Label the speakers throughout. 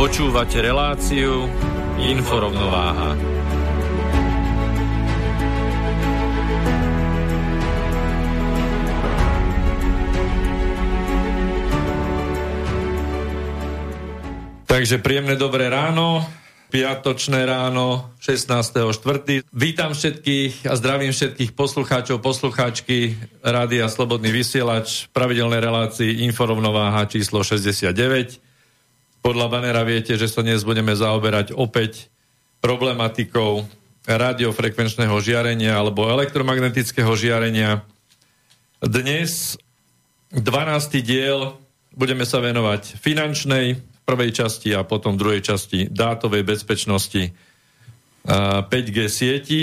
Speaker 1: Počúvate reláciu Inforovnováha. Takže príjemné dobré ráno, piatočné ráno 16.4. Vítam všetkých a zdravím všetkých poslucháčov, poslucháčky Rádia Slobodný vysielač, pravidelnej relácii Inforovnováha číslo 69 podľa banera viete, že sa dnes budeme zaoberať opäť problematikou radiofrekvenčného žiarenia alebo elektromagnetického žiarenia. Dnes 12. diel budeme sa venovať finančnej prvej časti a potom druhej časti dátovej bezpečnosti 5G sieti.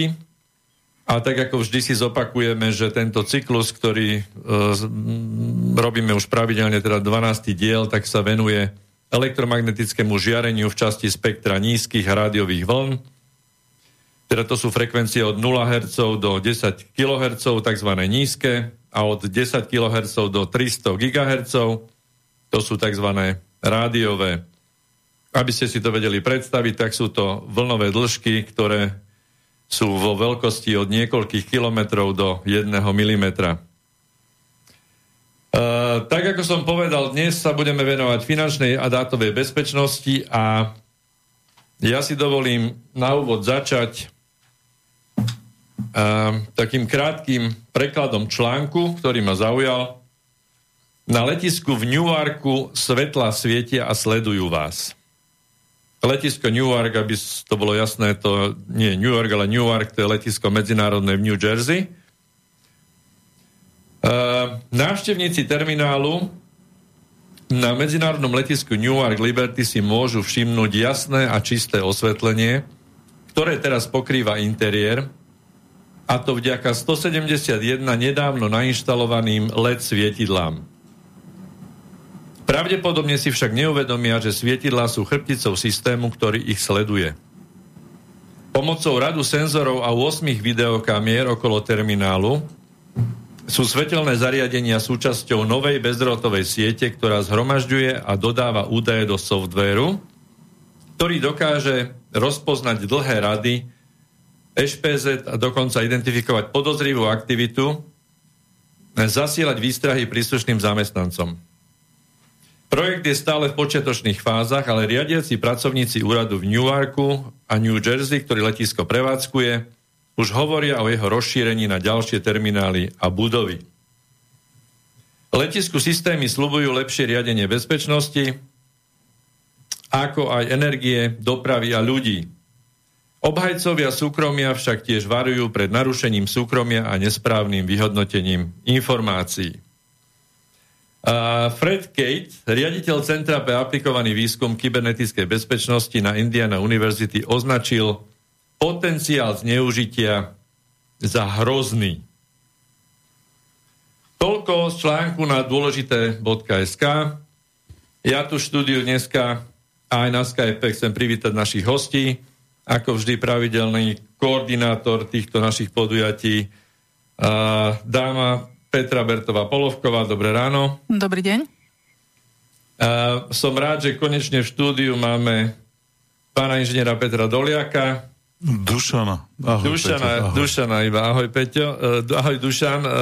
Speaker 1: A tak ako vždy si zopakujeme, že tento cyklus, ktorý e, robíme už pravidelne, teda 12. diel, tak sa venuje elektromagnetickému žiareniu v časti spektra nízkych rádiových vln. Teda to sú frekvencie od 0 Hz do 10 kHz, tzv. nízke, a od 10 kHz do 300 GHz, to sú tzv. rádiové. Aby ste si to vedeli predstaviť, tak sú to vlnové dĺžky, ktoré sú vo veľkosti od niekoľkých kilometrov do 1 mm. Uh, tak ako som povedal, dnes sa budeme venovať finančnej a dátovej bezpečnosti a ja si dovolím na úvod začať uh, takým krátkým prekladom článku, ktorý ma zaujal. Na letisku v Newarku svetla svietia a sledujú vás. Letisko Newark, aby to bolo jasné, to nie je New York, ale Newark, to je letisko medzinárodné v New Jersey. Ehm, návštevníci terminálu na medzinárodnom letisku Newark Liberty si môžu všimnúť jasné a čisté osvetlenie, ktoré teraz pokrýva interiér, a to vďaka 171 nedávno nainštalovaným LED svietidlám. Pravdepodobne si však neuvedomia, že svietidlá sú chrbticou systému, ktorý ich sleduje. Pomocou radu senzorov a 8 videokamier okolo terminálu sú svetelné zariadenia súčasťou novej bezdrotovej siete, ktorá zhromažďuje a dodáva údaje do softvéru, ktorý dokáže rozpoznať dlhé rady, HPZ a dokonca identifikovať podozrivú aktivitu, zasielať výstrahy príslušným zamestnancom. Projekt je stále v počiatočných fázach, ale riadiaci pracovníci úradu v Newarku a New Jersey, ktorý letisko prevádzkuje, už hovoria o jeho rozšírení na ďalšie terminály a budovy. Letisku systémy slubujú lepšie riadenie bezpečnosti, ako aj energie, dopravy a ľudí. Obhajcovia súkromia však tiež varujú pred narušením súkromia a nesprávnym vyhodnotením informácií. Fred Kate, riaditeľ Centra pre aplikovaný výskum kybernetickej bezpečnosti na Indiana University, označil potenciál zneužitia za hrozný. Toľko z článku na dôležité.sk. Ja tu štúdiu dneska aj na Skype chcem privítať našich hostí, ako vždy pravidelný koordinátor týchto našich podujatí, dáma Petra Bertová Polovková. Dobré ráno.
Speaker 2: Dobrý deň.
Speaker 1: som rád, že konečne v štúdiu máme pána inžiniera Petra Doliaka,
Speaker 3: Dušana. Ahoj,
Speaker 1: Dušana,
Speaker 3: Peťo, ahoj.
Speaker 1: Dušana iba. Ahoj, Peťo. Uh, ahoj, Dušan. Uh,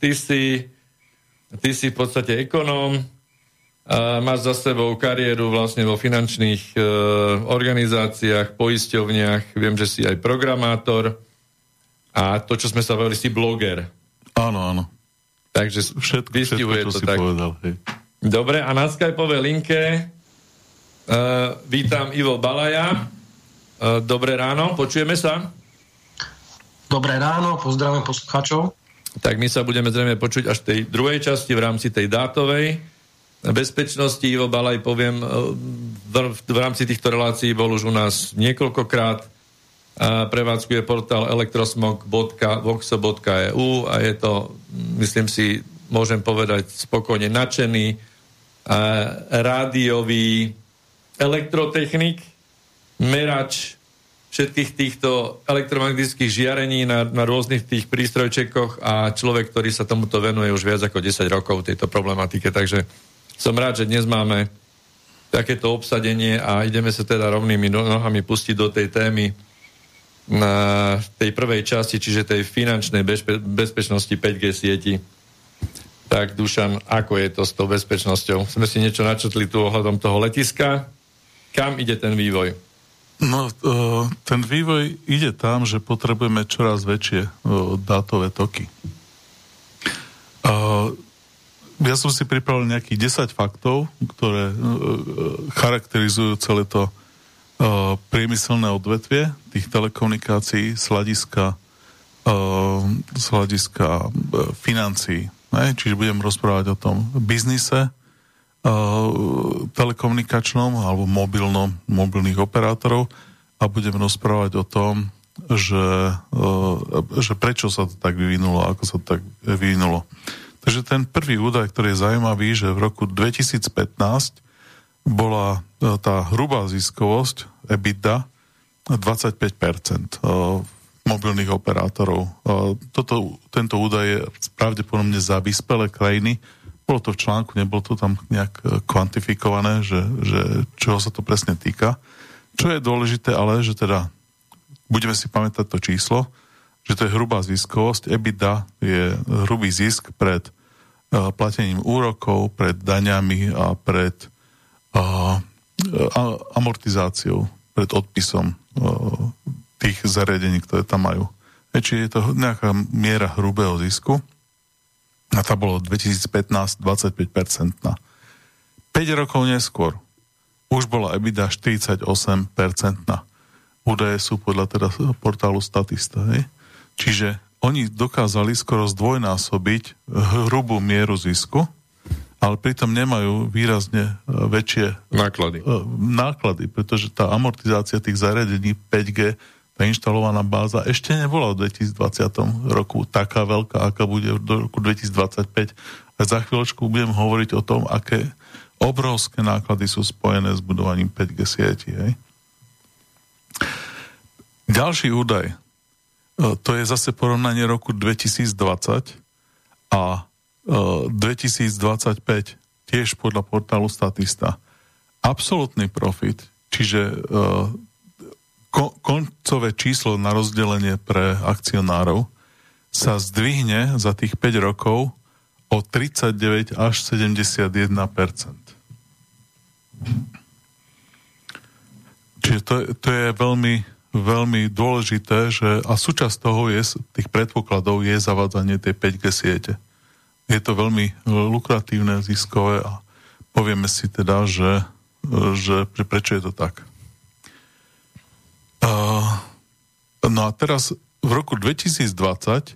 Speaker 1: ty, si, ty si v podstate ekonóm, A máš za sebou kariéru vlastne vo finančných e, organizáciách, poisťovniach, viem, že si aj programátor a to, čo sme sa bavili, si bloger.
Speaker 3: Áno, áno.
Speaker 1: Takže všetko, všetko
Speaker 3: čo to si tak. povedal. Hej.
Speaker 1: Dobre, a na Skypeovej linke uh, vítam Ivo Balaja. Uh, dobré ráno, počujeme sa?
Speaker 2: Dobré ráno, pozdravím poslucháčov.
Speaker 1: Tak my sa budeme zrejme počuť až v tej druhej časti v rámci tej dátovej bezpečnosti. Ivo Balaj, poviem, e, v, rámci týchto relácií bol už u nás niekoľkokrát. Prevádzkuje portál elektrosmog.voxo.eu a je to, myslím si, môžem povedať spokojne nadšený a rádiový elektrotechnik, merač všetkých týchto elektromagnetických žiarení na, na rôznych tých prístrojčekoch a človek, ktorý sa tomuto venuje už viac ako 10 rokov tejto problematike. Takže som rád, že dnes máme takéto obsadenie a ideme sa teda rovnými nohami pustiť do tej témy na tej prvej časti, čiže tej finančnej bezpe- bezpečnosti 5G sieti. Tak Dušan, ako je to s tou bezpečnosťou? Sme si niečo načetli tu ohľadom toho letiska. Kam ide ten vývoj?
Speaker 3: No, e, ten vývoj ide tam, že potrebujeme čoraz väčšie e, dátové toky. E, ja som si pripravil nejakých 10 faktov, ktoré uh, charakterizujú celé to priemyselné odvetvie tých telekomunikácií z hľadiska, z hľadiska financií. Čiže budem rozprávať o tom biznise, telekomunikačnom alebo mobilnom, mobilných operátorov a budem rozprávať o tom, že, uh, že prečo sa to tak vyvinulo, ako sa to tak vyvinulo. Takže ten prvý údaj, ktorý je zaujímavý, že v roku 2015 bola e, tá hrubá ziskovosť EBITDA 25% e, mobilných operátorov. Toto, tento údaj je pravdepodobne za vyspelé krajiny. Bolo to v článku, nebolo to tam nejak kvantifikované, že, že čoho sa to presne týka. Čo je dôležité ale, že teda budeme si pamätať to číslo, že to je hrubá ziskovosť. EBITDA je hrubý zisk pred uh, platením úrokov, pred daňami a pred uh, amortizáciou, pred odpisom uh, tých zariadení, ktoré tam majú. E, či je to nejaká miera hrubého zisku a tá bolo 2015 25%. 5 rokov neskôr už bola EBITDA 48%. Údaje sú podľa teda portálu Statista. Hej? Čiže oni dokázali skoro zdvojnásobiť hrubú mieru zisku, ale pritom nemajú výrazne e, väčšie
Speaker 1: náklady.
Speaker 3: E, náklady, pretože tá amortizácia tých zariadení 5G, tá inštalovaná báza ešte nebola v 2020 roku taká veľká, aká bude do roku 2025. A za chvíľočku budem hovoriť o tom, aké obrovské náklady sú spojené s budovaním 5G sieti. Hej. Ďalší údaj. E, to je zase porovnanie roku 2020 a 2025 e, tiež podľa portálu Statista. Absolutný profit, čiže e, koncové číslo na rozdelenie pre akcionárov sa zdvihne za tých 5 rokov o 39 až 71 Čiže to, to je veľmi veľmi dôležité, že a súčasť toho je, tých predpokladov je zavádzanie tej 5G siete. Je to veľmi e, lukratívne, ziskové a povieme si teda, že, e, že pre, prečo je to tak. No a teraz v roku 2020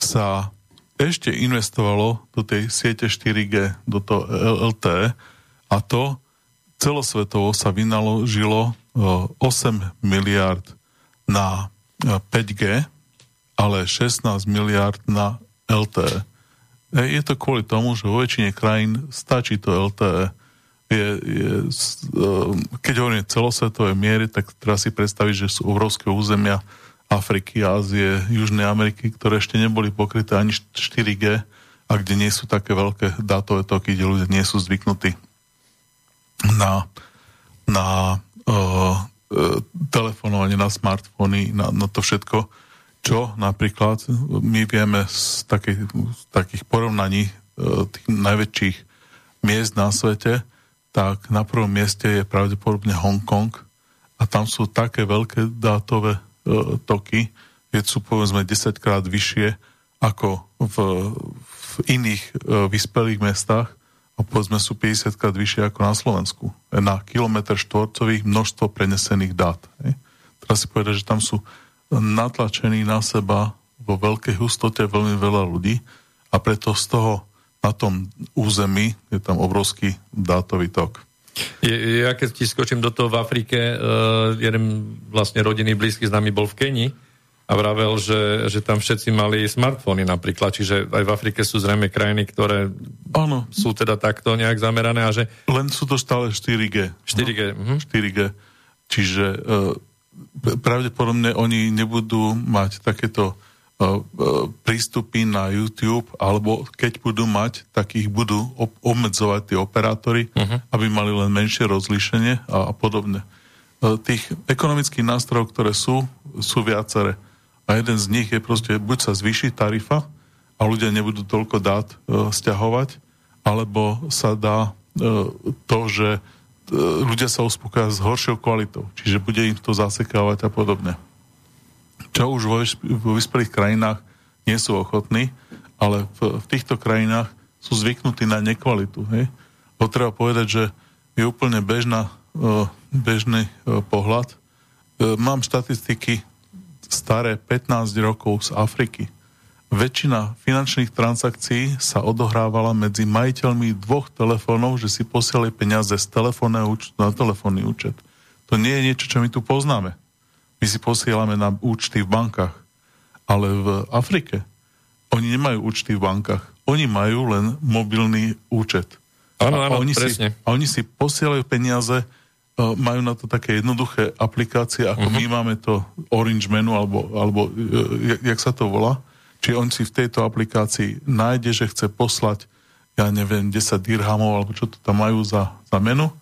Speaker 3: sa ešte investovalo do tej siete 4G, do toho LTE a to celosvetovo sa vynaložilo 8 miliard na 5G, ale 16 miliard na LTE. Je to kvôli tomu, že vo väčšine krajín stačí to LTE. Je, je, keď hovoríme celosvetové miery, tak teraz si predstaviť, že sú obrovské územia Afriky, Ázie, Južnej Ameriky, ktoré ešte neboli pokryté ani 4G a kde nie sú také veľké dátové toky, kde ľudia nie sú zvyknutí na, na uh, telefonovanie na smartfóny, na, na to všetko, čo napríklad my vieme z, takej, z takých porovnaní uh, tých najväčších miest na svete, tak na prvom mieste je pravdepodobne Hongkong a tam sú také veľké dátové e, toky, keď sú povedzme 10 krát vyššie ako v, v iných e, vyspelých mestách a povedzme sú 50 krát vyššie ako na Slovensku. Na kilometr štvorcových množstvo prenesených dát. Hej. Teraz si povedať, že tam sú natlačení na seba vo veľkej hustote veľmi veľa ľudí a preto z toho na tom území je tam obrovský dátový tok.
Speaker 1: Ja keď ti skočím do toho v Afrike, uh, jeden vlastne rodinný blízky s nami bol v Keni a vravel, že, že tam všetci mali smartfóny napríklad, čiže aj v Afrike sú zrejme krajiny, ktoré ano. sú teda takto nejak zamerané a že...
Speaker 3: Len sú to stále 4G.
Speaker 1: 4G.
Speaker 3: No? 4G. Čiže uh, pravdepodobne oni nebudú mať takéto prístupy na YouTube, alebo keď budú mať, tak ich budú obmedzovať tie operátory, uh-huh. aby mali len menšie rozlíšenie a, a podobne. E, tých ekonomických nástrojov, ktoré sú, sú viaceré. A jeden z nich je proste, buď sa zvýši tarifa a ľudia nebudú toľko dát e, stiahovať, alebo sa dá e, to, že e, ľudia sa uspokoja s horšou kvalitou, čiže bude im to zasekávať a podobne čo už vo, vo vyspelých krajinách nie sú ochotní, ale v, v týchto krajinách sú zvyknutí na nekvalitu. Hej? Bo treba povedať, že je úplne bežná, e, bežný e, pohľad. E, mám štatistiky staré 15 rokov z Afriky. Väčšina finančných transakcií sa odohrávala medzi majiteľmi dvoch telefónov, že si posielali peniaze z telefónneho účtu na telefónny účet. To nie je niečo, čo my tu poznáme. My si posielame na účty v bankách. Ale v Afrike oni nemajú účty v bankách. Oni majú len mobilný účet.
Speaker 1: Áno, áno,
Speaker 3: oni
Speaker 1: presne.
Speaker 3: Si, a oni si posielajú peniaze, uh, majú na to také jednoduché aplikácie, ako uh-huh. my máme to Orange Menu, alebo, alebo uh, jak sa to volá. Čiže on si v tejto aplikácii nájde, že chce poslať, ja neviem, 10 dirhamov, alebo čo to tam majú za, za menu.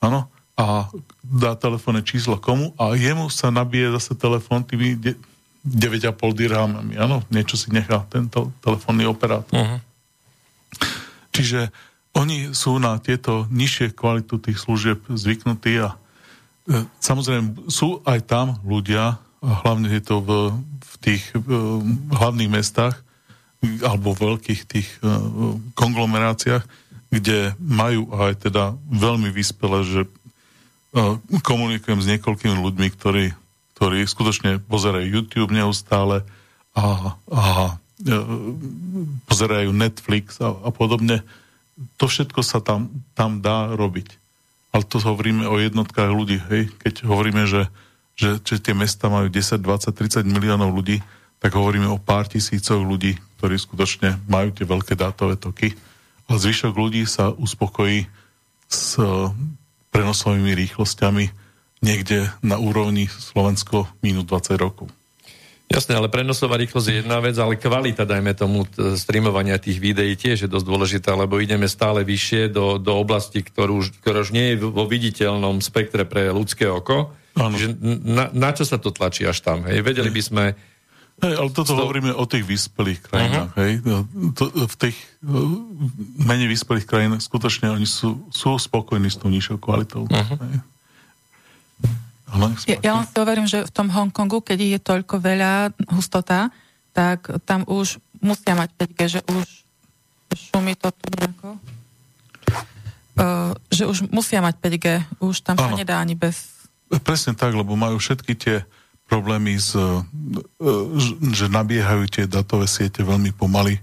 Speaker 3: Áno a dá telefónne číslo komu a jemu sa nabije zase telefón tými 9,5 dirhamami. Áno, niečo si nechá tento telefónny operátor. Uh-huh. Čiže oni sú na tieto nižšie kvalitu tých služieb zvyknutí a e, samozrejme sú aj tam ľudia, a hlavne je to v, v tých e, hlavných mestách alebo v veľkých tých e, konglomeráciách, kde majú aj teda veľmi vyspelé, že komunikujem s niekoľkými ľuďmi, ktorí, ktorí skutočne pozerajú YouTube neustále a, a e, pozerajú Netflix a, a podobne. To všetko sa tam, tam dá robiť. Ale to hovoríme o jednotkách ľudí. Hej? Keď hovoríme, že, že, že tie mesta majú 10, 20, 30 miliónov ľudí, tak hovoríme o pár tisícoch ľudí, ktorí skutočne majú tie veľké dátové toky. A zvyšok ľudí sa uspokojí s prenosovými rýchlosťami niekde na úrovni Slovensko minus 20 rokov.
Speaker 1: Jasné, ale prenosová rýchlosť je jedna vec, ale kvalita, dajme tomu, streamovania tých videí tiež je dosť dôležitá, lebo ideme stále vyššie do, do oblasti, ktorú, ktorá už nie je vo viditeľnom spektre pre ľudské oko. Že na, na čo sa to tlačí až tam? Hej? Vedeli by sme
Speaker 3: Hej, ale toto Sto... hovoríme o tých vyspelých krajinách. Uh-huh. Hej. No, to, v tých menej vyspelých krajinách skutočne oni sú, sú spokojní s tou nižšou kvalitou. Uh-huh. Hej.
Speaker 4: ja, ja len si overím, že v tom Hongkongu, keď je toľko veľa hustota, tak tam už musia mať 5G, že už šumí to tu nejako. Uh, že už musia mať 5G, už tam sa nedá ani bez...
Speaker 3: Presne tak, lebo majú všetky tie problémy, s, e, že nabiehajú tie datové siete veľmi pomaly,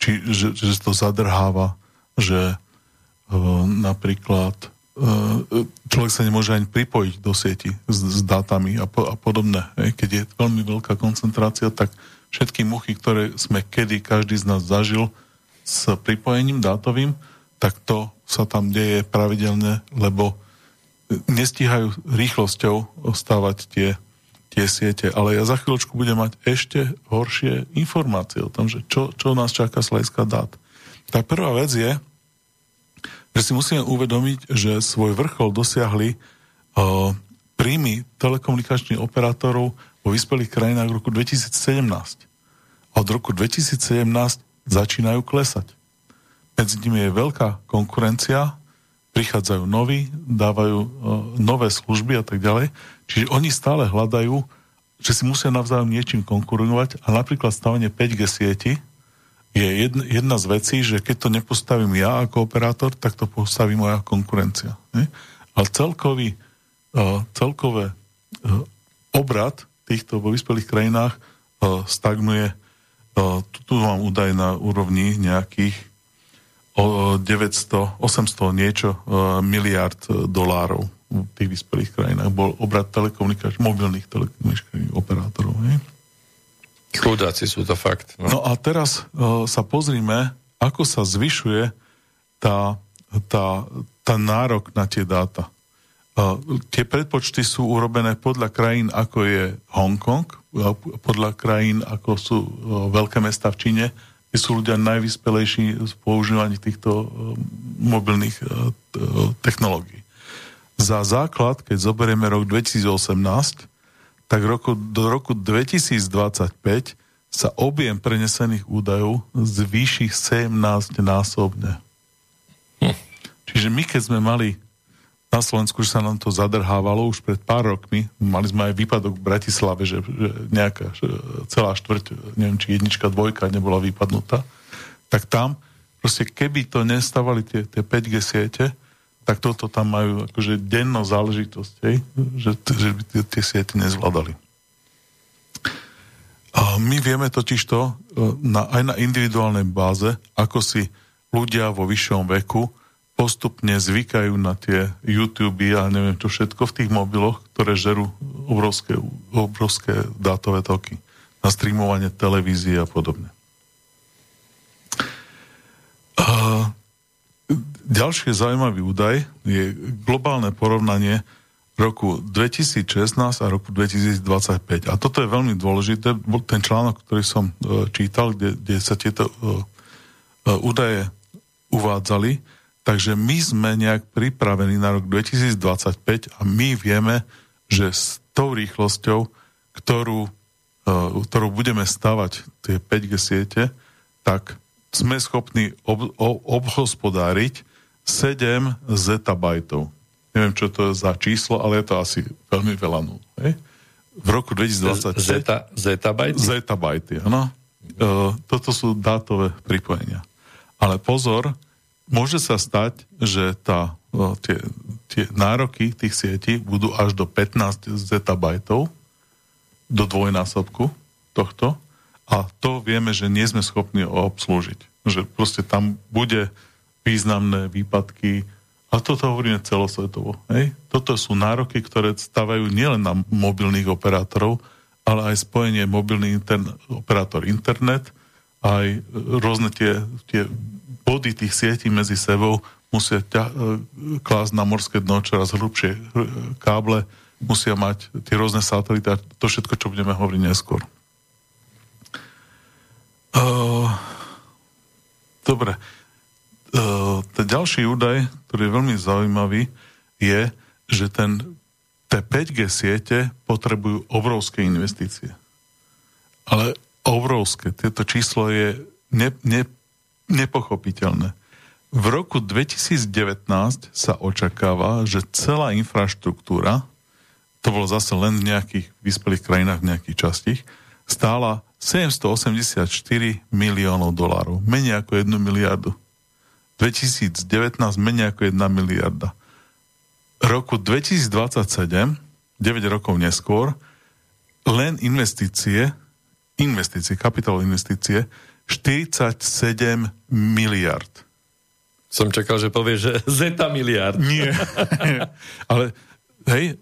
Speaker 3: či, že, že to zadrháva, že e, napríklad e, človek sa nemôže ani pripojiť do sieti s, s dátami a, po, a podobné. Keď je veľmi veľká koncentrácia, tak všetky muchy, ktoré sme kedy každý z nás zažil s pripojením dátovým, tak to sa tam deje pravidelne, lebo nestíhajú rýchlosťou ostávať tie tie siete. Ale ja za chvíľočku budem mať ešte horšie informácie o tom, že čo, čo nás čaká hľadiska dát. Tá prvá vec je, že si musíme uvedomiť, že svoj vrchol dosiahli uh, príjmy telekomunikačných operátorov vo vyspelých krajinách v roku 2017. A od roku 2017 začínajú klesať. medzi nimi je veľká konkurencia, prichádzajú noví, dávajú uh, nové služby a tak ďalej. Čiže oni stále hľadajú, že si musia navzájom niečím konkurovať a napríklad stavenie 5G sieti je jedna, z vecí, že keď to nepostavím ja ako operátor, tak to postaví moja konkurencia. Ne? Ale celkový, uh, celkové uh, obrad týchto vo vyspelých krajinách uh, stagnuje, uh, tu, tu mám údaj na úrovni nejakých o 900, 800 niečo uh, miliard e, dolárov v tých vyspelých krajinách bol obrad telekomunikácií, mobilných telekomunikačných operátorov. Ne?
Speaker 1: Chudáci sú to fakt.
Speaker 3: No, no a teraz uh, sa pozrime, ako sa zvyšuje tá, tá, tá nárok na tie dáta. Uh, tie predpočty sú urobené podľa krajín, ako je Hongkong, podľa krajín, ako sú uh, veľké mesta v Číne, kde sú ľudia najvyspelejší v používaní týchto eh, mobilných eh, technológií. Za základ, keď zoberieme rok 2018, tak roku, do roku 2025 sa objem prenesených údajov zvýši 17 násobne. Hm. Čiže my, keď sme mali na Slovensku, že sa nám to zadrhávalo už pred pár rokmi. Mali sme aj výpadok v Bratislave, že, že nejaká že celá štvrť, neviem, či jednička, dvojka nebola vypadnutá. Tak tam, proste keby to nestávali tie, tie 5G siete, tak toto tam majú akože denno záležitosť, hej? Že, že by tie, siete nezvládali. A my vieme totiž to e, na, aj na individuálnej báze, ako si ľudia vo vyššom veku postupne zvykajú na tie YouTube a neviem čo všetko v tých mobiloch, ktoré žerú obrovské, obrovské dátové toky na streamovanie televízie a podobne. Ďalší zaujímavý údaj je globálne porovnanie roku 2016 a roku 2025. A toto je veľmi dôležité. Ten článok, ktorý som e, čítal, kde, kde sa tieto e, e, údaje uvádzali, Takže my sme nejak pripravení na rok 2025 a my vieme, že s tou rýchlosťou, ktorú, ktorú budeme stavať tie 5G siete, tak sme schopní ob, ob, obhospodáriť 7 zetabajtov. Neviem, čo to je za číslo, ale je to asi veľmi veľa nul. V roku 2025...
Speaker 1: Zeta, zetabajty?
Speaker 3: Zetabajty, áno. Uh, toto sú dátové pripojenia. Ale pozor, môže sa stať, že tá, no, tie, tie nároky tých sietí budú až do 15 zetabajtov, do dvojnásobku tohto a to vieme, že nie sme schopní obslúžiť. Že proste tam bude významné výpadky a toto hovoríme celosvetovo. Hej? Toto sú nároky, ktoré stavajú nielen na mobilných operátorov, ale aj spojenie mobilný intern, operátor internet, aj rôzne tie, tie body tých sietí medzi sebou musia ťa, e, klásť na morské dno čoraz hrubšie káble, musia mať tie rôzne satelity a to všetko, čo budeme hovoriť neskôr. Dobre. Uh, ten ďalší údaj, ktorý je veľmi zaujímavý, je, že ten, tie 5G siete potrebujú obrovské investície. Ale obrovské. Tieto číslo je ne, ne, nepochopiteľné. V roku 2019 sa očakáva, že celá infraštruktúra, to bolo zase len v nejakých vyspelých krajinách, v nejakých častích, stála 784 miliónov dolárov. Menej ako 1 miliardu. 2019 menej ako 1 miliarda. Roku 2027, 9 rokov neskôr, len investície, investície, kapitálové investície, 47 miliard.
Speaker 1: Som čakal, že povie, že zeta miliard.
Speaker 3: Nie. Ale hej,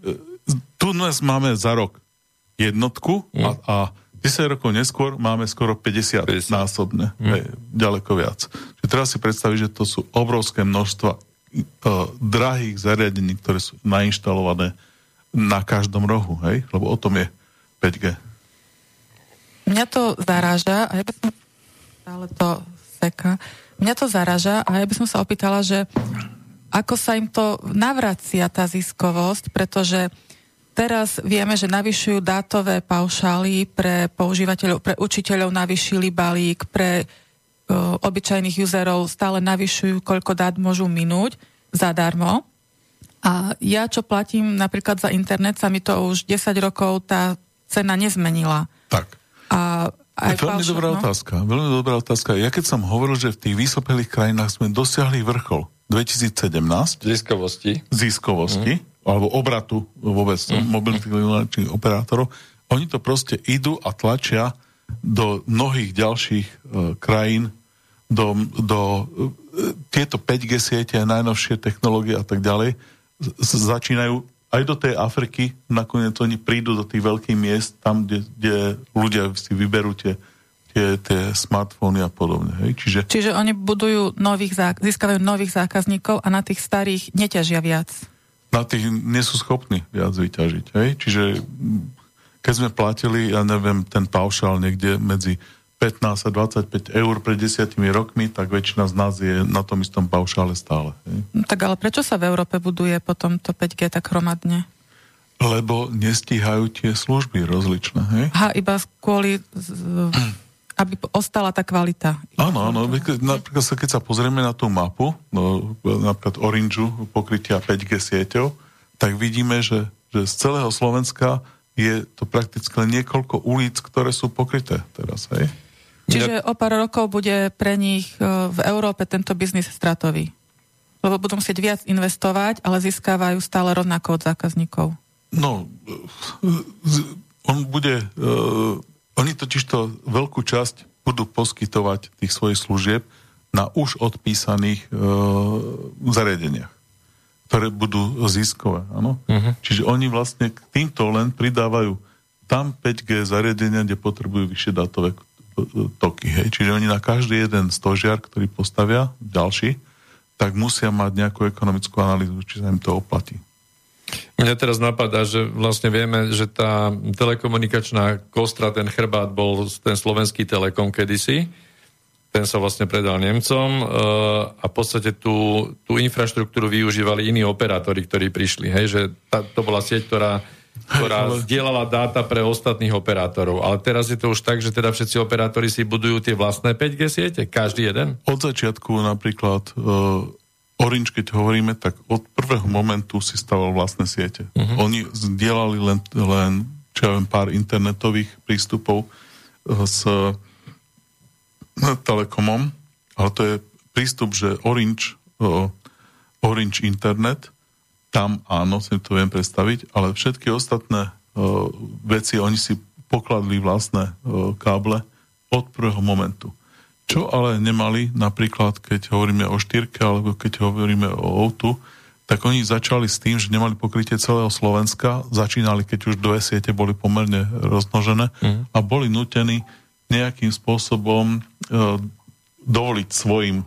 Speaker 3: tu dnes máme za rok jednotku mm. a, a 10 rokov neskôr máme skoro 50, 50. násobne. Mm. Hej, ďaleko viac. Čiže teraz si predstaviť, že to sú obrovské množstva uh, drahých zariadení, ktoré sú nainštalované na každom rohu, hej? Lebo o tom je 5G.
Speaker 4: Mňa to zaráža a ja by som stále to seka. Mňa to zaraža a ja by som sa opýtala, že ako sa im to navracia tá ziskovosť, pretože teraz vieme, že navyšujú dátové paušály pre používateľov, pre učiteľov navyšili balík, pre obyčajných userov stále navyšujú, koľko dát môžu minúť zadarmo. A ja, čo platím napríklad za internet, sa mi to už 10 rokov tá cena nezmenila.
Speaker 3: Tak.
Speaker 4: A aj
Speaker 3: to je veľmi
Speaker 4: falšo-
Speaker 3: dobrá
Speaker 4: no.
Speaker 3: otázka. Veľmi dobrá otázka. Ja keď som hovoril, že v tých vysopelých krajinách sme dosiahli vrchol 2017
Speaker 1: Ziskovosti.
Speaker 3: ziskovosti, alebo obratu vôbec mobilných telekomunikačných operátorov, oni to proste idú a tlačia do mnohých ďalších e, krajín, do, do e, tieto 5G siete, najnovšie technológie a tak ďalej, z, začínajú aj do tej Afriky, nakoniec oni prídu do tých veľkých miest, tam, kde, kde ľudia si vyberú tie, tie, tie smartfóny a podobne. Hej? Čiže
Speaker 4: Čiže oni budujú nových, získavajú nových zákazníkov a na tých starých neťažia viac.
Speaker 3: Na tých nie sú schopní viac vyťažiť. Hej? Čiže keď sme platili, ja neviem, ten paušál niekde medzi 15 a 25 eur pred desiatimi rokmi, tak väčšina z nás je na tom istom paušále stále. Hej?
Speaker 4: No, tak ale prečo sa v Európe buduje potom to 5G tak hromadne?
Speaker 3: Lebo nestíhajú tie služby rozličné. Hej?
Speaker 4: Aha, iba kvôli, aby ostala tá kvalita.
Speaker 3: Áno, áno. Napríklad sa, keď sa pozrieme na tú mapu, no, napríklad Orangeu, pokrytia 5G sieťou, tak vidíme, že, že z celého Slovenska je to prakticky len niekoľko ulic, ktoré sú pokryté teraz. Hej?
Speaker 4: Čiže o pár rokov bude pre nich e, v Európe tento biznis stratový. Lebo budú musieť viac investovať, ale získavajú stále rovnako od zákazníkov.
Speaker 3: No, z- on bude, uh, oni totiž to veľkú časť budú poskytovať tých svojich služieb na už odpísaných uh, zariadeniach, ktoré budú ziskové. Áno? Uh-huh. Čiže oni vlastne k týmto len pridávajú tam 5G zariadenia, kde potrebujú vyššie dátové k- toky. Hej? Čiže oni na každý jeden stožiar, ktorý postavia, ďalší, tak musia mať nejakú ekonomickú analýzu, či sa im to oplatí.
Speaker 1: Mňa teraz napadá, že vlastne vieme, že tá telekomunikačná kostra, ten chrbát bol ten slovenský telekom kedysi. Ten sa vlastne predal Nemcom e, a v podstate tú, tú infraštruktúru využívali iní operátori, ktorí prišli. Hej, že tá, to bola sieť, ktorá, ktorá
Speaker 3: ale-
Speaker 1: zdieľala dáta pre ostatných operátorov. Ale teraz je to už tak, že teda všetci operátori si budujú tie vlastné 5G siete, každý jeden.
Speaker 3: Od začiatku napríklad uh, Orange, keď hovoríme, tak od prvého momentu si staval vlastné siete. Uh-huh. Oni zdieľali len, len čo ja viem, pár internetových prístupov uh, s uh, Telekomom, ale to je prístup, že Orange, uh, Orange Internet, tam áno, si to viem predstaviť, ale všetky ostatné veci, oni si pokladli vlastné káble od prvého momentu. Čo ale nemali, napríklad keď hovoríme o štyrke alebo keď hovoríme o outu, tak oni začali s tým, že nemali pokrytie celého Slovenska, začínali, keď už dve siete boli pomerne rozmnožené mm. a boli nutení nejakým spôsobom e, dovoliť svojim, e,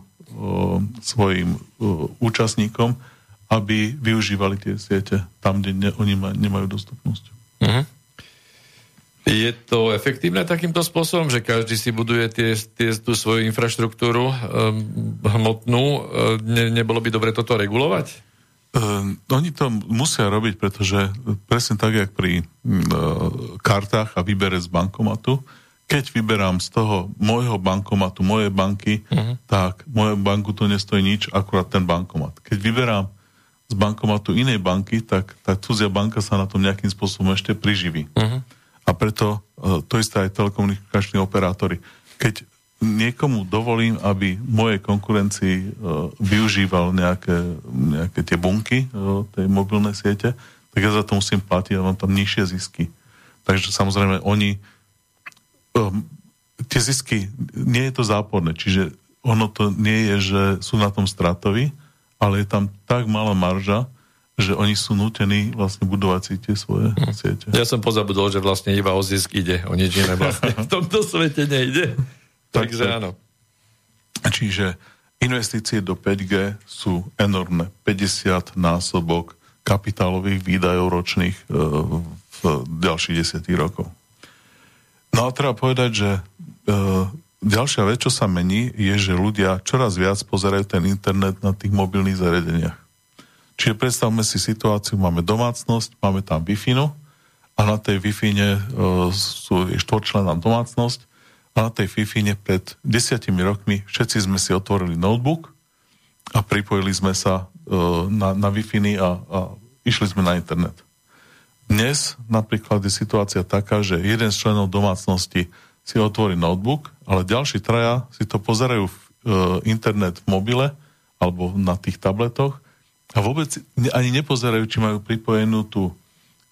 Speaker 3: svojim e, účastníkom, aby využívali tie siete tam, kde ne, oni ma, nemajú dostupnosť.
Speaker 1: Uh-huh. Je to efektívne takýmto spôsobom, že každý si buduje tie, tie, tú svoju infraštruktúru um, hmotnú? Um, ne, nebolo by dobre toto regulovať?
Speaker 3: Uh, oni to musia robiť, pretože presne tak, jak pri uh, kartách a výbere z bankomatu, keď vyberám z toho môjho bankomatu, mojej banky, uh-huh. tak moje banku to nestojí nič, akurát ten bankomat. Keď vyberám z bankomatu inej banky, tak tá cudzia banka sa na tom nejakým spôsobom ešte priživí. Uh-huh. A preto uh, to isté aj telekomunikační operátori. Keď niekomu dovolím, aby mojej konkurencii uh, využíval nejaké, nejaké tie bunky uh, tej mobilnej siete, tak ja za to musím platiť a mám tam nižšie zisky. Takže samozrejme oni tie zisky, nie je to záporné, čiže ono to nie je, že sú na tom stratoví, ale je tam tak malá marža, že oni sú nutení vlastne budovať si tie svoje hm. siete.
Speaker 1: Ja som pozabudol, že vlastne iba o zisk ide, o nič iné vlastne v tomto svete nejde.
Speaker 3: Tak,
Speaker 1: Takže
Speaker 3: tak.
Speaker 1: áno.
Speaker 3: Čiže investície do 5G sú enormné. 50 násobok kapitálových výdajov ročných e, v ďalších desiatich rokov. No a treba povedať, že e, ďalšia vec, čo sa mení, je, že ľudia čoraz viac pozerajú ten internet na tých mobilných zariadeniach. Čiže predstavme si situáciu, máme domácnosť, máme tam wi a na tej wi e, sú, štvorčlená domácnosť, a na tej Fifine pred desiatimi rokmi všetci sme si otvorili notebook a pripojili sme sa uh, na, na Wi-Fi a, a išli sme na internet. Dnes napríklad je situácia taká, že jeden z členov domácnosti si otvorí notebook, ale ďalší traja si to pozerajú v uh, internet v mobile alebo na tých tabletoch a vôbec ani nepozerajú, či majú pripojenú tú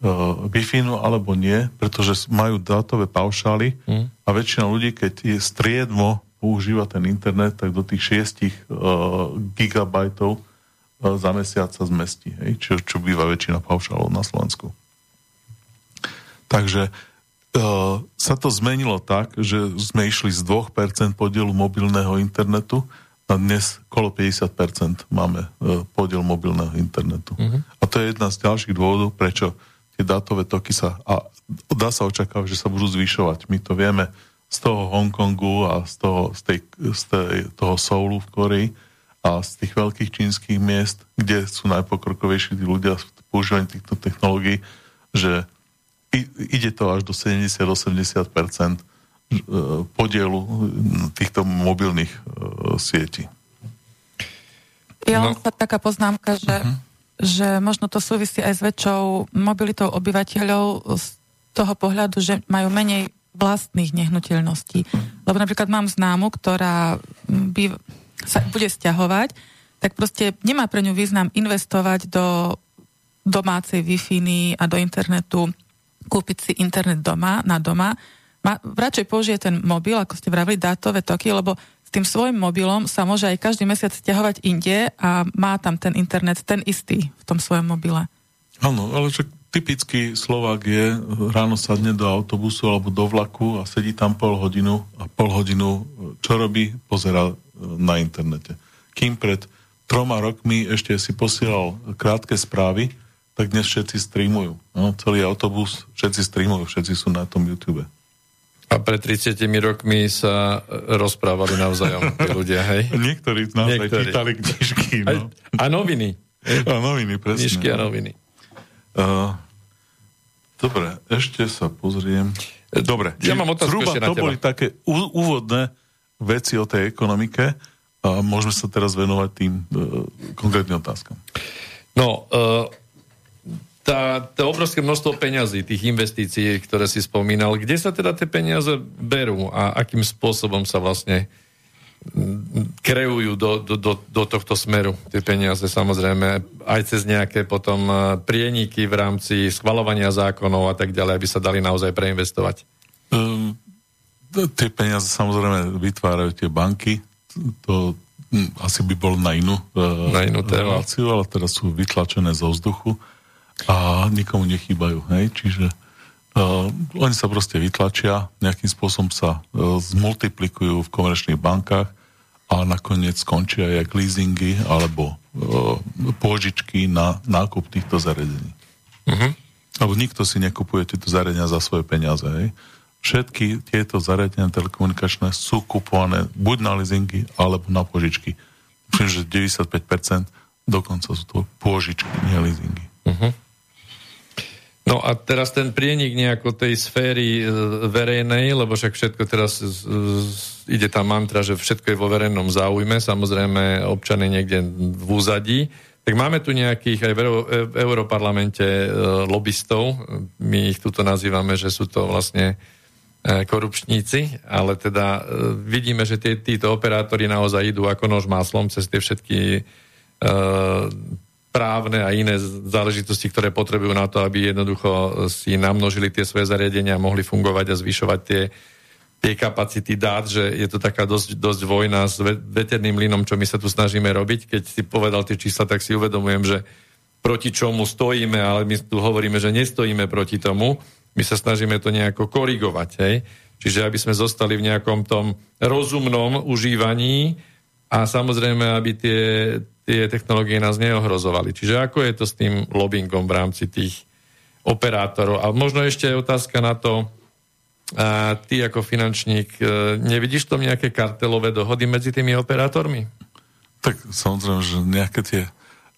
Speaker 3: uh, Wi-Fi alebo nie, pretože majú dátové paušály mm. a väčšina ľudí, keď je striedmo používa ten internet, tak do tých 6 uh, gigabajtov uh, za mesiac sa zmestí, hej, čo, čo býva väčšina paušálov na Slovensku. Takže uh, sa to zmenilo tak, že sme išli z 2% podielu mobilného internetu a dnes kolo 50% máme uh, podiel mobilného internetu. Uh-huh. A to je jedna z ďalších dôvodov, prečo tie dátové toky sa, a dá sa očakávať, že sa budú zvyšovať. My to vieme z toho Hongkongu a z toho, z tej, z tej, toho Soulu v Koreji a z tých veľkých čínskych miest, kde sú najpokrokovejší tí ľudia v používaní týchto technológií, že ide to až do 70-80% e, podielu týchto mobilných uh, sietí.
Speaker 4: Ja no. sa taká poznámka, že, uh-huh. že možno to súvisí aj s väčšou mobilitou obyvateľov z toho pohľadu, že majú menej vlastných nehnuteľností. Lebo napríklad mám známu, ktorá by, sa bude stiahovať, tak proste nemá pre ňu význam investovať do domácej Wi-Fi a do internetu, kúpiť si internet doma, na doma. Ma, radšej použije ten mobil, ako ste vravili, dátové toky, lebo s tým svojim mobilom sa môže aj každý mesiac stiahovať inde a má tam ten internet ten istý v tom svojom mobile.
Speaker 3: Áno, ale však typický Slovák je, ráno sadne do autobusu alebo do vlaku a sedí tam pol hodinu a pol hodinu čo robí? Pozera e, na internete. Kým pred troma rokmi ešte si posielal krátke správy, tak dnes všetci streamujú. No, celý autobus, všetci streamujú, všetci sú na tom YouTube.
Speaker 1: A pred 30 rokmi sa rozprávali navzájom tí ľudia, hej?
Speaker 3: Niektorí naozaj Niektorí. čítali knižky. No.
Speaker 1: A, a noviny.
Speaker 3: A noviny, presne.
Speaker 1: Knižky a no. noviny.
Speaker 3: Uh, dobre, ešte sa pozriem. Dobre,
Speaker 1: ja mám otázku
Speaker 3: zhruba
Speaker 1: to
Speaker 3: boli také úvodné veci o tej ekonomike a môžeme sa teraz venovať tým uh, konkrétnym otázkam.
Speaker 1: No, uh, tá, tá obrovské množstvo peňazí, tých investícií, ktoré si spomínal, kde sa teda tie peniaze berú a akým spôsobom sa vlastne kreujú do, do, do, do tohto smeru tie peniaze, samozrejme, aj cez nejaké potom e, prieniky v rámci schvalovania zákonov a tak ďalej, aby sa dali naozaj preinvestovať. Um,
Speaker 3: tie peniaze samozrejme vytvárajú tie banky, to um, asi by bolo na inú, uh, na inú reláciu, ale teraz sú vytlačené zo vzduchu a nikomu nechýbajú. Hej? Čiže uh, oni sa proste vytlačia, nejakým spôsobom sa uh, zmultiplikujú v komerčných bankách a nakoniec skončia jak leasingy alebo uh, pôžičky na nákup týchto zariadení. Uh-huh. Lebo nikto si nekupuje tieto zariadenia za svoje peniaze. Hej? Všetky tieto zariadenia telekomunikačné sú kupované buď na leasingy alebo na požičky. Myslím, že 95% dokonca sú to pôžičky, nie leasingy. Uh-huh.
Speaker 1: No a teraz ten prienik nejako tej sféry e, verejnej, lebo však všetko teraz ide tá mantra, že všetko je vo verejnom záujme, samozrejme občany niekde v úzadí, tak máme tu nejakých aj v, e, Europarlamente e, lobbystov, my ich tuto nazývame, že sú to vlastne korupčníci, ale teda vidíme, že tí, títo operátori naozaj idú ako nož máslom cez tie všetky právne a iné záležitosti, ktoré potrebujú na to, aby jednoducho si namnožili tie svoje zariadenia a mohli fungovať a zvyšovať tie, tie kapacity dát, že je to taká dosť, dosť vojna s veterným linom, čo my sa tu snažíme robiť. Keď si povedal tie čísla, tak si uvedomujem, že proti čomu stojíme, ale my tu hovoríme, že nestojíme proti tomu. My sa snažíme to nejako korigovať. Hej? Čiže aby sme zostali v nejakom tom rozumnom užívaní a samozrejme, aby tie, tie technológie nás neohrozovali. Čiže ako je to s tým lobbyingom v rámci tých operátorov? A možno ešte je otázka na to, a ty ako finančník, e, nevidíš tam nejaké kartelové dohody medzi tými operátormi?
Speaker 3: Tak samozrejme, že nejaké tie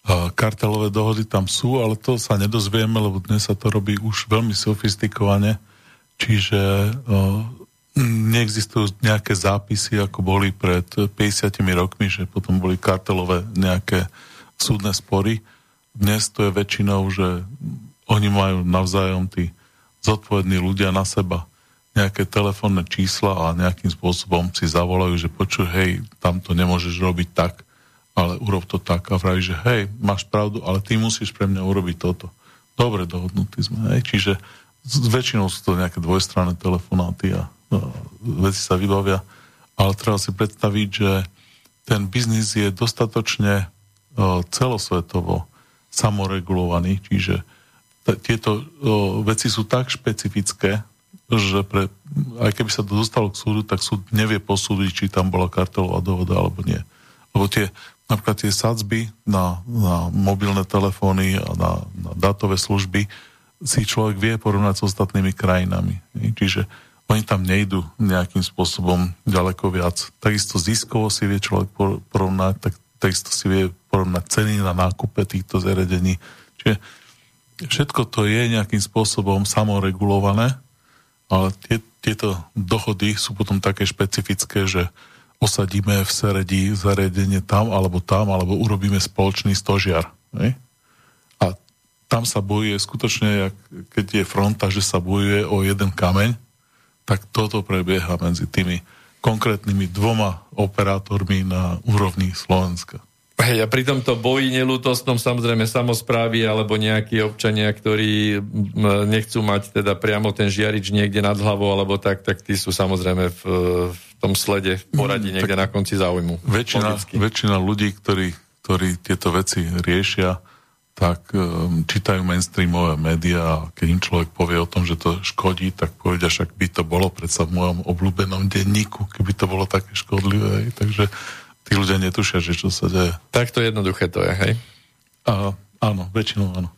Speaker 3: uh, kartelové dohody tam sú, ale to sa nedozvieme, lebo dnes sa to robí už veľmi sofistikovane. Čiže uh, neexistujú nejaké zápisy, ako boli pred 50 rokmi, že potom boli kartelové nejaké súdne spory. Dnes to je väčšinou, že oni majú navzájom tí zodpovední ľudia na seba nejaké telefónne čísla a nejakým spôsobom si zavolajú, že počuj, hej, tam to nemôžeš robiť tak, ale urob to tak a vraví, že hej, máš pravdu, ale ty musíš pre mňa urobiť toto. Dobre dohodnutí sme, hej, čiže väčšinou sú to nejaké dvojstranné telefonáty a veci sa vybavia, ale treba si predstaviť, že ten biznis je dostatočne celosvetovo samoregulovaný, čiže t- tieto veci sú tak špecifické, že pre, aj keby sa to dostalo k súdu, tak súd nevie posúdiť, či tam bola kartelová dohoda alebo nie. Lebo tie, napríklad tie sadzby na, na mobilné telefóny a na, na dátové služby si človek vie porovnať s ostatnými krajinami. Čiže oni tam nejdú nejakým spôsobom ďaleko viac. Takisto ziskovo si vie človek porovnať, tak, takisto si vie porovnať ceny na nákupe týchto zariadení. Čiže všetko to je nejakým spôsobom samoregulované, ale tie, tieto dohody sú potom také špecifické, že osadíme v Seredi zariadenie tam alebo tam, alebo urobíme spoločný stožiar. Ne? A tam sa bojuje skutočne, keď je fronta, že sa bojuje o jeden kameň, tak toto prebieha medzi tými konkrétnymi dvoma operátormi na úrovni Slovenska.
Speaker 1: Hej, a pri tomto boji nelútostnom samozrejme samozprávy alebo nejakí občania, ktorí nechcú mať teda priamo ten žiarič niekde nad hlavou alebo tak, tak tí sú samozrejme v, v tom slede, v poradí mm, niekde tak na konci záujmu.
Speaker 3: Väčšina, väčšina ľudí, ktorí, ktorí tieto veci riešia, tak um, čítajú mainstreamové médiá a keď im človek povie o tom, že to škodí, tak povedia, však by to bolo predsa v mojom obľúbenom denníku, keby to bolo také škodlivé. Takže tí ľudia netušia, že čo sa deje.
Speaker 1: Takto jednoduché to je, hej?
Speaker 3: A, áno, väčšinou áno.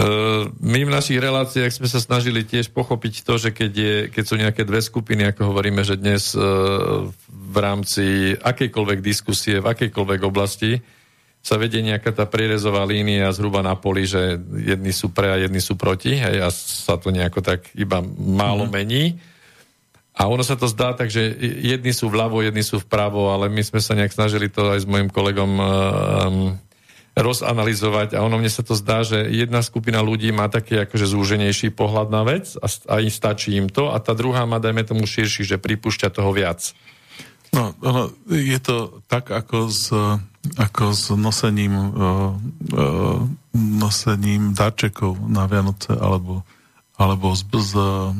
Speaker 1: Uh, my v našich reláciách sme sa snažili tiež pochopiť to, že keď, je, keď sú nejaké dve skupiny, ako hovoríme, že dnes uh, v rámci akejkoľvek diskusie, v akejkoľvek oblasti, sa vedie nejaká tá prierezová línia zhruba na poli, že jedni sú pre a jedni sú proti hej, a sa to nejako tak iba málo mm. mení. A ono sa to zdá tak, že jedni sú vľavo, jedni sú vpravo, ale my sme sa nejak snažili to aj s mojim kolegom um, rozanalizovať a ono mne sa to zdá, že jedna skupina ľudí má taký akože zúženejší pohľad na vec a, a im stačí im to a tá druhá má, dajme tomu širší, že pripúšťa toho viac.
Speaker 3: No, ono, je to tak ako s, ako s nosením, uh, uh, nosením darčekov na Vianoce alebo, alebo s, s uh,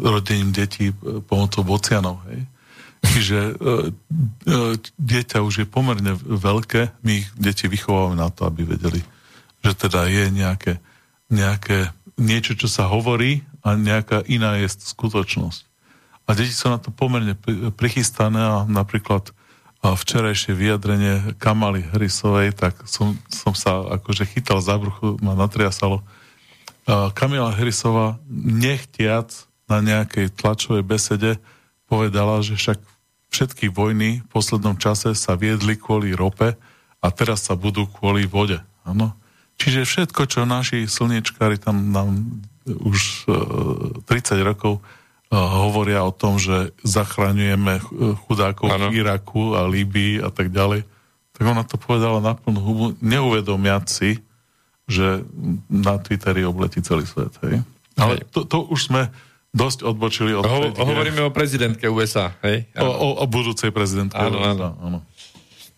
Speaker 3: rodením detí pomocou bocianov. Hej. Čiže uh, uh, dieťa už je pomerne veľké, my ich deti vychovávame na to, aby vedeli, že teda je nejaké, nejaké niečo, čo sa hovorí a nejaká iná je skutočnosť. A deti sú na to pomerne prichystané a napríklad včerajšie vyjadrenie Kamaly Hrisovej, tak som, som sa akože chytal za bruchu, ma natriasalo. Kamila Hrisová nechtiac na nejakej tlačovej besede povedala, že však všetky vojny v poslednom čase sa viedli kvôli rope a teraz sa budú kvôli vode. Ano? Čiže všetko, čo naši slniečkári tam nám už e, 30 rokov hovoria o tom, že zachraňujeme chudákov ano. v Iraku a Líbii a tak ďalej, tak ona to povedala na plnú hubu, neuvedomiať si, že na Twitteri obletí celý svet. Hej? Ale to, to už sme dosť odbočili od...
Speaker 1: Ho, hovoríme o prezidentke USA, hej?
Speaker 3: O, o, o budúcej prezidentke
Speaker 1: áno, USA, áno. áno.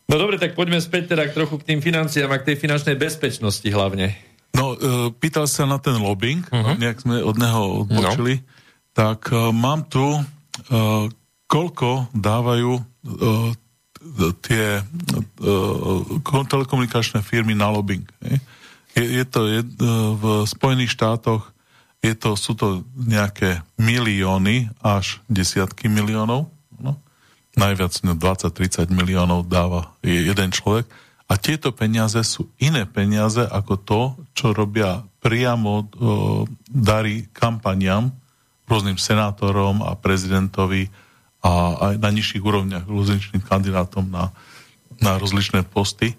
Speaker 1: No dobre, tak poďme späť teda trochu k tým financiám a k tej finančnej bezpečnosti hlavne.
Speaker 3: No, e, pýtal sa na ten lobbying, uh-huh. nejak sme od neho odbočili. No tak uh, mám tu, uh, koľko dávajú uh, tie telekomunikačné firmy na lobbying. Je, je to je, v Spojených štátoch je to, sú to nejaké milióny až desiatky miliónov. No? Najviac 20-30 no, miliónov dáva jeden človek. A tieto peniaze sú iné peniaze ako to, čo robia priamo uh, dary kampaniam rôznym senátorom a prezidentovi a aj na nižších úrovniach rozličným kandidátom na, na rozličné posty.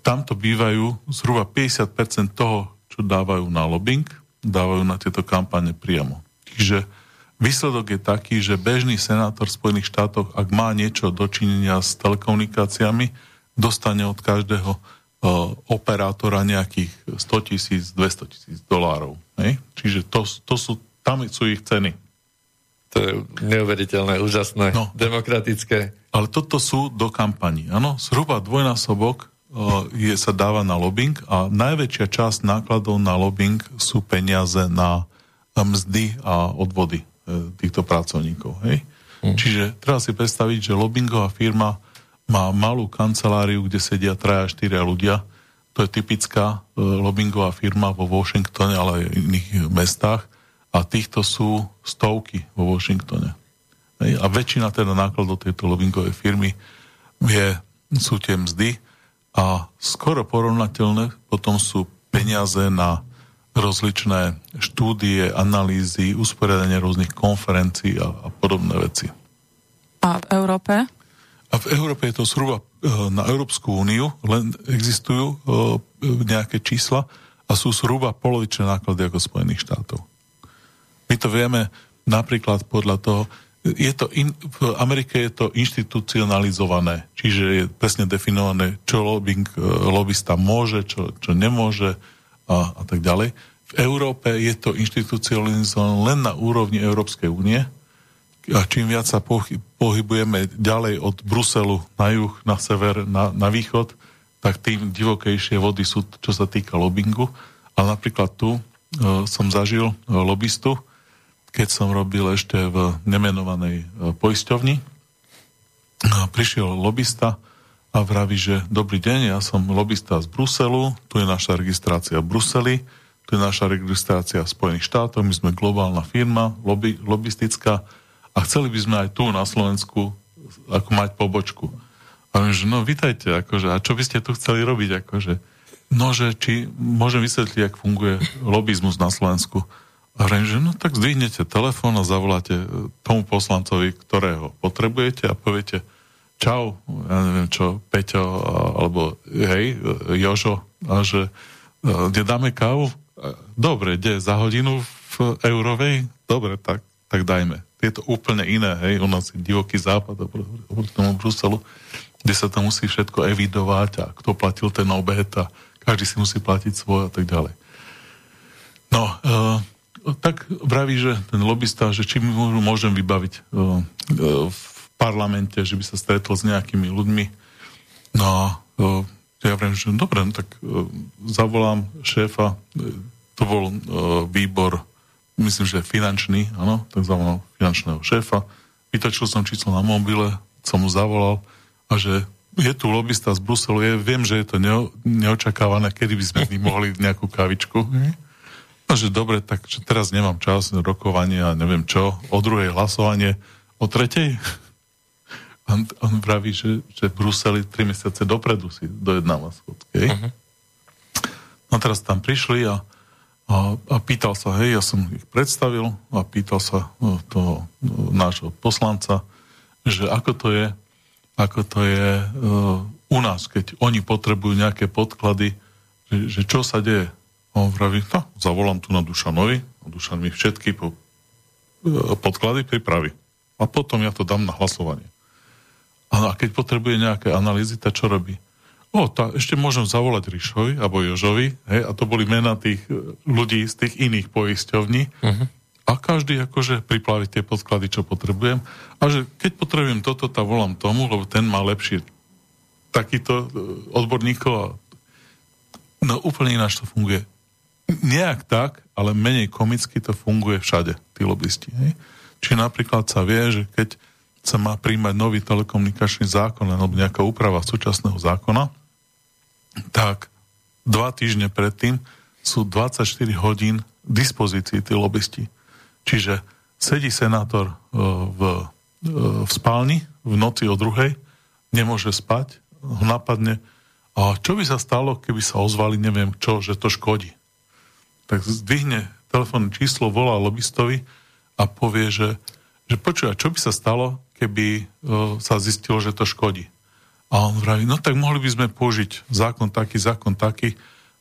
Speaker 3: Tamto bývajú zhruba 50% toho, čo dávajú na lobbying, dávajú na tieto kampane priamo. Čiže výsledok je taký, že bežný senátor v Spojených štátoch, ak má niečo dočinenia s telekomunikáciami, dostane od každého uh, operátora nejakých 100 tisíc, 200 tisíc dolárov. Čiže to, to sú, tam sú ich ceny.
Speaker 1: To je neuveriteľné, úžasné, no, demokratické.
Speaker 3: Ale toto sú do kampaní. Áno, zhruba dvojnásobok uh, je, sa dáva na lobbying a najväčšia časť nákladov na lobbying sú peniaze na mzdy a odvody uh, týchto pracovníkov. Hej? Hmm. Čiže treba si predstaviť, že lobbyingová firma má malú kanceláriu, kde sedia traja, štyria ľudia. To je typická uh, lobbyingová firma vo Washingtone, ale aj v iných mestách a týchto sú stovky vo Washingtone. A väčšina teda nákladov tejto lobbyingovej firmy je, sú tie mzdy a skoro porovnateľné potom sú peniaze na rozličné štúdie, analýzy, usporiadanie rôznych konferencií a, a podobné veci.
Speaker 4: A v Európe?
Speaker 3: A v Európe je to zhruba e, na Európsku úniu, len existujú e, nejaké čísla a sú zhruba polovičné náklady ako Spojených štátov. My to vieme napríklad podľa toho, je to in, v Amerike je to inštitucionalizované, čiže je presne definované, čo lobbying, e, lobbysta môže, čo, čo nemôže a, a tak ďalej. V Európe je to inštitucionalizované len na úrovni Európskej únie a čím viac sa pohybujeme ďalej od Bruselu na juh, na sever, na, na východ, tak tým divokejšie vody sú, čo sa týka lobbingu. Ale napríklad tu e, som zažil e, lobbystu, keď som robil ešte v nemenovanej e, poisťovni. Prišiel lobista a vraví, že dobrý deň, ja som lobista z Bruselu, tu je naša registrácia v Bruseli, tu je naša registrácia v Spojených štátoch, my sme globálna firma, lobby, lobistická a chceli by sme aj tu na Slovensku ako mať pobočku. A viem, že no vítajte, akože, a čo by ste tu chceli robiť, akože, no, že či môžem vysvetliť, ako funguje lobizmus na Slovensku. A hovorím, že no tak zdvihnete telefón a zavoláte e, tomu poslancovi, ktorého potrebujete a poviete čau, ja neviem čo, Peťo, alebo hej, e, Jožo, a že e, kde dáme kávu? Dobre, kde, za hodinu v eurovej? Dobre, tak, tak dajme. Je to úplne iné, hej, u nás je divoký západ oproti tomu Bruselu, kde sa to musí všetko evidovať a kto platil ten obed a každý si musí platiť svoj a tak ďalej. No, uh, tak vraví, že ten lobista, že či môžem vybaviť uh, uh, v parlamente, že by sa stretol s nejakými ľuďmi. No a uh, ja vravím, že dobre, no tak zavolám šéfa, to bol výbor, myslím, že finančný, áno, tak zavolám finančného šéfa, vytočil som číslo na mobile, som mu zavolal a že je tu lobista z Bruselu, je, viem, že je to neo, neočakávané, kedy by sme mohli nejakú kavičku. Mm. No, že dobre, tak že teraz nemám čas rokovania, neviem čo, o druhej hlasovanie, o tretej. On, on vraví, že, že v Bruseli tri mesiace dopredu si dojednáva schodky. Uh-huh. No teraz tam prišli a, a, a pýtal sa, hej, ja som ich predstavil a pýtal sa no, toho no, nášho poslanca, že ako to je, ako to je uh, u nás, keď oni potrebujú nejaké podklady, že, že čo sa deje. A on vraví, no, zavolám tu na Dušanovi, a Dušan mi všetky po, e, podklady pripraví. A potom ja to dám na hlasovanie. A keď potrebuje nejaké analýzy, tak čo robí? O, tá, ešte môžem zavolať Ríšovi alebo Jožovi, hej, a to boli mena tých e, ľudí z tých iných poisťovní. Uh-huh. A každý akože priplaví tie podklady, čo potrebujem. A že keď potrebujem toto, tak volám tomu, lebo ten má lepšie takýto e, odborníkov. A... No úplne ináč to funguje nejak tak, ale menej komicky to funguje všade, tí lobbysti. Čiže napríklad sa vie, že keď sa má príjmať nový telekomunikačný zákon alebo nejaká úprava súčasného zákona, tak dva týždne predtým sú 24 hodín dispozícii tí lobbysti. Čiže sedí senátor e, v, e, v spálni v noci o druhej, nemôže spať, ho napadne. A čo by sa stalo, keby sa ozvali, neviem čo, že to škodí tak zdvihne telefónne číslo, volá lobbystovi a povie, že, že počúva, čo by sa stalo, keby o, sa zistilo, že to škodí. A on vraví, no tak mohli by sme použiť zákon taký, zákon taký,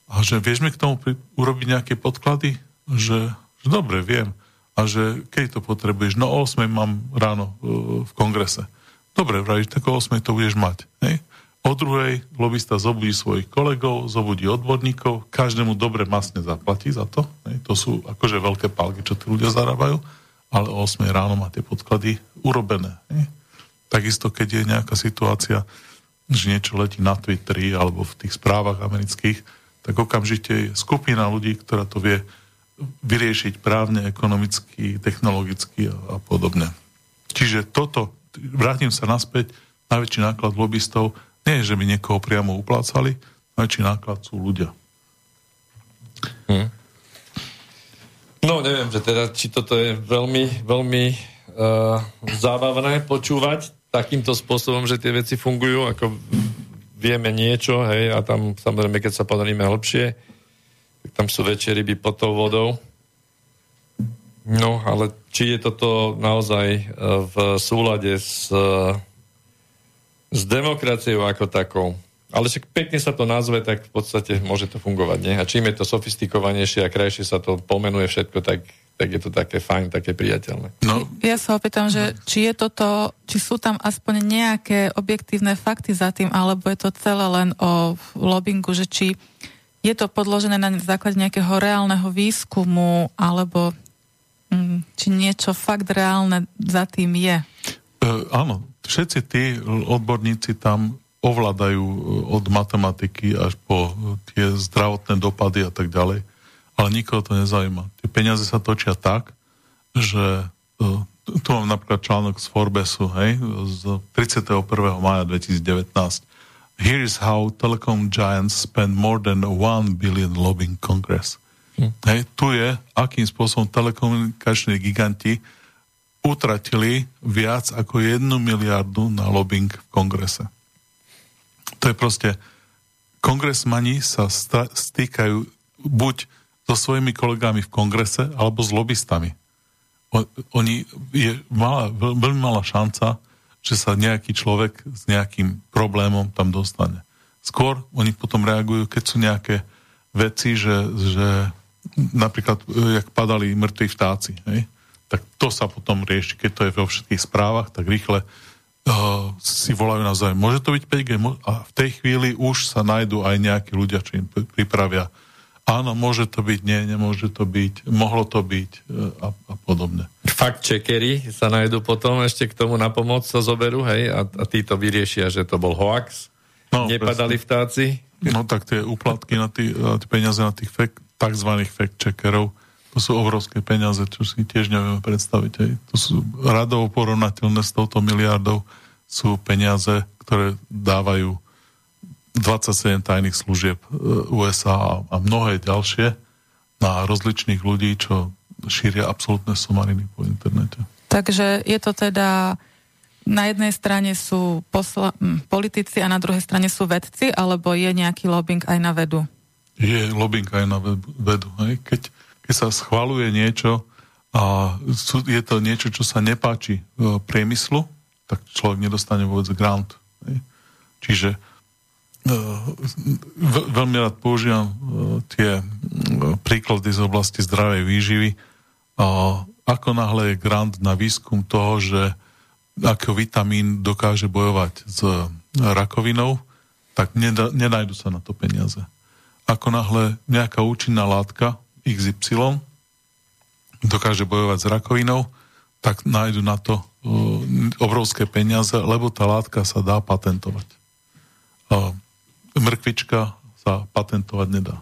Speaker 3: a že vieš mi k tomu pri, urobiť nejaké podklady? Že, že dobre, viem. A že keď to potrebuješ, no o 8 mám ráno uh, v kongrese. Dobre, vravíš, tak o 8 to budeš mať. Hej? O druhej lobista zobudí svojich kolegov, zobudí odborníkov, každému dobre masne zaplatí za to. To sú akože veľké palky, čo tí ľudia zarábajú, ale o 8 ráno má tie podklady urobené. Takisto, keď je nejaká situácia, že niečo letí na Twitteri alebo v tých správach amerických, tak okamžite je skupina ľudí, ktorá to vie vyriešiť právne, ekonomicky, technologicky a, a podobne. Čiže toto, vrátim sa naspäť, najväčší náklad lobbystov nie že by niekoho priamo uplácali, najväčší náklad sú ľudia.
Speaker 1: Hmm. No, neviem, že teda, či toto je veľmi, veľmi uh, zábavné počúvať takýmto spôsobom, že tie veci fungujú, ako vieme niečo, hej, a tam samozrejme, keď sa podaríme hlbšie, tak tam sú väčšie ryby pod tou vodou. No, ale či je toto naozaj e, v súlade s, e, s demokraciou ako takou. Ale však pekne sa to nazve, tak v podstate môže to fungovať, nie? A čím je to sofistikovanejšie a krajšie sa to pomenuje všetko, tak, tak je to také fajn, také priateľné.
Speaker 4: No. Ja sa opýtam, že či je toto, či sú tam aspoň nejaké objektívne fakty za tým, alebo je to celé len o lobbingu, že či je to podložené na základe nejakého reálneho výskumu, alebo hm, či niečo fakt reálne za tým je?
Speaker 3: Uh, áno, všetci tí odborníci tam ovládajú e, od matematiky až po tie zdravotné dopady a tak ďalej, ale nikoho to nezaujíma. Tie peniaze sa točia tak, že uh, tu mám napríklad článok z Forbesu, hej, z 31. maja 2019 Here is how telecom giants spend more than 1 billion lobbying Congress. Hm. Hej, tu je, akým spôsobom telekomunikační giganti utratili viac ako 1 miliardu na lobbying v kongrese. To je proste, kongresmani sa stýkajú buď so svojimi kolegami v kongrese, alebo s lobbystami. Oni, je malá, veľmi malá šanca, že sa nejaký človek s nejakým problémom tam dostane. Skôr oni potom reagujú, keď sú nejaké veci, že, že napríklad, e, jak padali mŕtvi vtáci, hej? Tak to sa potom rieši, keď to je vo všetkých správach, tak rýchle uh, si volajú na zájem. Môže to byť 5G? A v tej chvíli už sa nájdú aj nejakí ľudia, čo im pripravia áno, môže to byť, nie, nemôže to byť, mohlo to byť e, a, a podobne.
Speaker 1: Fakt checkery sa nájdú potom ešte k tomu na pomoc sa zoberú, hej, a, a tí to vyriešia, že to bol hoax, no, nepadali presne. vtáci.
Speaker 3: No tak tie úplatky na tí, na tie peniaze na tých fake, takzvaných fact checkerov, to sú obrovské peniaze, čo si tiež nevieme predstaviť. Hej. To sú radovo porovnateľné s touto miliardou, sú peniaze, ktoré dávajú 27 tajných služieb e, USA a mnohé ďalšie na rozličných ľudí, čo šíria absolútne somariny po internete.
Speaker 4: Takže je to teda na jednej strane sú posla- politici a na druhej strane sú vedci, alebo je nejaký lobbying aj na vedu?
Speaker 3: Je lobbying aj na vedu. Hej? Keď, keď sa schvaluje niečo a je to niečo, čo sa nepáči e, priemyslu, tak človek nedostane vôbec grant. Čiže veľmi rád používam e, tie e, príklady z oblasti zdravej výživy. Ako náhle je grant na výskum toho, že ako vitamín dokáže bojovať s rakovinou, tak nenajdu sa na to peniaze. Ako náhle nejaká účinná látka XY dokáže bojovať s rakovinou, tak nájdu na to e, obrovské peniaze, lebo tá látka sa dá patentovať mrkvička sa patentovať nedá.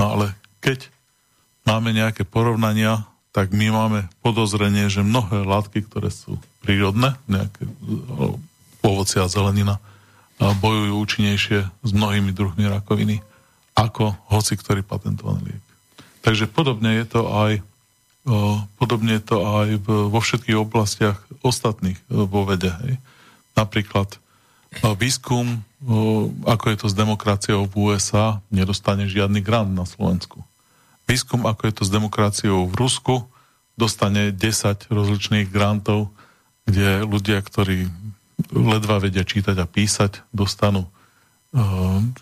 Speaker 3: No ale keď máme nejaké porovnania, tak my máme podozrenie, že mnohé látky, ktoré sú prírodné, nejaké ovoci a zelenina, bojujú účinnejšie s mnohými druhmi rakoviny ako hoci ktorý patentovaný liek. Takže podobne je to aj podobne je to aj vo všetkých oblastiach ostatných vo vede. Hej. Napríklad výskum ako je to s demokraciou v USA, nedostane žiadny grant na Slovensku. Výskum, ako je to s demokraciou v Rusku, dostane 10 rozličných grantov, kde ľudia, ktorí ledva vedia čítať a písať, dostanú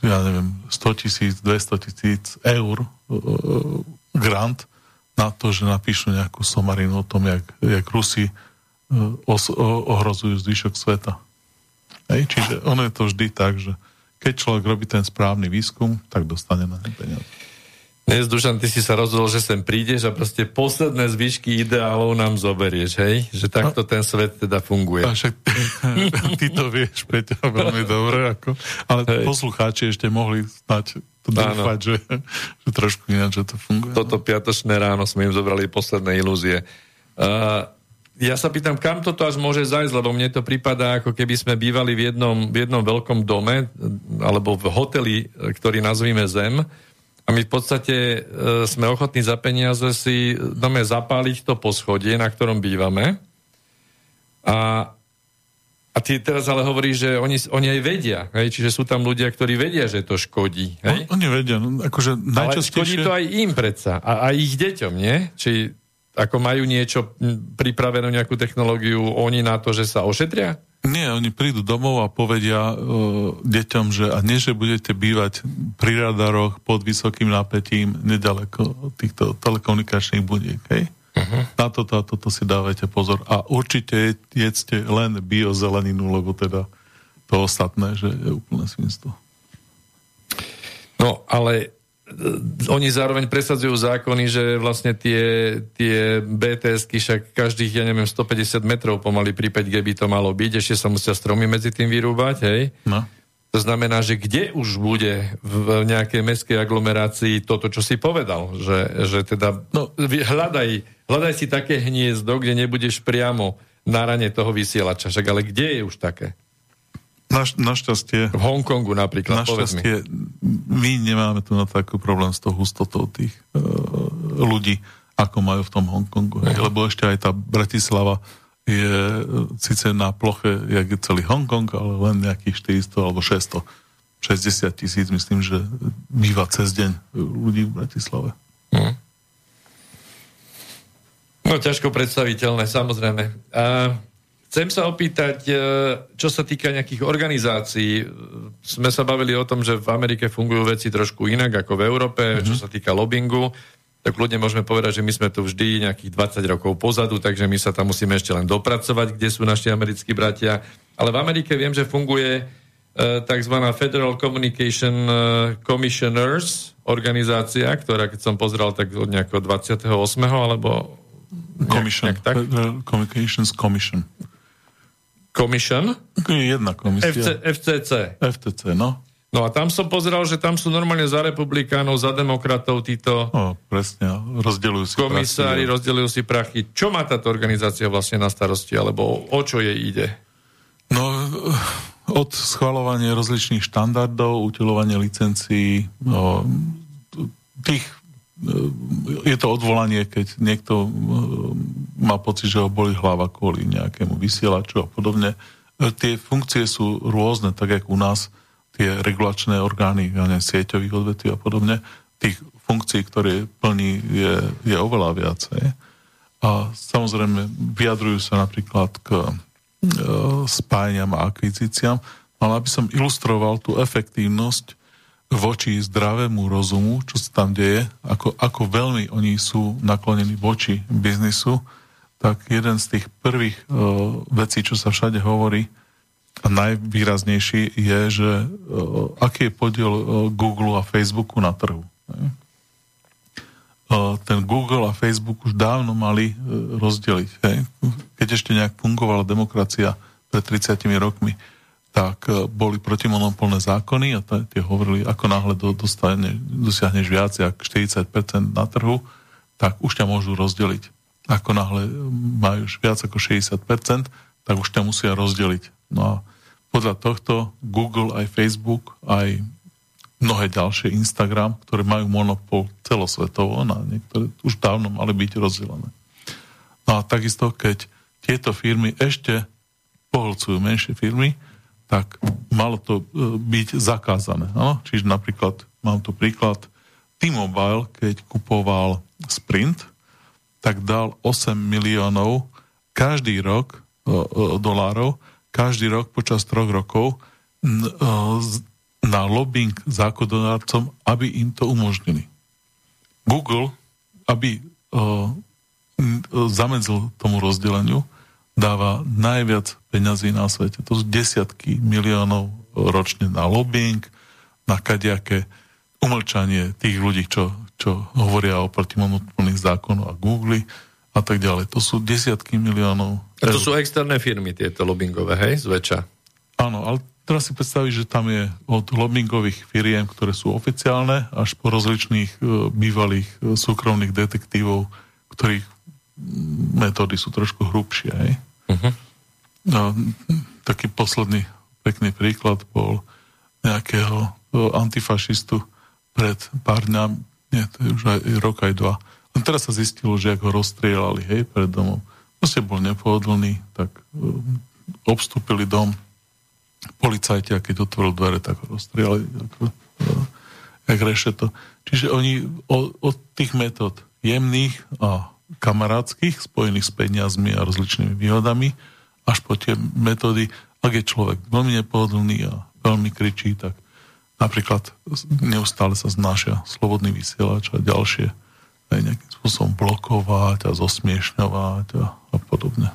Speaker 3: ja neviem, 100 tisíc, 200 tisíc eur grant na to, že napíšu nejakú somarinu o tom, jak, jak Rusi os, o, ohrozujú zvyšok sveta. Hej? Čiže ono je to vždy tak, že keď človek robí ten správny výskum, tak dostane na ne peniaze.
Speaker 1: Dnes, Dušan, ty si sa rozhodol, že sem prídeš a proste posledné zvyšky ideálov nám zoberieš, hej? Že takto ten svet teda funguje.
Speaker 3: A však ty to vieš, Peťa, veľmi dobre, ako, ale hej. poslucháči ešte mohli snať to dúfať, že, že trošku ináč, že to funguje.
Speaker 1: Toto piatočné ráno sme im zobrali posledné ilúzie. Uh, ja sa pýtam, kam toto až môže zajsť, lebo mne to prípada, ako keby sme bývali v jednom, v jednom veľkom dome, alebo v hoteli, ktorý nazvíme Zem, a my v podstate e, sme ochotní za peniaze si dáme zapáliť to poschodie, na ktorom bývame. A, a ty teraz ale hovoríš, že oni, oni aj vedia, hej? čiže sú tam ľudia, ktorí vedia, že to škodí. Hej?
Speaker 3: No, oni vedia, no, akože najčastejšie...
Speaker 1: Ale škodí to aj im predsa, a, a ich deťom, nie? Či ako majú niečo pripravenú, nejakú technológiu oni na to, že sa ošetria?
Speaker 3: Nie, oni prídu domov a povedia uh, deťom, že a nie, že budete bývať pri radaroch pod vysokým napätím nedaleko týchto telekomunikačných budiek, hej? Uh-huh. Na toto a toto si dávajte pozor. A určite jedzte len biozeleninu, lebo teda to ostatné, že je úplne svinstvo.
Speaker 1: No, ale E, oni zároveň presadzujú zákony, že vlastne tie, tie BTSky však každých, ja neviem, 150 metrov pomaly pri 5G by to malo byť, ešte sa musia stromy medzi tým vyrúbať, hej? No. To znamená, že kde už bude v nejakej mestskej aglomerácii toto, čo si povedal, že, že teda no. hľadaj, hľadaj si také hniezdo, kde nebudeš priamo na rane toho vysielača, však ale kde je už také?
Speaker 3: Naš, našťastie...
Speaker 1: V Hongkongu napríklad,
Speaker 3: Našťastie my nemáme tu na taký problém s tou hustotou tých uh, ľudí, ako majú v tom Hongkongu. Hej, lebo ešte aj tá Bratislava je uh, síce na ploche, jak je celý Hongkong, ale len nejakých 400 alebo 600 60 tisíc, myslím, že býva cez deň ľudí v Bratislave. Hmm.
Speaker 1: No ťažko predstaviteľné, samozrejme. A Chcem sa opýtať, e, čo sa týka nejakých organizácií. Sme sa bavili o tom, že v Amerike fungujú veci trošku inak ako v Európe, mm-hmm. čo sa týka lobbingu. Tak ľudia môžeme povedať, že my sme tu vždy nejakých 20 rokov pozadu, takže my sa tam musíme ešte len dopracovať, kde sú naši americkí bratia. Ale v Amerike viem, že funguje e, tzv. Federal Communication e, Commissioners organizácia, ktorá, keď som pozrel, tak od nejakého 28. alebo
Speaker 3: Commission. Nejak, tak? Communications Commission.
Speaker 1: Commission.
Speaker 3: Jedna komisia.
Speaker 1: FC, FCC.
Speaker 3: FTC, no.
Speaker 1: No a tam som pozeral, že tam sú normálne za republikánov, za demokratov títo...
Speaker 3: No, presne, rozdeľujú si
Speaker 1: Komisári prachy, rozdeľujú si prachy. Čo má táto organizácia vlastne na starosti, alebo o čo jej ide?
Speaker 3: No, od schvalovania rozličných štandardov, utelovanie licencií, no, tých je to odvolanie, keď niekto e, má pocit, že ho boli hlava kvôli nejakému vysielaču a podobne. E, tie funkcie sú rôzne, tak ako u nás tie regulačné orgány, ja sieťových odvetví a podobne. Tých funkcií, ktoré plní, je, je oveľa viacej. A samozrejme vyjadrujú sa napríklad k e, spájaniam a akvizíciám, ale aby som ilustroval tú efektívnosť voči zdravému rozumu, čo sa tam deje, ako, ako veľmi oni sú naklonení voči biznisu, tak jeden z tých prvých uh, vecí, čo sa všade hovorí, a najvýraznejší je, že uh, aký je podiel uh, Google a Facebooku na trhu. Uh, ten Google a Facebook už dávno mali uh, rozdeliť. Hej? Keď ešte nejak fungovala demokracia pred 30 rokmi, tak e, boli protimonopolné zákony a tie hovorili, ako náhle do, dostane, dosiahneš viac ako 40% na trhu, tak už ťa môžu rozdeliť. Ako náhle majú viac ako 60%, tak už ťa musia rozdeliť. No a podľa tohto Google, aj Facebook, aj mnohé ďalšie Instagram, ktoré majú monopol celosvetovo, na niektoré už dávno mali byť rozdelené. No a takisto, keď tieto firmy ešte pohlcujú menšie firmy, tak malo to e, byť zakázané. No? Čiže napríklad, mám tu príklad, T-Mobile, keď kupoval Sprint, tak dal 8 miliónov každý rok e, e, dolárov, každý rok počas troch rokov na lobbying zákonodárcom, aby im to umožnili. Google, aby zamedzil tomu rozdeleniu, dáva najviac peňazí na svete. To sú desiatky miliónov ročne na lobbying, na kadejaké umlčanie tých ľudí, čo, čo hovoria o protimonopolných zákonoch a Google a tak ďalej. To sú desiatky miliónov.
Speaker 1: A to sú externé firmy, tieto lobbyingové, hej, zväčša?
Speaker 3: Áno, ale teraz si predstavíš, že tam je od lobbyingových firiem, ktoré sú oficiálne, až po rozličných e, bývalých e, súkromných detektívov, ktorých metódy sú trošku hrubšie. Hej? Uh-huh. No, taký posledný pekný príklad bol nejakého e, antifašistu pred pár dňami, nie, to je už aj rok aj dva. Len teraz sa zistilo, že ak ho rozstrielali, hej, pred domom, proste bol nepohodlný, tak um, obstúpili dom, policajti, a keď otvoril dvere, tak ho rozstrielali, ako, jak rešeto. Čiže oni od tých metód jemných a kamarádskych, spojených s peniazmi a rozličnými výhodami, až po tie metódy, ak je človek veľmi nepohodlný a veľmi kričí, tak napríklad neustále sa znášia slobodný vysielač a ďalšie aj nejakým spôsobom blokovať a zosmiešňovať a, a podobne.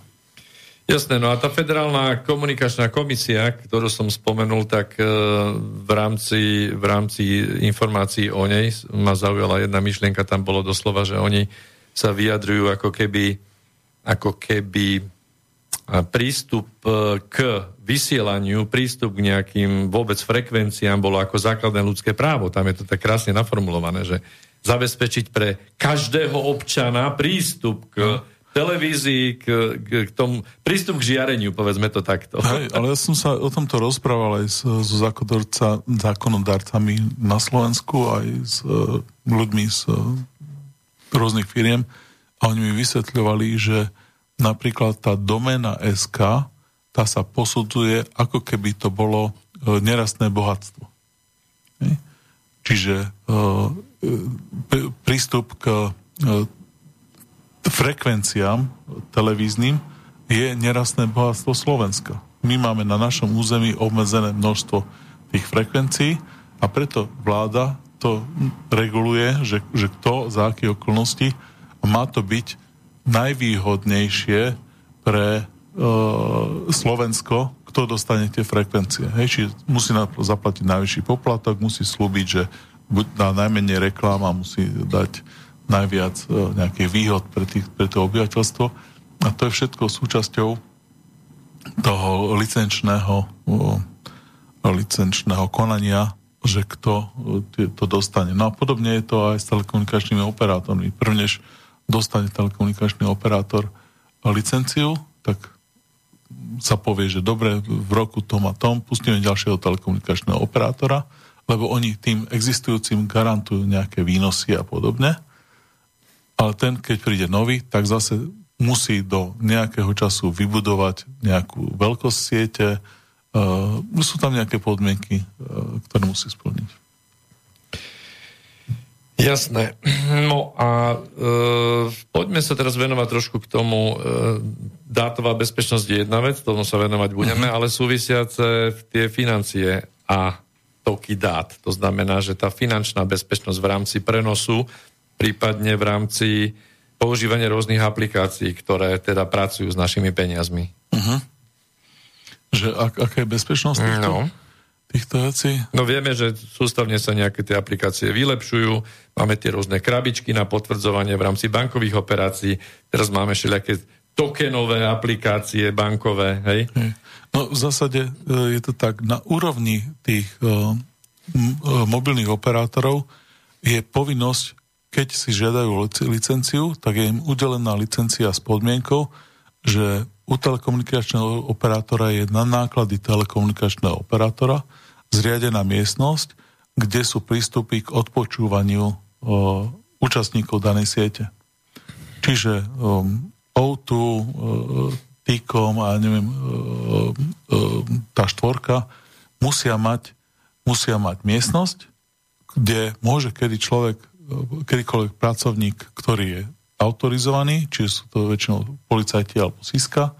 Speaker 1: Jasné, no a tá federálna komunikačná komisia, ktorú som spomenul, tak e, v rámci, v rámci informácií o nej ma zaujala jedna myšlienka, tam bolo doslova, že oni sa vyjadrujú ako keby, ako keby prístup e, k vysielaniu, prístup k nejakým vôbec frekvenciám bolo ako základné ľudské právo. Tam je to tak krásne naformulované, že zabezpečiť pre každého občana prístup k televízii, k, k, k tomu, prístup k žiareniu, povedzme to takto.
Speaker 3: Hej, ale ja som sa o tomto rozprával aj so, so zákonodárcami na Slovensku, aj s uh, ľuďmi z uh, rôznych firiem a oni mi vysvetľovali, že napríklad tá doména SK, tá sa posudzuje, ako keby to bolo e, nerastné bohatstvo. Čiže e, e, prístup k frekvenciám televíznym je nerastné bohatstvo Slovenska. My máme na našom území obmedzené množstvo tých frekvencií a preto vláda to reguluje, že, že kto, za aké okolnosti má to byť najvýhodnejšie pre e, Slovensko, kto dostane tie frekvencie. Hej, či musí zaplatiť najvyšší poplatok, musí slúbiť, že dá najmenej reklama, musí dať najviac e, nejakých výhod pre, tých, pre to obyvateľstvo. A to je všetko súčasťou toho licenčného, licenčného konania, že kto e, to dostane. No a podobne je to aj s telekomunikačnými operátormi. Prvnež dostane telekomunikačný operátor licenciu, tak sa povie, že dobre, v roku tom a tom pustíme ďalšieho telekomunikačného operátora, lebo oni tým existujúcim garantujú nejaké výnosy a podobne. Ale ten, keď príde nový, tak zase musí do nejakého času vybudovať nejakú veľkosť siete. Uh, sú tam nejaké podmienky, uh, ktoré musí splniť.
Speaker 1: Jasné. No a e, poďme sa teraz venovať trošku k tomu. E, dátová bezpečnosť je jedna vec, tomu sa venovať budeme, mm-hmm. ale súvisiace tie financie a toky dát. To znamená, že tá finančná bezpečnosť v rámci prenosu, prípadne v rámci používania rôznych aplikácií, ktoré teda pracujú s našimi peniazmi.
Speaker 3: Uh-huh. Že ak, aká je bezpečnosť? No týchto vecí?
Speaker 1: No vieme, že sústavne sa nejaké tie aplikácie vylepšujú, máme tie rôzne krabičky na potvrdzovanie v rámci bankových operácií, teraz máme všelijaké tokenové aplikácie bankové, hej?
Speaker 3: No v zásade e, je to tak, na úrovni tých uh, mobilných operátorov je povinnosť, keď si žiadajú licenciu, tak je im udelená licencia s podmienkou, že u telekomunikačného operátora je na náklady telekomunikačného operátora zriadená miestnosť, kde sú prístupy k odpočúvaniu o, účastníkov danej siete. Čiže um, O2, uh, T-Com a neviem, uh, uh, tá štvorka musia mať, musia mať miestnosť, kde môže kedy človek, kedykoľvek pracovník, ktorý je autorizovaný, či sú to väčšinou policajti alebo SISKA,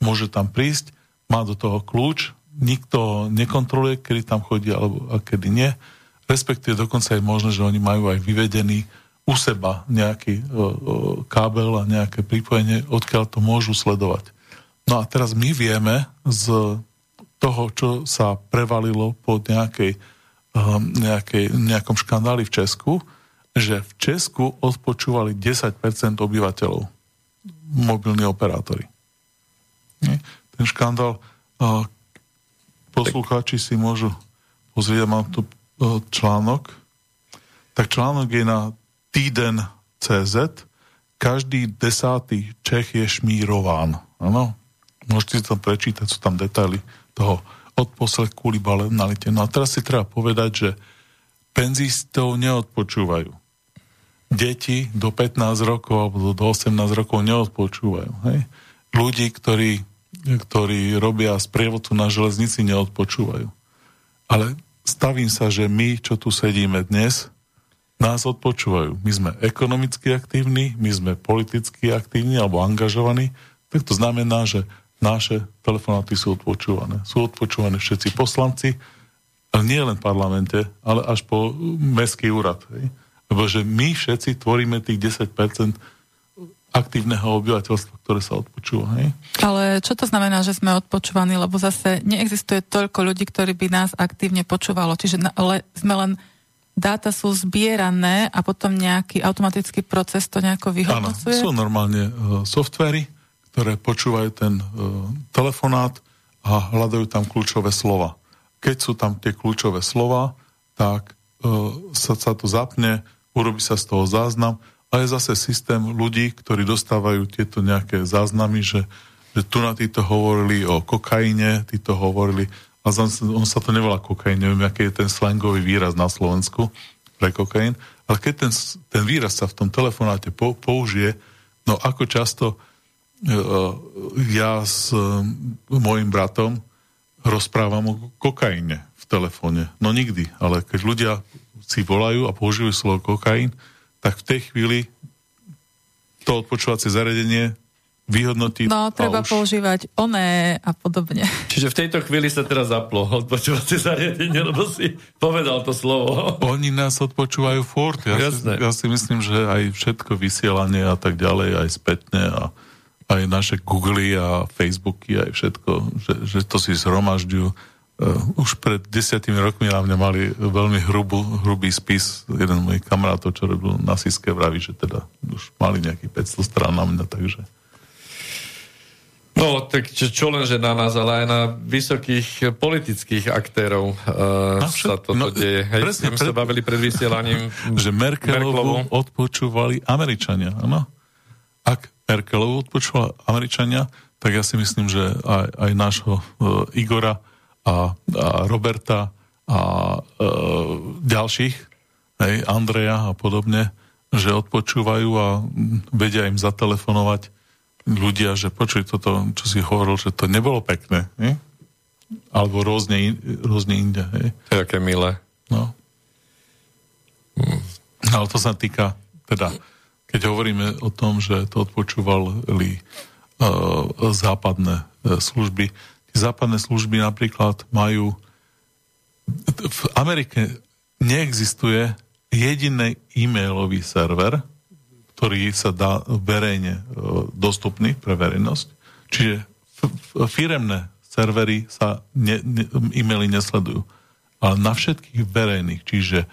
Speaker 3: môže tam prísť, má do toho kľúč, nikto nekontroluje, kedy tam chodí alebo a kedy nie. Respektíve dokonca je možné, že oni majú aj vyvedený u seba nejaký kábel a nejaké pripojenie, odkiaľ to môžu sledovať. No a teraz my vieme z toho, čo sa prevalilo po nejakej, nejakej, nejakom škandáli v Česku, že v Česku odpočúvali 10% obyvateľov, mobilní operátori. Ten škandál, poslucháči si môžu pozrieť, mám tu článok, tak článok je na týden CZ, každý desátý Čech je šmírován. Ano? Môžete si to prečítať, sú tam detaily toho odposled kvôli balenalite. No a teraz si treba povedať, že penzistov neodpočúvajú. Deti do 15 rokov alebo do 18 rokov neodpočúvajú. Hej? Ľudí, ktorí, ktorí robia sprievodcu na železnici, neodpočúvajú. Ale stavím sa, že my, čo tu sedíme dnes, nás odpočúvajú. My sme ekonomicky aktívni, my sme politicky aktívni alebo angažovaní, tak to znamená, že naše telefonáty sú odpočúvané. Sú odpočúvané všetci poslanci, ale nie len v parlamente, ale až po mestský úrad. Hej. Lebo že my všetci tvoríme tých 10% aktívneho obyvateľstva, ktoré sa odpočúva. Hej?
Speaker 4: Ale čo to znamená, že sme odpočúvaní? Lebo zase neexistuje toľko ľudí, ktorí by nás aktívne počúvalo. Čiže ale sme len dáta sú zbierané a potom nejaký automatický proces to nejako vyhodnocuje?
Speaker 3: Áno, sú normálne uh, softvery, ktoré počúvajú ten uh, telefonát a hľadajú tam kľúčové slova. Keď sú tam tie kľúčové slova, tak uh, sa, sa to zapne, urobí sa z toho záznam a je zase systém ľudí, ktorí dostávajú tieto nejaké záznamy, že, že tu na títo hovorili o kokaine, títo hovorili a on sa to nevolá kokain, neviem, aký je ten slangový výraz na Slovensku pre kokain, ale keď ten, ten výraz sa v tom telefonáte po, použije, no ako často uh, ja s uh, mojim bratom rozprávam o kokaine v telefóne. No nikdy, ale keď ľudia si volajú a používajú slovo kokain, tak v tej chvíli to odpočúvacie zariadenie vyhodnotiť.
Speaker 4: No, treba už... používať oné a podobne.
Speaker 1: Čiže v tejto chvíli sa teraz zaplo odpočúvacie zariadenie, lebo si povedal to slovo.
Speaker 3: Oni nás odpočúvajú furt. Ja, si, ja si myslím, že aj všetko vysielanie a tak ďalej, aj spätne a aj naše Google a Facebooky, aj všetko, že, že to si zhromažďujú. Uh, už pred desiatimi rokmi na mňa mali veľmi hrubú, hrubý spis. Jeden z mojich kamarátov, čo robil na Siske, vraví, že teda už mali nejakých 500 strán na mňa, takže
Speaker 1: No, tak čo, čo len, že na nás, ale aj na vysokých politických aktérov uh, sa toto no, deje. Hej, presne, pred... sa bavili pred vysielaním.
Speaker 3: že Merkelovu, Merkelovu odpočúvali Američania, áno? Ak Merkelovu odpočúvali Američania, tak ja si myslím, že aj, aj nášho uh, Igora a, a Roberta a uh, ďalších, hej, Andreja a podobne, že odpočúvajú a vedia im zatelefonovať ľudia, že počuj toto, čo si hovoril, že to nebolo pekné, nie? alebo rôzne, rôzne inde. Hej?
Speaker 1: To je aké milé.
Speaker 3: No. Hmm. Ale to sa týka, teda, keď hovoríme o tom, že to odpočúvali uh, západné uh, služby, západné služby napríklad majú v Amerike neexistuje jediný e-mailový server, ktorý sa dá verejne e, dostupný pre verejnosť. Čiže firemné servery sa ne, ne, e-maily nesledujú. Ale na všetkých verejných, čiže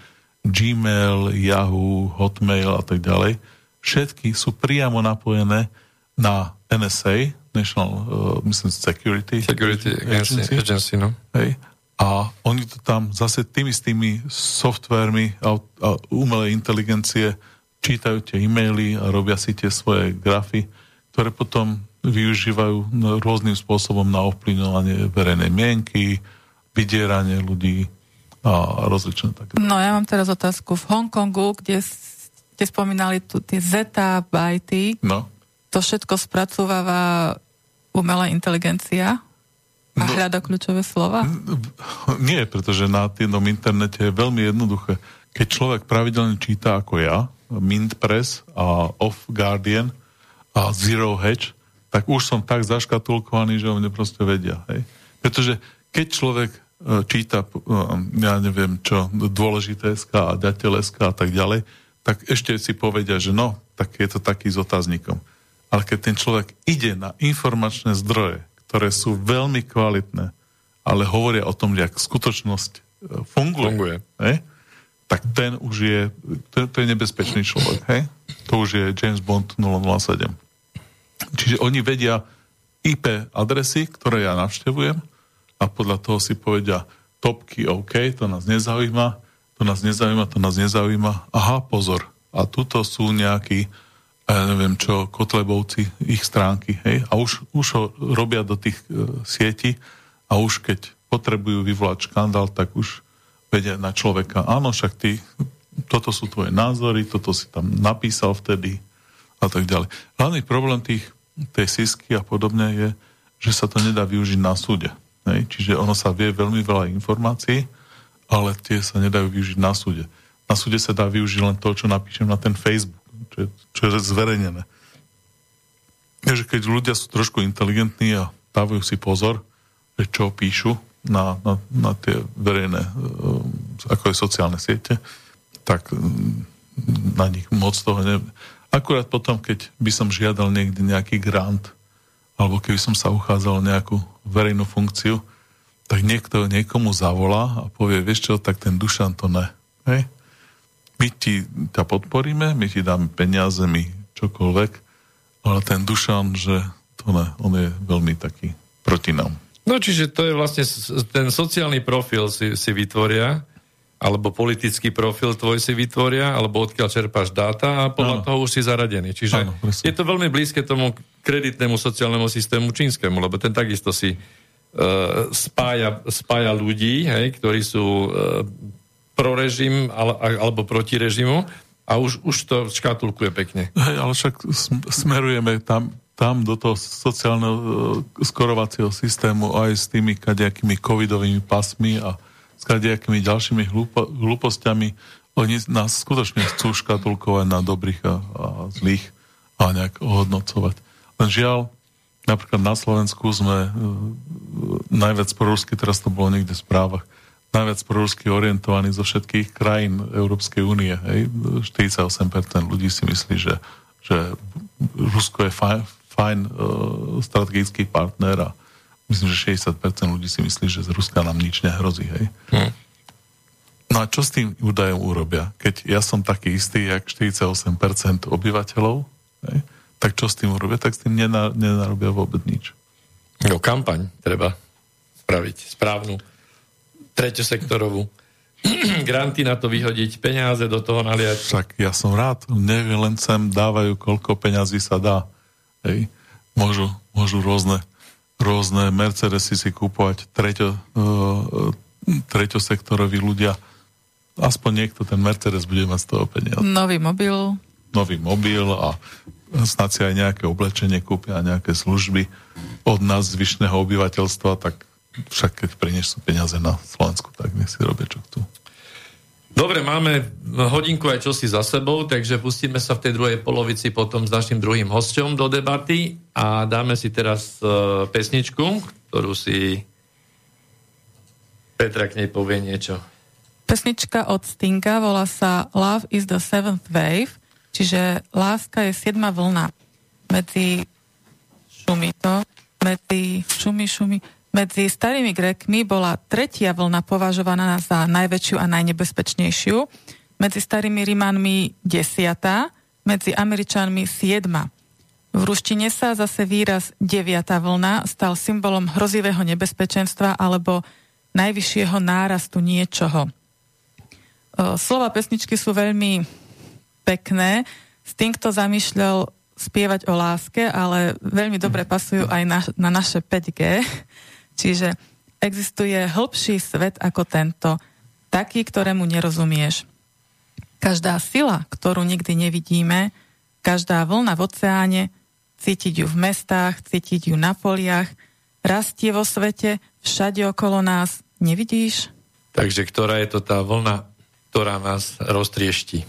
Speaker 3: Gmail, Yahoo, Hotmail a tak ďalej, všetky sú priamo napojené na NSA, National uh, myslím, Security,
Speaker 1: Security Agency, agency no.
Speaker 3: Hej. A oni to tam zase tými s tými softvermi a, a umelej inteligencie čítajú tie e-maily a robia si tie svoje grafy, ktoré potom využívajú rôznym spôsobom na ovplyvňovanie verejnej mienky, vydieranie ľudí a rozličné také.
Speaker 4: No ja mám teraz otázku. V Hongkongu, kde ste spomínali tu tie zeta bajty, no. to všetko spracováva umelá inteligencia a no, hľada kľúčové slova?
Speaker 3: Nie, pretože na týmto internete je veľmi jednoduché. Keď človek pravidelne číta ako ja, Mint Press a Off Guardian a Zero Hedge, tak už som tak zaškatulkovaný, že o mne proste vedia. Hej? Pretože keď človek e, číta, e, ja neviem čo, dôležité SK a ďateľ SK a tak ďalej, tak ešte si povedia, že no, tak je to taký s otáznikom. Ale keď ten človek ide na informačné zdroje, ktoré sú veľmi kvalitné, ale hovoria o tom, jak skutočnosť e, funguje, funguje. Hej? tak ten už je, to, to je nebezpečný človek, hej? To už je James Bond 007. Čiže oni vedia IP adresy, ktoré ja navštevujem a podľa toho si povedia topky OK, to nás nezaujíma, to nás nezaujíma, to nás nezaujíma. Aha, pozor. A tuto sú nejakí, ja neviem čo, kotlebovci, ich stránky, hej? A už, už ho robia do tých uh, sietí a už keď potrebujú vyvolať škandál, tak už vedia na človeka, áno, však ty, toto sú tvoje názory, toto si tam napísal vtedy a tak ďalej. Hlavný problém tých, tej sisky a podobne je, že sa to nedá využiť na súde. Hej? Čiže ono sa vie veľmi veľa informácií, ale tie sa nedajú využiť na súde. Na súde sa dá využiť len to, čo napíšem na ten Facebook, čo je, čo je zverejnené. Takže keď ľudia sú trošku inteligentní a dávajú si pozor, že čo píšu, na, na, na tie verejné, e, ako je sociálne siete, tak na nich moc toho ne... Akurát potom, keď by som žiadal niekde nejaký grant, alebo keby som sa uchádzal nejakú verejnú funkciu, tak niekto niekomu zavolá a povie, vieš čo, tak ten Dušan to ne. Hej? My ti ťa podporíme, my ti dáme peniaze, my čokoľvek, ale ten Dušan, že to ne, on je veľmi taký proti nám.
Speaker 1: No čiže to je vlastne ten sociálny profil si, si vytvoria, alebo politický profil tvoj si vytvoria, alebo odkiaľ čerpáš dáta a podľa ano. toho už si zaradený. Čiže ano, je to veľmi blízke tomu kreditnému sociálnemu systému čínskemu, lebo ten takisto si uh, spája, spája ľudí, hej, ktorí sú uh, pro režim ale, alebo proti režimu a už, už to škatulkuje pekne.
Speaker 3: Hej, ale však smerujeme tam tam do toho sociálneho e, skorovacieho systému aj s tými kadejakými covidovými pasmi a s kadejakými ďalšími hlupo, hlúpostiami. Oni nás skutočne chcú škatulkovať na dobrých a, a zlých a nejak ohodnocovať. Len žiaľ, napríklad na Slovensku sme uh, najviac prorusky, teraz to bolo niekde v správach, najviac prorusky orientovaní zo všetkých krajín Európskej únie. Hej? 48% ľudí si myslí, že, že Rusko je fajn, fajn uh, strategický partner a myslím, že 60% ľudí si myslí, že z Ruska nám nič nehrozí. Hej? Hmm. No a čo s tým údajom urobia? Keď ja som taký istý, jak 48% obyvateľov, hej? tak čo s tým urobia? Tak s tým nenar- nenarobia vôbec nič.
Speaker 1: No kampaň treba spraviť, správnu, treťosektorovú. Granty na to vyhodiť, peniaze do toho naliať.
Speaker 3: Však ja som rád, neviem, len sem dávajú, koľko peňazí sa dá. Hej. Môžu, môžu rôzne, rôzne Mercedesy si kúpovať treťo, uh, treťosektoroví ľudia. Aspoň niekto ten Mercedes bude mať z toho peniaze.
Speaker 4: Nový mobil.
Speaker 3: Nový mobil a snad si aj nejaké oblečenie kúpia a nejaké služby od nás zvyšného obyvateľstva, tak však keď priniesú peniaze na Slovensku, tak nech si robia, čo chcú.
Speaker 1: Dobre, máme hodinku aj čosi za sebou, takže pustíme sa v tej druhej polovici potom s našim druhým hosťom do debaty a dáme si teraz uh, pesničku, ktorú si Petra k nej povie niečo.
Speaker 4: Pesnička od Stinga volá sa Love is the seventh wave, čiže láska je siedma vlna. Medzi šumi to, medzi šumi, šumi, medzi starými Grekmi bola tretia vlna považovaná za najväčšiu a najnebezpečnejšiu, medzi starými Rimanmi desiatá, medzi Američanmi siedma. V ruštine sa zase výraz deviatá vlna stal symbolom hrozivého nebezpečenstva alebo najvyššieho nárastu niečoho. Slova pesničky sú veľmi pekné. S tým, kto zamýšľal spievať o láske, ale veľmi dobre pasujú aj na, na naše 5G. Čiže existuje hĺbší svet ako tento, taký, ktorému nerozumieš. Každá sila, ktorú nikdy nevidíme, každá vlna v oceáne, cítiť ju v mestách, cítiť ju na poliach, rastie vo svete, všade okolo nás. Nevidíš?
Speaker 1: Takže ktorá je to tá vlna, ktorá nás roztriešti?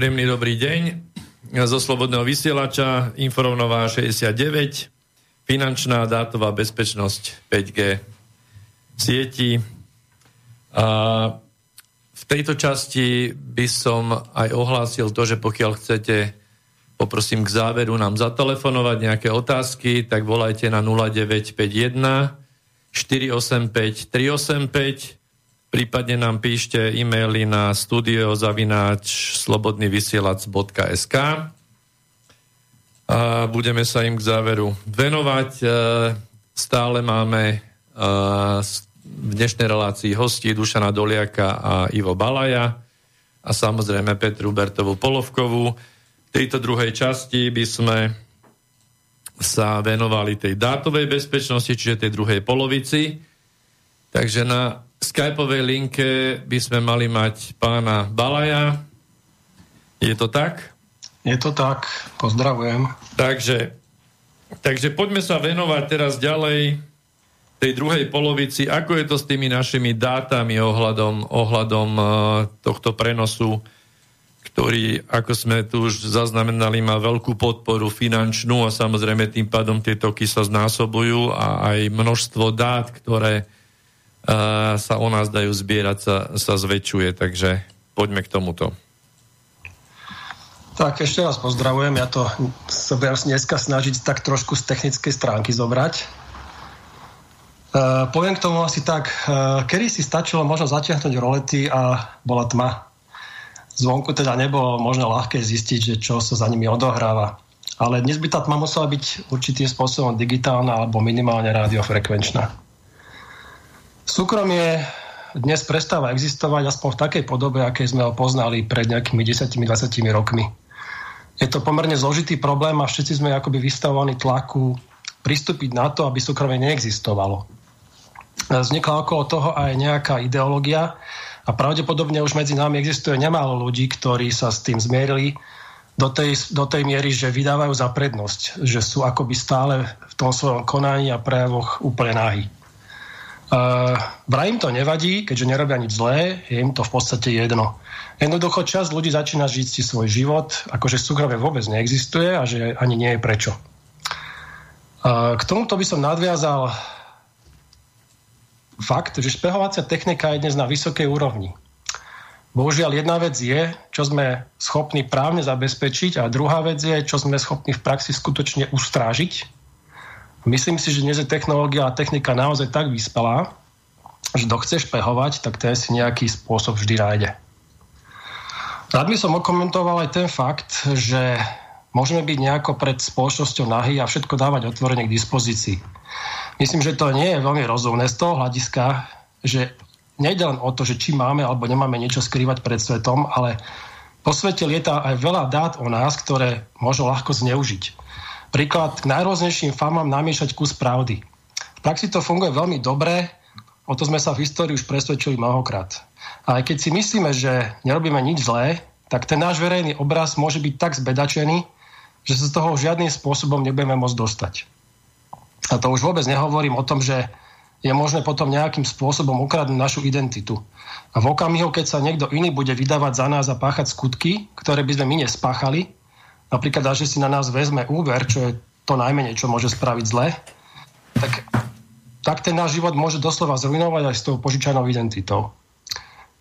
Speaker 1: Príjemný dobrý deň. Zo Slobodného vysielača, Informová 69, finančná dátová bezpečnosť 5G sieti. A v tejto časti by som aj ohlásil to, že pokiaľ chcete, poprosím k záveru nám zatelefonovať nejaké otázky, tak volajte na 0951 485 385 Prípadne nám píšte e-maily na studiozavináč slobodnyvysielac.sk a budeme sa im k záveru venovať. E, stále máme e, v dnešnej relácii hostí Dušana Doliaka a Ivo Balaja a samozrejme Petru Bertovú Polovkovú. V tejto druhej časti by sme sa venovali tej dátovej bezpečnosti, čiže tej druhej polovici. Takže na skypovej linke by sme mali mať pána Balaja. Je to tak?
Speaker 2: Je to tak, pozdravujem.
Speaker 1: Takže, takže poďme sa venovať teraz ďalej tej druhej polovici, ako je to s tými našimi dátami ohľadom, ohľadom uh, tohto prenosu, ktorý, ako sme tu už zaznamenali, má veľkú podporu finančnú a samozrejme tým pádom tie toky sa znásobujú a aj množstvo dát, ktoré sa o nás dajú zbierať, sa, sa zväčšuje, takže poďme k tomuto.
Speaker 2: Tak ešte raz pozdravujem, ja to sa budem dneska snažiť tak trošku z technickej stránky zobrať. Uh, poviem k tomu asi tak, uh, kedy si stačilo možno zatiahnuť rolety a bola tma. Zvonku teda nebolo možno ľahké zistiť, že čo sa za nimi odohráva. Ale dnes by tá tma musela byť určitým spôsobom digitálna alebo minimálne radiofrekvenčná. Súkromie dnes prestáva existovať aspoň v takej podobe, aké sme ho poznali pred nejakými 10-20 rokmi. Je to pomerne zložitý problém a všetci sme akoby vystavovaní tlaku pristúpiť na to, aby súkromie neexistovalo vznikla okolo toho aj nejaká ideológia a pravdepodobne už medzi nami existuje nemálo ľudí, ktorí sa s tým zmierili do tej, do tej miery, že vydávajú za prednosť, že sú akoby stále v tom svojom konaní a prejavoch úplne nahy. Uh, vraj to nevadí, keďže nerobia nič zlé, je im to v podstate jedno. Jednoducho čas ľudí začína žiť si svoj život, akože súkromie vôbec neexistuje a že ani nie je prečo. Uh, k tomuto by som nadviazal fakt, že špehovacia technika je dnes na vysokej úrovni. Bohužiaľ, jedna vec je, čo sme schopní právne zabezpečiť a druhá vec je, čo sme schopní v praxi skutočne ustrážiť. Myslím si, že dnes je technológia a technika naozaj tak vyspelá, že kto chce špehovať, tak ten si nejaký spôsob vždy nájde. Rád by som okomentoval aj ten fakt, že môžeme byť nejako pred spoločnosťou nahy a všetko dávať otvorene k dispozícii. Myslím, že to nie je veľmi rozumné z toho hľadiska, že nejde len o to, že či máme alebo nemáme niečo skrývať pred svetom, ale po svete lieta aj veľa dát o nás, ktoré môžu ľahko zneužiť. Príklad k najrôznejším famám namiešať kus pravdy. V praxi to funguje veľmi dobre, o to sme sa v histórii už presvedčili mnohokrát. A aj keď si myslíme, že nerobíme nič zlé, tak ten náš verejný obraz môže byť tak zbedačený, že sa z toho žiadnym spôsobom nebudeme môcť dostať. A to už vôbec nehovorím o tom, že je možné potom nejakým spôsobom ukradnúť našu identitu. A v okamihu, keď sa niekto iný bude vydávať za nás a páchať skutky, ktoré by sme my nespáchali, napríklad, že si na nás vezme úver, čo je to najmenej, čo môže spraviť zle, tak, tak ten náš život môže doslova zrujnovať aj s tou požičanou identitou.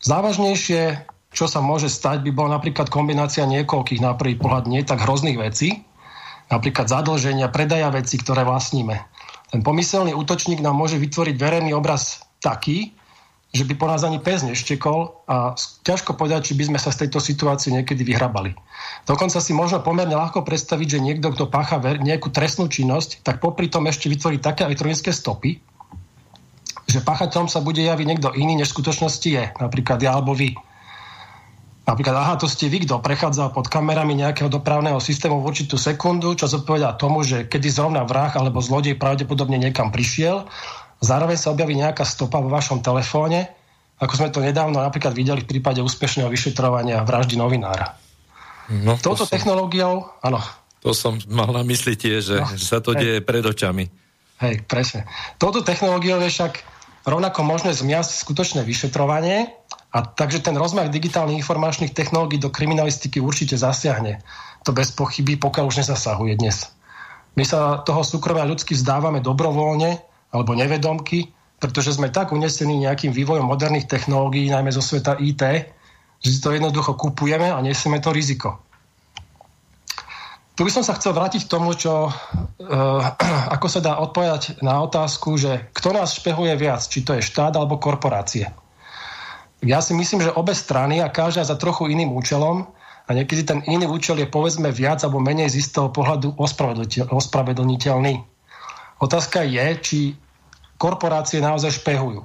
Speaker 2: Závažnejšie, čo sa môže stať, by bola napríklad kombinácia niekoľkých na prvý pohľad nie tak hrozných vecí, napríklad zadlženia, predaja veci, ktoré vlastníme. Ten pomyselný útočník nám môže vytvoriť verejný obraz taký, že by po nás ani pes neštekol a ťažko povedať, či by sme sa z tejto situácie niekedy vyhrabali. Dokonca si možno pomerne ľahko predstaviť, že niekto, kto pácha nejakú trestnú činnosť, tak popri tom ešte vytvorí také elektronické stopy, že páchateľom sa bude javiť niekto iný, než v skutočnosti je, napríklad ja alebo vy. Napríklad, aha, to ste vy, kto prechádza pod kamerami nejakého dopravného systému v určitú sekundu, čo zodpovedá tomu, že kedy zrovna vrah alebo zlodej pravdepodobne niekam prišiel, zároveň sa objaví nejaká stopa vo vašom telefóne, ako sme to nedávno napríklad videli v prípade úspešného vyšetrovania vraždy novinára. No, to Touto som, technológiou, áno.
Speaker 1: To som mal na mysli tiež, že, no, sa to hej. deje pred očami.
Speaker 2: Hej, presne. Touto technológiou je však rovnako možné zmiasť skutočné vyšetrovanie a takže ten rozmach digitálnych informačných technológií do kriminalistiky určite zasiahne. To bez pochyby, pokiaľ už nezasahuje dnes. My sa toho súkromia ľudsky vzdávame dobrovoľne alebo nevedomky, pretože sme tak unesení nejakým vývojom moderných technológií, najmä zo sveta IT, že si to jednoducho kupujeme a nesieme to riziko. Tu by som sa chcel vrátiť k tomu, čo, uh, ako sa dá odpovedať na otázku, že kto nás špehuje viac, či to je štát alebo korporácie. Ja si myslím, že obe strany a každá za trochu iným účelom a niekedy ten iný účel je povedzme viac alebo menej z istého pohľadu ospravedlniteľný. Otázka je, či korporácie naozaj špehujú.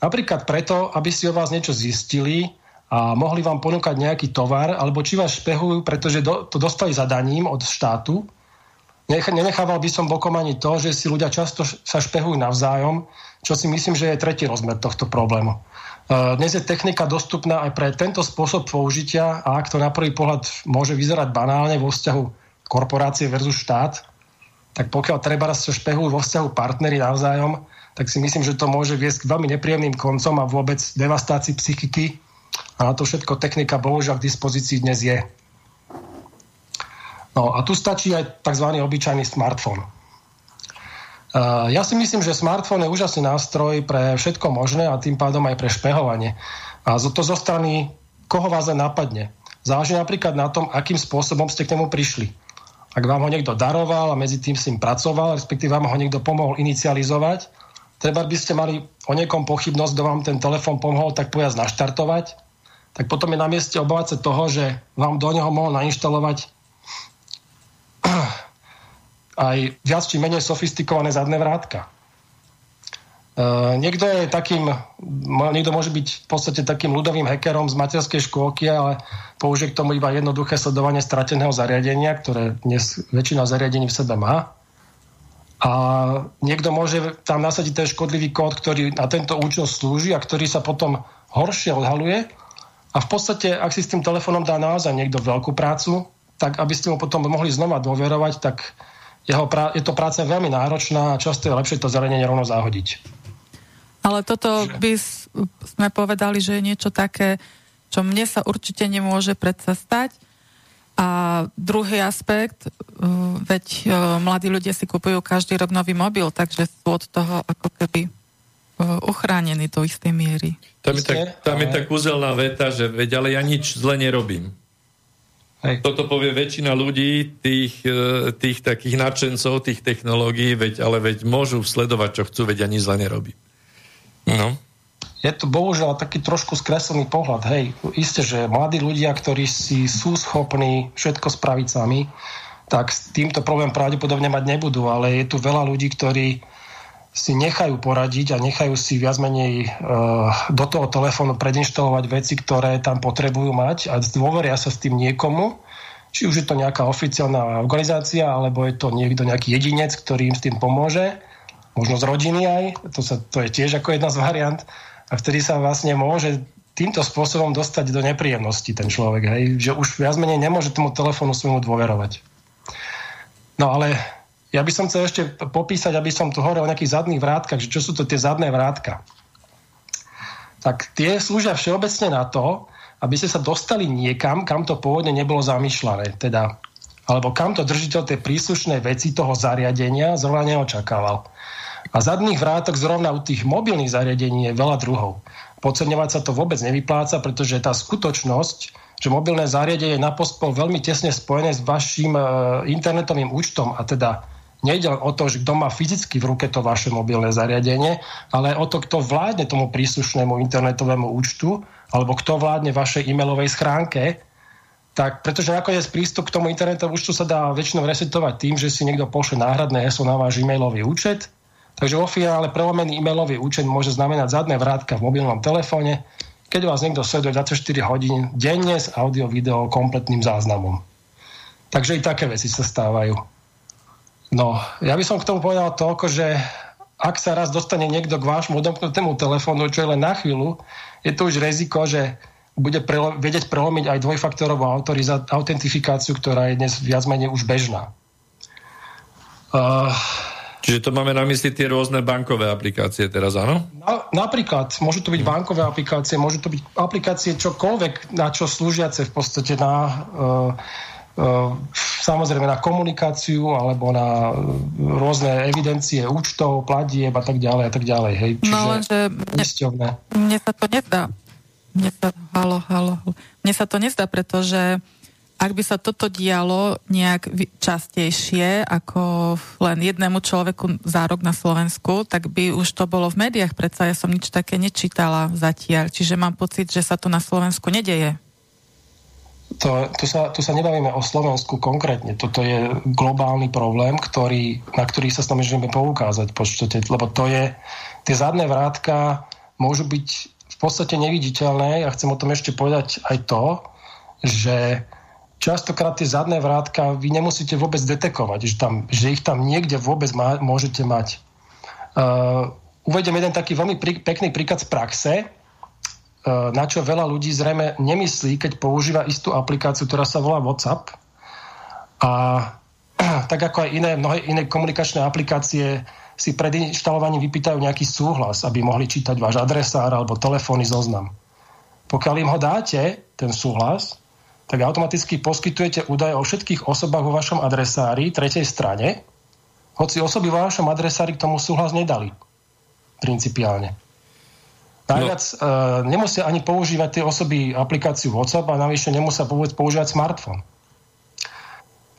Speaker 2: Napríklad preto, aby si o vás niečo zistili a mohli vám ponúkať nejaký tovar, alebo či vás špehujú, pretože do, to dostali zadaním od štátu. Nenechával by som bokom ani to, že si ľudia často sa špehujú navzájom, čo si myslím, že je tretí rozmer tohto problému. Dnes je technika dostupná aj pre tento spôsob použitia a ak to na prvý pohľad môže vyzerať banálne vo vzťahu korporácie versus štát, tak pokiaľ treba sa špehujú vo vzťahu partnery navzájom, tak si myslím, že to môže viesť k veľmi nepríjemným koncom a vôbec devastácii psychiky. A na to všetko technika bohužiaľ k dispozícii dnes je. No a tu stačí aj tzv. obyčajný smartfón. Uh, ja si myslím, že smartfón je úžasný nástroj pre všetko možné a tým pádom aj pre špehovanie. A to zo strany koho vás len napadne. Záleží napríklad na tom, akým spôsobom ste k nemu prišli. Ak vám ho niekto daroval a medzi tým s ním pracoval, respektíve vám ho niekto pomohol inicializovať, treba by ste mali o niekom pochybnosť, kto vám ten telefón pomohol tak povedať naštartovať, tak potom je na mieste obávať sa toho, že vám do neho mohol nainštalovať aj viac či menej sofistikované zadné vrátka. Uh, niekto je takým, niekto môže byť v podstate takým ľudovým hackerom z materskej škôlky, ale použije k tomu iba jednoduché sledovanie strateného zariadenia, ktoré dnes väčšina zariadení v sebe má. A niekto môže tam nasadiť ten škodlivý kód, ktorý na tento účel slúži a ktorý sa potom horšie odhaluje. A v podstate, ak si s tým telefónom dá naozaj niekto veľkú prácu, tak aby ste mu potom mohli znova dôverovať, tak jeho je to práca veľmi náročná a často je lepšie to zariadenie rovno zahodiť.
Speaker 4: Ale toto by sme povedali, že je niečo také, čo mne sa určite nemôže predsa stať, a druhý aspekt, uh, veď uh, mladí ľudia si kupujú každý rok nový mobil, takže sú od toho ako keby ochránení do istej miery.
Speaker 1: Tam je, tak, tam je tak úzelná veta, že veď ale ja nič zle nerobím. Hej. Toto povie väčšina ľudí, tých, tých takých nadšencov, tých technológií, veď, ale veď môžu sledovať, čo chcú, veď ani zle nerobím. No.
Speaker 2: Je to bohužiaľ taký trošku skreslený pohľad. Hej, isté, že mladí ľudia, ktorí si sú schopní všetko spraviť sami, tak s týmto problém pravdepodobne mať nebudú, ale je tu veľa ľudí, ktorí si nechajú poradiť a nechajú si viac menej uh, do toho telefónu predinštalovať veci, ktoré tam potrebujú mať a dôveria sa s tým niekomu, či už je to nejaká oficiálna organizácia, alebo je to niekto nejaký jedinec, ktorý im s tým pomôže, možno z rodiny aj, to, sa, to je tiež ako jedna z variant a vtedy sa vlastne môže týmto spôsobom dostať do nepríjemnosti ten človek, hej? že už viac menej nemôže tomu telefónu svojmu dôverovať. No ale ja by som chcel ešte popísať, aby som tu hovoril o nejakých zadných vrátkach, že čo sú to tie zadné vrátka. Tak tie slúžia všeobecne na to, aby ste sa dostali niekam, kam to pôvodne nebolo zamýšľané. Teda, alebo kam to držiteľ tej príslušnej veci toho zariadenia zrovna neočakával. A zadných vrátok zrovna u tých mobilných zariadení je veľa druhov. Podceňovať sa to vôbec nevypláca, pretože tá skutočnosť, že mobilné zariadenie je na postpol veľmi tesne spojené s vašim e, internetovým účtom a teda nejde len o to, že kto má fyzicky v ruke to vaše mobilné zariadenie, ale o to, kto vládne tomu príslušnému internetovému účtu alebo kto vládne vašej e-mailovej schránke, tak pretože nakoniec prístup k tomu internetovému účtu sa dá väčšinou resetovať tým, že si niekto pošle náhradné heslo na váš e-mailový účet Takže vo finále prelomený e-mailový účet môže znamenať zadné vrátka v mobilnom telefóne, keď vás niekto sleduje 24 hodín denne s audio-video kompletným záznamom. Takže i také veci sa stávajú. No, ja by som k tomu povedal toľko, že ak sa raz dostane niekto k vášmu odomknutému telefónu, čo je len na chvíľu, je to už riziko, že bude prelo- vedieť prelomiť aj dvojfaktorovú autoriza- autentifikáciu, ktorá je dnes viac menej už bežná.
Speaker 1: Uh, Čiže to máme na mysli tie rôzne bankové aplikácie teraz, áno?
Speaker 2: Na, napríklad, môžu to byť bankové aplikácie, môžu to byť aplikácie čokoľvek, na čo slúžiace v podstate na uh, Uh, samozrejme na komunikáciu alebo na rôzne evidencie účtov, platieb a tak ďalej a tak ďalej. Hej.
Speaker 4: Čiže no lenže mne, mne sa to nezdá. Mne sa, halo, halo, halo. Mne sa to nezdá, pretože ak by sa toto dialo nejak častejšie ako len jednému človeku za rok na Slovensku, tak by už to bolo v médiách, predsa ja som nič také nečítala zatiaľ, čiže mám pocit, že sa to na Slovensku nedeje.
Speaker 2: To, to, sa, to sa nebavíme o Slovensku konkrétne. Toto je globálny problém, ktorý, na ktorý sa snažíme poukázať, počtate, lebo to je, tie zadné vrátka môžu byť v podstate neviditeľné. Ja chcem o tom ešte povedať aj to, že častokrát tie zadné vrátka vy nemusíte vôbec detekovať, že, tam, že ich tam niekde vôbec má, môžete mať. Uh, uvedem jeden taký veľmi prí, pekný príklad z praxe, uh, na čo veľa ľudí zrejme nemyslí, keď používa istú aplikáciu, ktorá sa volá WhatsApp. A tak ako aj iné, mnohé iné komunikačné aplikácie si pred inštalovaním vypýtajú nejaký súhlas, aby mohli čítať váš adresár alebo telefónny zoznam. Pokiaľ im ho dáte, ten súhlas, tak automaticky poskytujete údaje o všetkých osobách vo vašom adresári tretej strane, hoci osoby vo vašom adresári k tomu súhlas nedali. Principiálne. Najviac no. uh, nemusia ani používať tie osoby aplikáciu WhatsApp a navyše nemusia používať smartfón.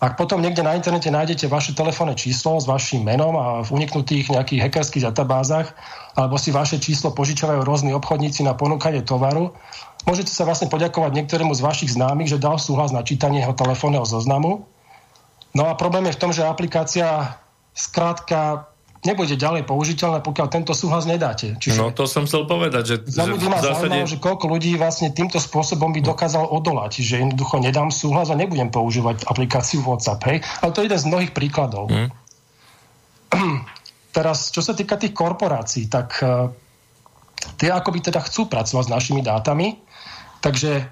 Speaker 2: Ak potom niekde na internete nájdete vaše telefónne číslo s vašim menom a v uniknutých nejakých hackerských databázach, alebo si vaše číslo požičavajú rôzni obchodníci na ponúkanie tovaru, môžete sa vlastne poďakovať niektorému z vašich známych, že dal súhlas na čítanie jeho telefónneho zoznamu. No a problém je v tom, že aplikácia skrátka nebude ďalej použiteľné, pokiaľ tento súhlas nedáte.
Speaker 1: Čiže no to som chcel povedať, že...
Speaker 2: Za ľudí ma zásade... zaujímalo, že koľko ľudí vlastne týmto spôsobom by dokázal odolať, že jednoducho nedám súhlas a nebudem používať aplikáciu WhatsApp, hej? Ale to je jeden z mnohých príkladov. Hmm. Teraz, čo sa týka tých korporácií, tak uh, tie akoby teda chcú pracovať s našimi dátami, takže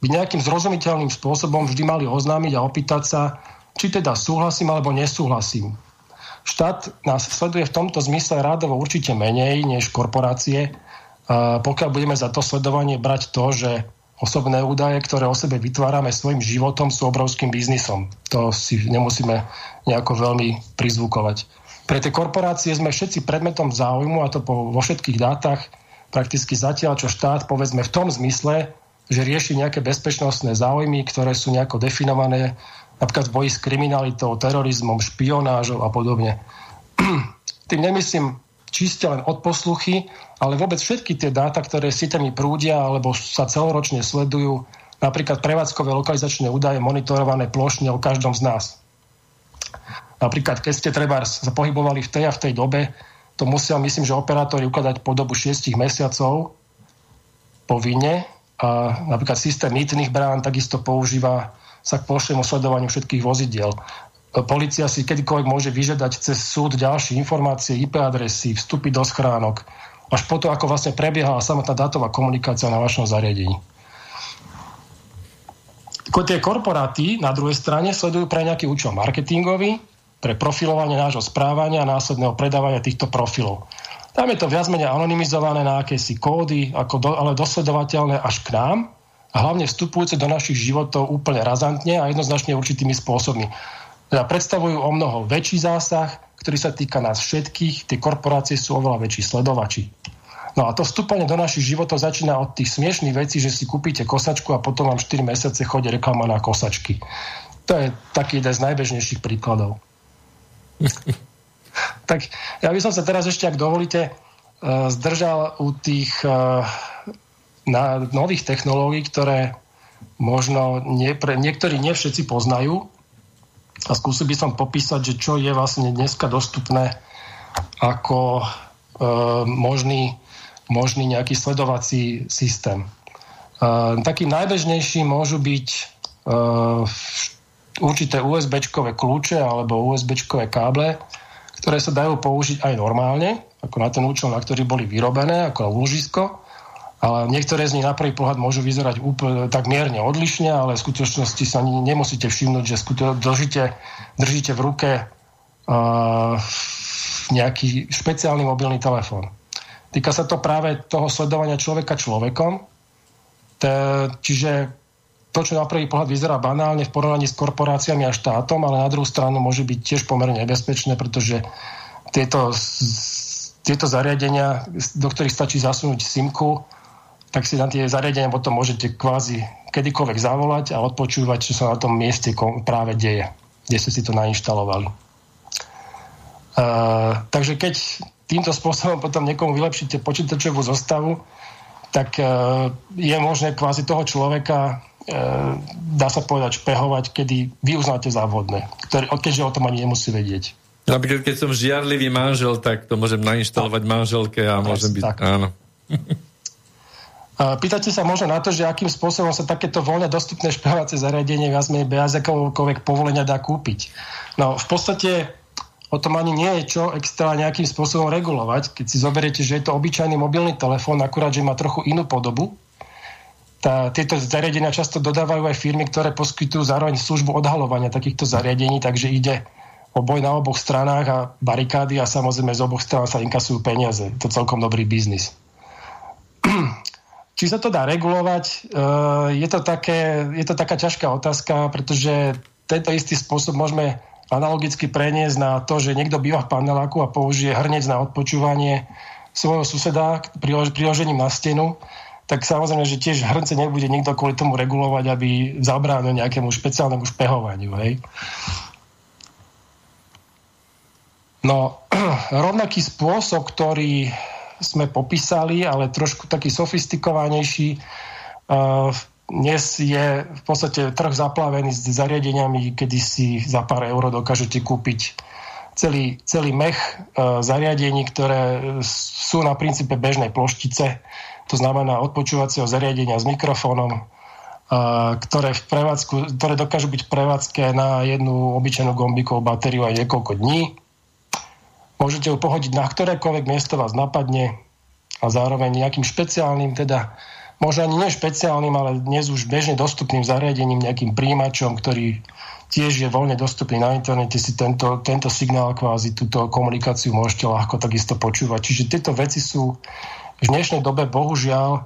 Speaker 2: by nejakým zrozumiteľným spôsobom vždy mali oznámiť a opýtať sa, či teda súhlasím alebo nesúhlasím Štát nás sleduje v tomto zmysle rádovo určite menej než korporácie, pokiaľ budeme za to sledovanie brať to, že osobné údaje, ktoré o sebe vytvárame svojim životom, sú obrovským biznisom. To si nemusíme nejako veľmi prizvukovať. Pre tie korporácie sme všetci predmetom záujmu, a to po, vo všetkých dátach, prakticky zatiaľ, čo štát, povedzme v tom zmysle, že rieši nejaké bezpečnostné záujmy, ktoré sú nejako definované napríklad v boji s kriminalitou, terorizmom, špionážou a podobne. Tým nemyslím čiste len odposluchy, ale vôbec všetky tie dáta, ktoré sieťami prúdia alebo sa celoročne sledujú, napríklad prevádzkové lokalizačné údaje monitorované plošne o každom z nás. Napríklad, keď ste treba sa pohybovali v tej a v tej dobe, to musia, myslím, že operátori ukladať po dobu 6 mesiacov povinne. A napríklad systém mýtnych brán takisto používa sa k plošnému sledovaniu všetkých vozidiel. Polícia si kedykoľvek môže vyžiadať cez súd ďalšie informácie, IP adresy, vstupy do schránok, až po to, ako vlastne prebiehala samotná dátová komunikácia na vašom zariadení. Ako tie korporáty na druhej strane sledujú pre nejaký účel marketingový, pre profilovanie nášho správania a následného predávania týchto profilov. Tam je to viac menej anonymizované na akési kódy, ako do, ale dosledovateľné až k nám, a hlavne vstupujúce do našich životov úplne razantne a jednoznačne určitými spôsobmi. Teda predstavujú o mnoho väčší zásah, ktorý sa týka nás všetkých, tie korporácie sú oveľa väčší sledovači. No a to vstúpanie do našich životov začína od tých smiešných vecí, že si kúpite kosačku a potom vám 4 mesiace chodí reklama na kosačky. To je taký jeden z najbežnejších príkladov. tak ja by som sa teraz ešte, ak dovolíte, eh, zdržal u tých eh, na nových technológií, ktoré možno nie, pre, niektorí nie poznajú. A skúsil by som popísať, že čo je vlastne dneska dostupné ako e, možný, možný nejaký sledovací systém. E, takým najbežnejším môžu byť e, určité USB-čkové kľúče alebo USB-čkové káble, ktoré sa dajú použiť aj normálne, ako na ten účel, na ktorý boli vyrobené, ako úložisko ale niektoré z nich na prvý pohľad môžu vyzerať úplne tak mierne odlišne, ale v skutočnosti sa nemusíte všimnúť, že držíte, držíte v ruke uh, nejaký špeciálny mobilný telefón. Týka sa to práve toho sledovania človeka človekom, čiže to, čo na prvý pohľad vyzerá banálne v porovnaní s korporáciami a štátom, ale na druhú stranu môže byť tiež pomerne nebezpečné, pretože tieto, tieto zariadenia, do ktorých stačí zasunúť simku, tak si na tie zariadenia potom môžete kvázi kedykoľvek zavolať a odpočúvať, čo sa na tom mieste práve deje, kde ste si to nainštalovali. Uh, takže keď týmto spôsobom potom niekomu vylepšíte počítačovú zostavu, tak uh, je možné kvázi toho človeka, uh, dá sa povedať, špehovať, kedy vy uznáte za vhodné, ktorý, keďže o tom ani nemusí vedieť.
Speaker 1: Napríklad, keď som žiarlivý manžel, tak to môžem nainštalovať manželke a môžem byť... Tak. Áno.
Speaker 2: Pýtate sa možno na to, že akým spôsobom sa takéto voľne dostupné špehovacie zariadenie viac menej bez akokoľvek povolenia dá kúpiť. No v podstate o tom ani nie je čo extra nejakým spôsobom regulovať. Keď si zoberiete, že je to obyčajný mobilný telefón, akurát, že má trochu inú podobu, tá, tieto zariadenia často dodávajú aj firmy, ktoré poskytujú zároveň službu odhalovania takýchto zariadení, takže ide o boj na oboch stranách a barikády a samozrejme z oboch strán sa inkasujú peniaze. To je celkom dobrý biznis. Či sa to dá regulovať, e, je to, také, je to taká ťažká otázka, pretože tento istý spôsob môžeme analogicky preniesť na to, že niekto býva v paneláku a použije hrnec na odpočúvanie svojho suseda priložením na stenu, tak samozrejme, že tiež hrnce nebude nikto kvôli tomu regulovať, aby zabránil nejakému špeciálnemu špehovaniu. Hej. No, rovnaký spôsob, ktorý sme popísali, ale trošku taký sofistikovanejší, uh, dnes je v podstate trh zaplavený s zariadeniami, kedy si za pár eur dokážete kúpiť celý, celý mech uh, zariadení, ktoré sú na princípe bežnej ploštice, to znamená odpočúvacieho zariadenia s mikrofónom, uh, ktoré, v prevádzku, ktoré dokážu byť v prevádzke na jednu obyčajnú gombikovú batériu aj niekoľko dní. Môžete ho pohodiť na ktorékoľvek miesto vás napadne a zároveň nejakým špeciálnym teda možno ani nie špeciálnym, ale dnes už bežne dostupným zariadením, nejakým príjimačom, ktorý tiež je voľne dostupný na internete, si tento, tento signál kvázi, túto komunikáciu môžete ľahko takisto počúvať. Čiže tieto veci sú v dnešnej dobe bohužiaľ,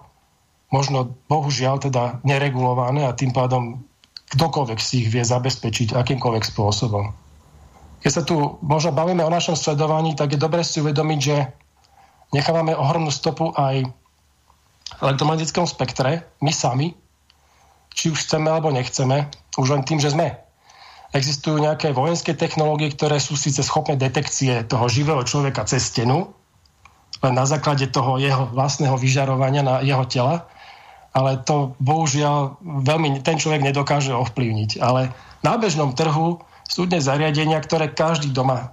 Speaker 2: možno bohužiaľ teda neregulované a tým pádom kdokoľvek si ich vie zabezpečiť akýmkoľvek spôsobom. Keď sa tu možno bavíme o našom sledovaní, tak je dobre si uvedomiť, že nechávame ohromnú stopu aj elektromagnetickom spektre, my sami, či už chceme alebo nechceme, už len tým, že sme. Existujú nejaké vojenské technológie, ktoré sú síce schopné detekcie toho živého človeka cez stenu, len na základe toho jeho vlastného vyžarovania na jeho tela, ale to bohužiaľ veľmi ten človek nedokáže ovplyvniť. Ale na bežnom trhu sú dnes zariadenia, ktoré každý doma,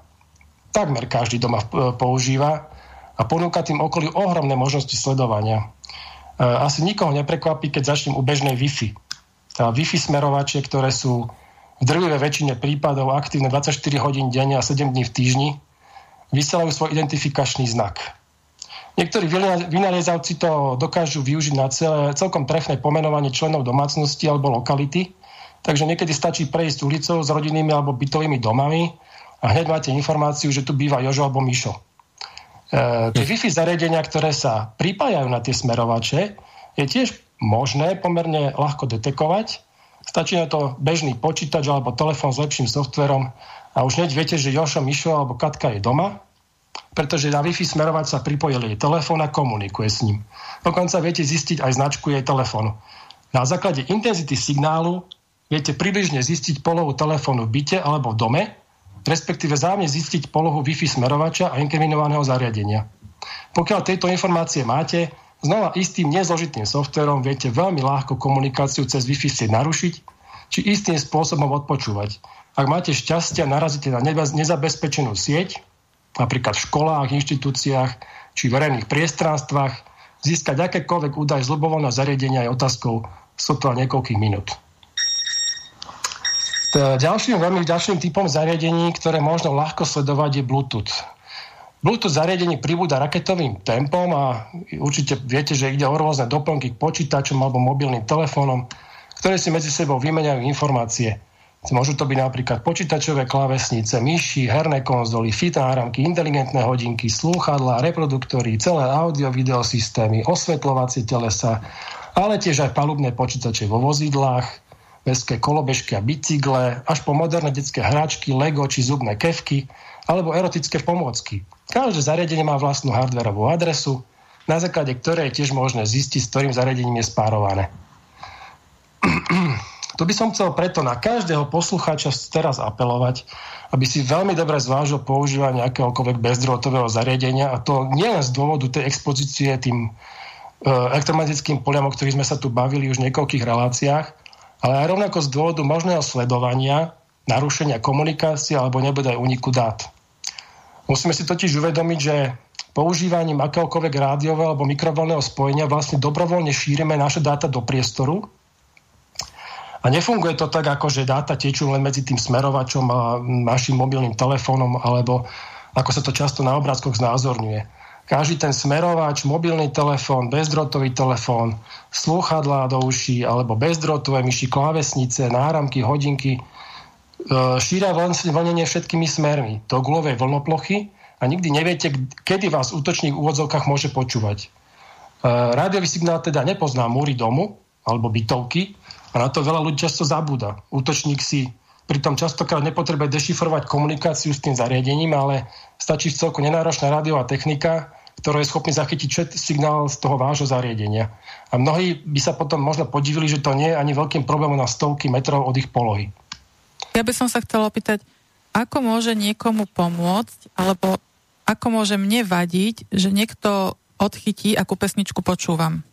Speaker 2: takmer každý doma používa a ponúka tým okolí ohromné možnosti sledovania. E, asi nikoho neprekvapí, keď začnem u bežnej Wi-Fi. Tá Wi-Fi smerovače, ktoré sú v drvivé väčšine prípadov aktívne 24 hodín denne a 7 dní v týždni, vysielajú svoj identifikačný znak. Niektorí vynaliezavci to dokážu využiť na celé, celkom trefné pomenovanie členov domácnosti alebo lokality, takže niekedy stačí prejsť ulicou s rodinnými alebo bytovými domami a hneď máte informáciu, že tu býva Jožo alebo Mišo. E, tie Wi-Fi zariadenia, ktoré sa pripájajú na tie smerovače, je tiež možné pomerne ľahko detekovať. Stačí na to bežný počítač alebo telefón s lepším softverom a už hneď viete, že Jošo, Mišo alebo Katka je doma, pretože na Wi-Fi smerovač sa pripojil jej telefón a komunikuje s ním. Dokonca viete zistiť aj značku jej telefónu. Na základe intenzity signálu viete približne zistiť polohu telefónu v byte alebo v dome respektíve zájemne zistiť polohu Wi-Fi smerovača a inkriminovaného zariadenia. Pokiaľ tieto informácie máte, znova istým nezložitým softverom viete veľmi ľahko komunikáciu cez Wi-Fi si narušiť, či istým spôsobom odpočúvať. Ak máte šťastie a narazíte na nezabezpečenú sieť, napríklad v školách, inštitúciách či verejných priestranstvách, získať akékoľvek údaj z ľubovoľného zariadenia je otázkou sotva niekoľkých minút. Ďalším, veľmi ďalším typom zariadení, ktoré možno ľahko sledovať, je Bluetooth. Bluetooth zariadenie pribúda raketovým tempom a určite viete, že ide o rôzne doplnky k počítačom alebo mobilným telefónom, ktoré si medzi sebou vymeniajú informácie. Môžu to byť napríklad počítačové klávesnice, myši, herné konzoly, fitnáramky, inteligentné hodinky, slúchadlá, reproduktory, celé audio-video osvetľovacie telesa, ale tiež aj palubné počítače vo vozidlách, mestské kolobežky a bicykle, až po moderné detské hráčky, Lego či zubné kevky, alebo erotické pomôcky. Každé zariadenie má vlastnú hardverovú adresu, na základe ktorej je tiež možné zistiť, s ktorým zariadením je spárované. tu by som chcel preto na každého poslucháča teraz apelovať, aby si veľmi dobre zvážil používanie akéhokoľvek bezdrôtového zariadenia a to nielen z dôvodu tej expozície tým e, elektromagnetickým poliam, o ktorých sme sa tu bavili už v niekoľkých reláciách, ale aj rovnako z dôvodu možného sledovania, narušenia komunikácie alebo nebude aj uniku dát. Musíme si totiž uvedomiť, že používaním akéhokoľvek rádiového alebo mikrovlného spojenia vlastne dobrovoľne šírime naše dáta do priestoru a nefunguje to tak, ako že dáta tečú len medzi tým smerovačom a našim mobilným telefónom alebo ako sa to často na obrázkoch znázorňuje každý ten smerovač, mobilný telefón, bezdrotový telefón, slúchadlá do uší alebo bezdrotové myši, klávesnice, náramky, hodinky, e, šíria vlnenie všetkými smermi do gulovej vlnoplochy a nikdy neviete, kedy vás útočník v úvodzovkách môže počúvať. E, rádiový signál teda nepozná múry domu alebo bytovky a na to veľa ľudí často zabúda. Útočník si pritom častokrát nepotrebuje dešifrovať komunikáciu s tým zariadením, ale stačí v celku nenáročná rádiová technika, ktorý je schopný zachytiť signál z toho vášho zariadenia. A mnohí by sa potom možno podivili, že to nie je ani veľkým problémom na stovky metrov od ich polohy.
Speaker 4: Ja by som sa chcela opýtať, ako môže niekomu pomôcť, alebo ako môže mne vadiť, že niekto odchytí, akú pesničku počúvam.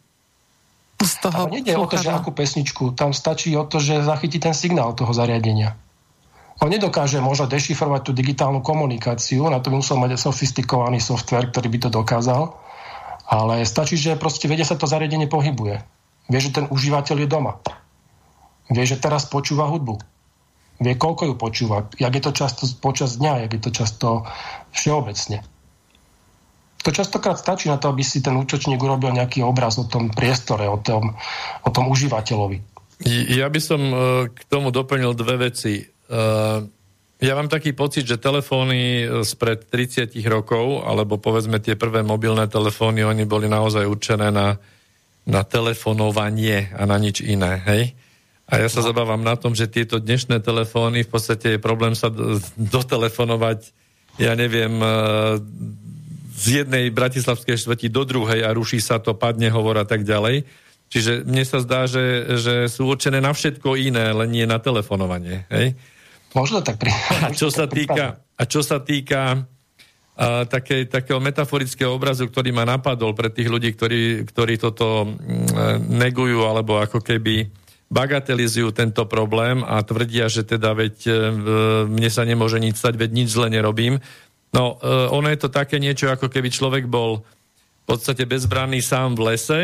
Speaker 2: Z toho Ale nejde o to, že akú pesničku. Tam stačí o to, že zachytí ten signál toho zariadenia. On nedokáže možno dešifrovať tú digitálnu komunikáciu, na to by musel mať sofistikovaný software, ktorý by to dokázal, ale stačí, že proste vedie sa to zariadenie pohybuje. Vie, že ten užívateľ je doma. Vie, že teraz počúva hudbu. Vie, koľko ju počúva. Jak je to často počas dňa, jak je to často všeobecne. To častokrát stačí na to, aby si ten účočník urobil nejaký obraz o tom priestore, o tom, o tom užívateľovi.
Speaker 1: Ja by som e, k tomu doplnil dve veci. Uh, ja mám taký pocit, že telefóny spred 30 rokov, alebo povedzme tie prvé mobilné telefóny, oni boli naozaj určené na, na telefonovanie a na nič iné, hej? A ja sa no. zabávam na tom, že tieto dnešné telefóny, v podstate je problém sa dotelefonovať, ja neviem, e, z jednej bratislavskej štvrti do druhej a ruší sa to, padne hovor a tak ďalej. Čiže mne sa zdá, že, že sú určené na všetko iné, len nie na telefonovanie. Hej?
Speaker 2: Možno tak pri...
Speaker 1: A čo sa týka, a čo sa týka a, také, takého metaforického obrazu, ktorý ma napadol pre tých ľudí, ktorí, ktorí toto m, negujú alebo ako keby bagatelizujú tento problém a tvrdia, že teda veď e, mne sa nemôže nič stať, veď nič zle nerobím. No, e, ono je to také niečo, ako keby človek bol v podstate bezbranný sám v lese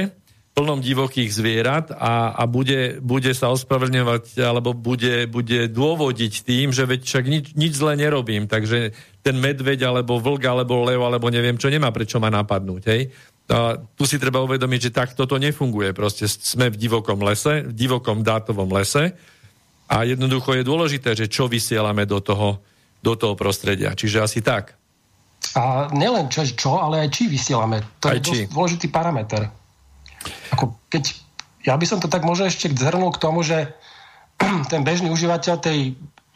Speaker 1: plnom divokých zvierat a, a bude, bude sa ospravedlňovať alebo bude, bude dôvodiť tým, že veď však nič, nič zle nerobím, takže ten medveď alebo vlk alebo lev alebo neviem čo nemá prečo ma napadnúť. Hej? A tu si treba uvedomiť, že takto to nefunguje. Proste sme v divokom lese, v divokom dátovom lese a jednoducho je dôležité, že čo vysielame do toho, do toho prostredia. Čiže asi tak.
Speaker 2: A nielen čo, čo, ale aj či vysielame. To aj je či. dôležitý parameter. Ako keď, ja by som to tak možno ešte zhrnul k tomu, že ten bežný užívateľ tej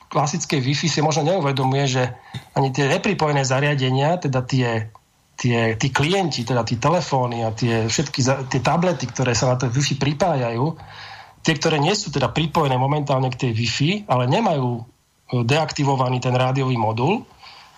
Speaker 2: klasickej Wi-Fi si možno neuvedomuje, že ani tie nepripojené zariadenia, teda tie, tie, tí klienti, teda tie telefóny a tie všetky tie tablety, ktoré sa na to Wi-Fi pripájajú, tie, ktoré nie sú teda pripojené momentálne k tej Wi-Fi, ale nemajú e, deaktivovaný ten rádiový modul,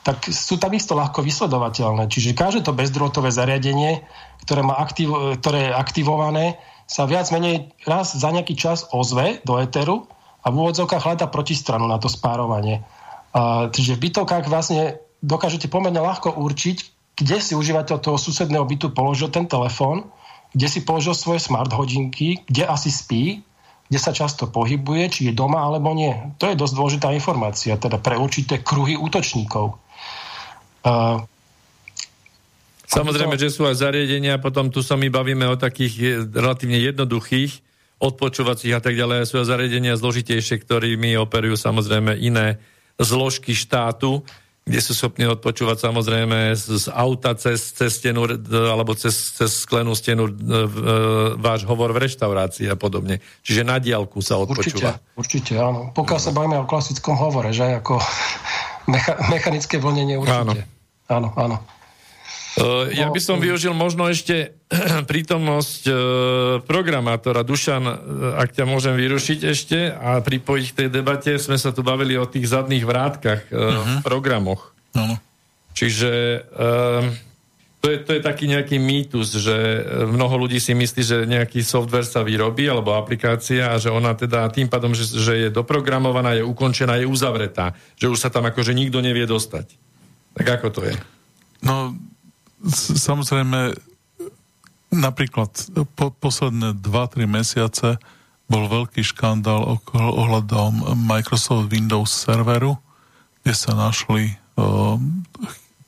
Speaker 2: tak sú tam isto ľahko vysledovateľné. Čiže každé to bezdrôtové zariadenie, ktoré, má aktiv, ktoré je aktivované, sa viac menej raz za nejaký čas ozve do éteru a v úvodzovkách hľadá protistranu na to spárovanie. A, čiže v bytovkách vlastne dokážete pomerne ľahko určiť, kde si užívateľ toho susedného bytu položil ten telefón, kde si položil svoje smart hodinky, kde asi spí, kde sa často pohybuje, či je doma alebo nie. To je dosť dôležitá informácia, teda pre určité kruhy útočníkov. Uh,
Speaker 1: Samozrejme, že sú aj zariadenia, potom tu sa my bavíme o takých relatívne jednoduchých odpočúvacích a tak ďalej. Sú aj zariadenia zložitejšie, ktorými operujú samozrejme iné zložky štátu, kde sú schopní odpočúvať samozrejme z, z auta cez, cez stenu alebo cez, cez sklenú stenu e, váš hovor v reštaurácii a podobne. Čiže na diálku sa odpočúva.
Speaker 2: Určite, určite áno. Pokiaľ no. sa bavíme o klasickom hovore, že ako mecha, mechanické vlnenie určite. Áno, áno. áno.
Speaker 1: Uh, ja by som no, využil možno ešte prítomnosť uh, programátora. Dušan, uh, ak ťa môžem vyrušiť ešte a pripojiť k tej debate, sme sa tu bavili o tých zadných vrátkach uh, uh-huh. v programoch. Uh-huh. Čiže to je, to je taký nejaký mýtus, že mnoho ľudí si myslí, že nejaký software sa vyrobí alebo aplikácia a že ona teda tým pádom, že, že je doprogramovaná, je ukončená, je uzavretá. Že už sa tam akože nikto nevie dostať. Tak ako to je?
Speaker 3: No, samozrejme, napríklad po, posledné 2-3 mesiace bol veľký škandál ohľadom Microsoft Windows serveru, kde sa našli o,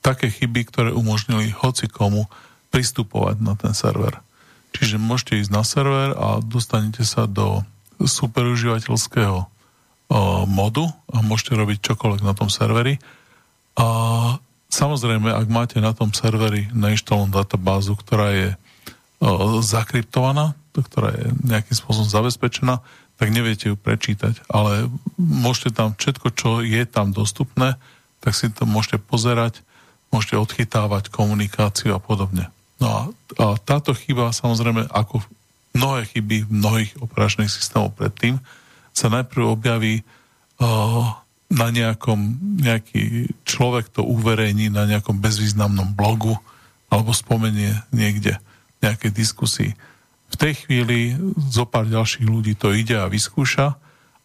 Speaker 3: také chyby, ktoré umožnili hoci komu pristupovať na ten server. Čiže môžete ísť na server a dostanete sa do superužívateľského modu a môžete robiť čokoľvek na tom serveri. A Samozrejme, ak máte na tom serveri nainštalovanú databázu, ktorá je zakryptovaná, ktorá je nejakým spôsobom zabezpečená, tak neviete ju prečítať. Ale môžete tam všetko, čo je tam dostupné, tak si to môžete pozerať, môžete odchytávať komunikáciu a podobne. No a, a táto chyba samozrejme, ako mnohé chyby v mnohých operačných systémov predtým, sa najprv objaví uh, na nejakom, nejaký človek to uverejní na nejakom bezvýznamnom blogu alebo spomenie niekde nejakej diskusii. V tej chvíli zo pár ďalších ľudí to ide a vyskúša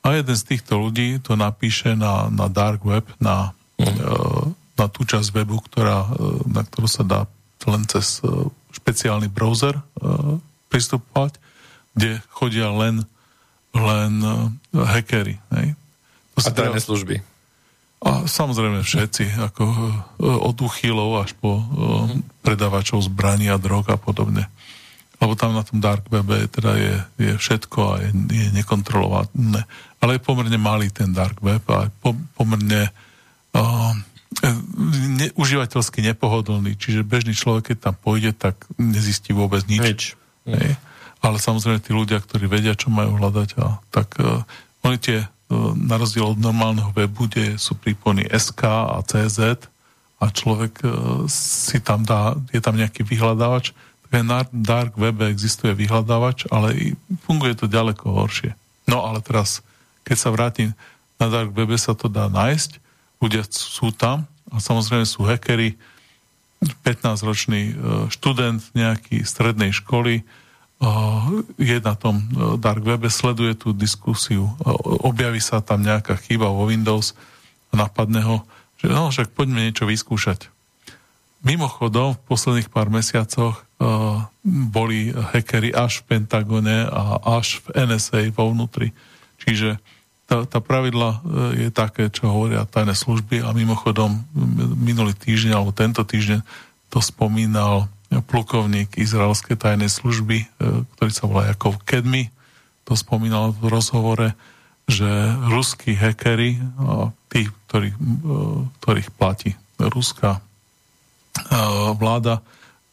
Speaker 3: a jeden z týchto ľudí to napíše na, na dark web, na, mm. Na tú časť webu, ktorá, na ktorú sa dá len cez špeciálny browser pristupovať, kde chodia len, len hackery. Hej.
Speaker 1: To a tajné služby.
Speaker 3: A samozrejme všetci, ako od uchylov až po mm-hmm. predávačov zbraní a drog a podobne lebo tam na tom dark webe teda je, je všetko a je, je nekontrolované. Ale je pomerne malý ten dark web a po, pomerne uh, ne, užívateľsky nepohodlný, čiže bežný človek, keď tam pôjde, tak nezistí vôbec nič. nič. Hej. Ale samozrejme tí ľudia, ktorí vedia, čo majú hľadať, a, tak uh, oni tie, uh, na rozdiel od normálneho webu, kde sú prípony SK a CZ a človek uh, si tam dá, je tam nejaký vyhľadávač, na dark webe existuje vyhľadávač, ale funguje to ďaleko horšie. No ale teraz, keď sa vrátim, na dark webe sa to dá nájsť, ľudia sú tam a samozrejme sú hackery, 15-ročný e, študent nejaký strednej školy e, je na tom e, dark webe, sleduje tú diskusiu, objaví sa tam nejaká chyba vo Windows a napadne ho, že no, však poďme niečo vyskúšať. Mimochodom, v posledných pár mesiacoch boli hackery až v Pentagone a až v NSA vo vnútri. Čiže tá, tá pravidla uh, je také, čo hovoria tajné služby a mimochodom minulý týždeň alebo tento týždeň to spomínal plukovník izraelskej tajnej služby, uh, ktorý sa volá Jakov Kedmi, to spomínal v rozhovore, že ruskí hackery, tí, ktorí, ktorých platí ruská vláda,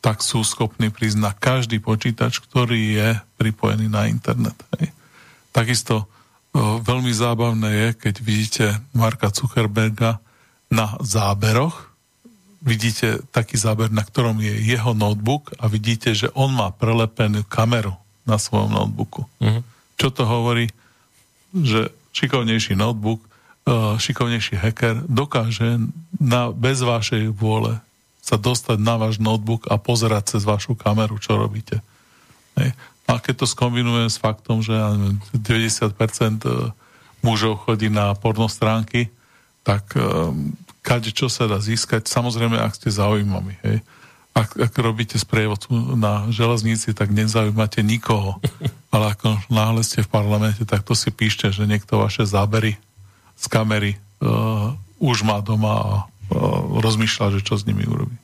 Speaker 3: tak sú schopní prísť na každý počítač, ktorý je pripojený na internet. Takisto veľmi zábavné je, keď vidíte Marka Zuckerberga na záberoch, vidíte taký záber, na ktorom je jeho notebook a vidíte, že on má prelepenú kameru na svojom notebooku. Uh-huh. Čo to hovorí? Že šikovnejší notebook, šikovnejší hacker dokáže na, bez vašej vôle sa dostať na váš notebook a pozerať cez vašu kameru, čo robíte. Hej. A keď to skombinujem s faktom, že 90% e, mužov chodí na pornostránky, tak um, kade čo sa dá získať, samozrejme, ak ste zaujímaví. Hej. Ak, ak robíte sprievodcu na železnici, tak nezaujímate nikoho. Ale ako náhle ste v parlamente, tak to si píšte, že niekto vaše zábery z kamery uh, už má doma a rozmýšľa, že čo s nimi urobí.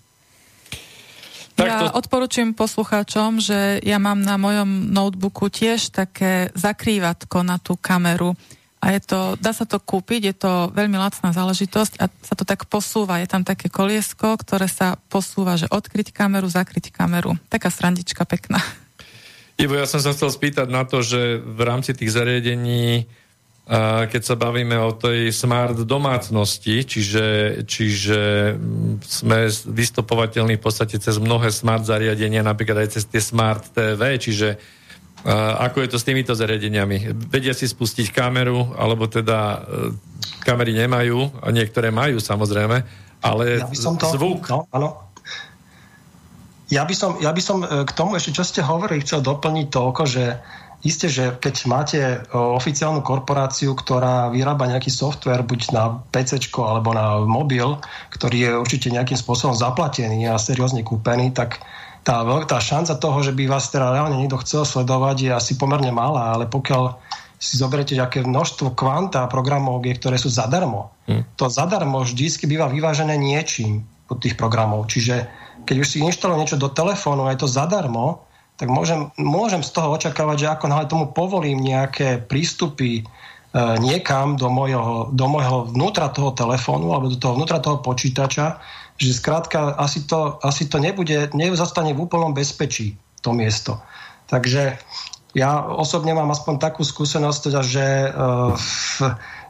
Speaker 4: Ja odporučujem poslucháčom, že ja mám na mojom notebooku tiež také zakrývatko na tú kameru. A je to, dá sa to kúpiť, je to veľmi lacná záležitosť a sa to tak posúva. Je tam také koliesko, ktoré sa posúva, že odkryť kameru, zakryť kameru. Taká srandička pekná.
Speaker 1: Ivo, ja som sa chcel spýtať na to, že v rámci tých zariadení keď sa bavíme o tej smart domácnosti, čiže, čiže sme vystopovateľní v podstate cez mnohé smart zariadenia, napríklad aj cez tie smart TV, čiže ako je to s týmito zariadeniami? Vedia si spustiť kameru, alebo teda e, kamery nemajú, a niektoré majú samozrejme, ale ja to, zvuk...
Speaker 2: No, áno. Ja by, som, ja by som e, k tomu ešte, čo ste hovorili, chcel doplniť toľko, že Isté, že keď máte oficiálnu korporáciu, ktorá vyrába nejaký software buď na PC alebo na mobil, ktorý je určite nejakým spôsobom zaplatený a seriózne kúpený, tak tá, tá šanca toho, že by vás teda reálne niekto chcel sledovať, je asi pomerne malá, ale pokiaľ si zoberiete, aké množstvo kvanta programov ktoré sú zadarmo, hmm. to zadarmo vždy býva vyvážené niečím od tých programov. Čiže keď už si inštalujú niečo do telefónu a je to zadarmo, tak môžem, môžem z toho očakávať, že ako náhle tomu povolím nejaké prístupy e, niekam do môjho, do môjho vnútra toho telefónu alebo do toho vnútra toho počítača, že skrátka asi to, asi to nebude, nezastane v úplnom bezpečí to miesto. Takže ja osobne mám aspoň takú skúsenosť, teda, že uh,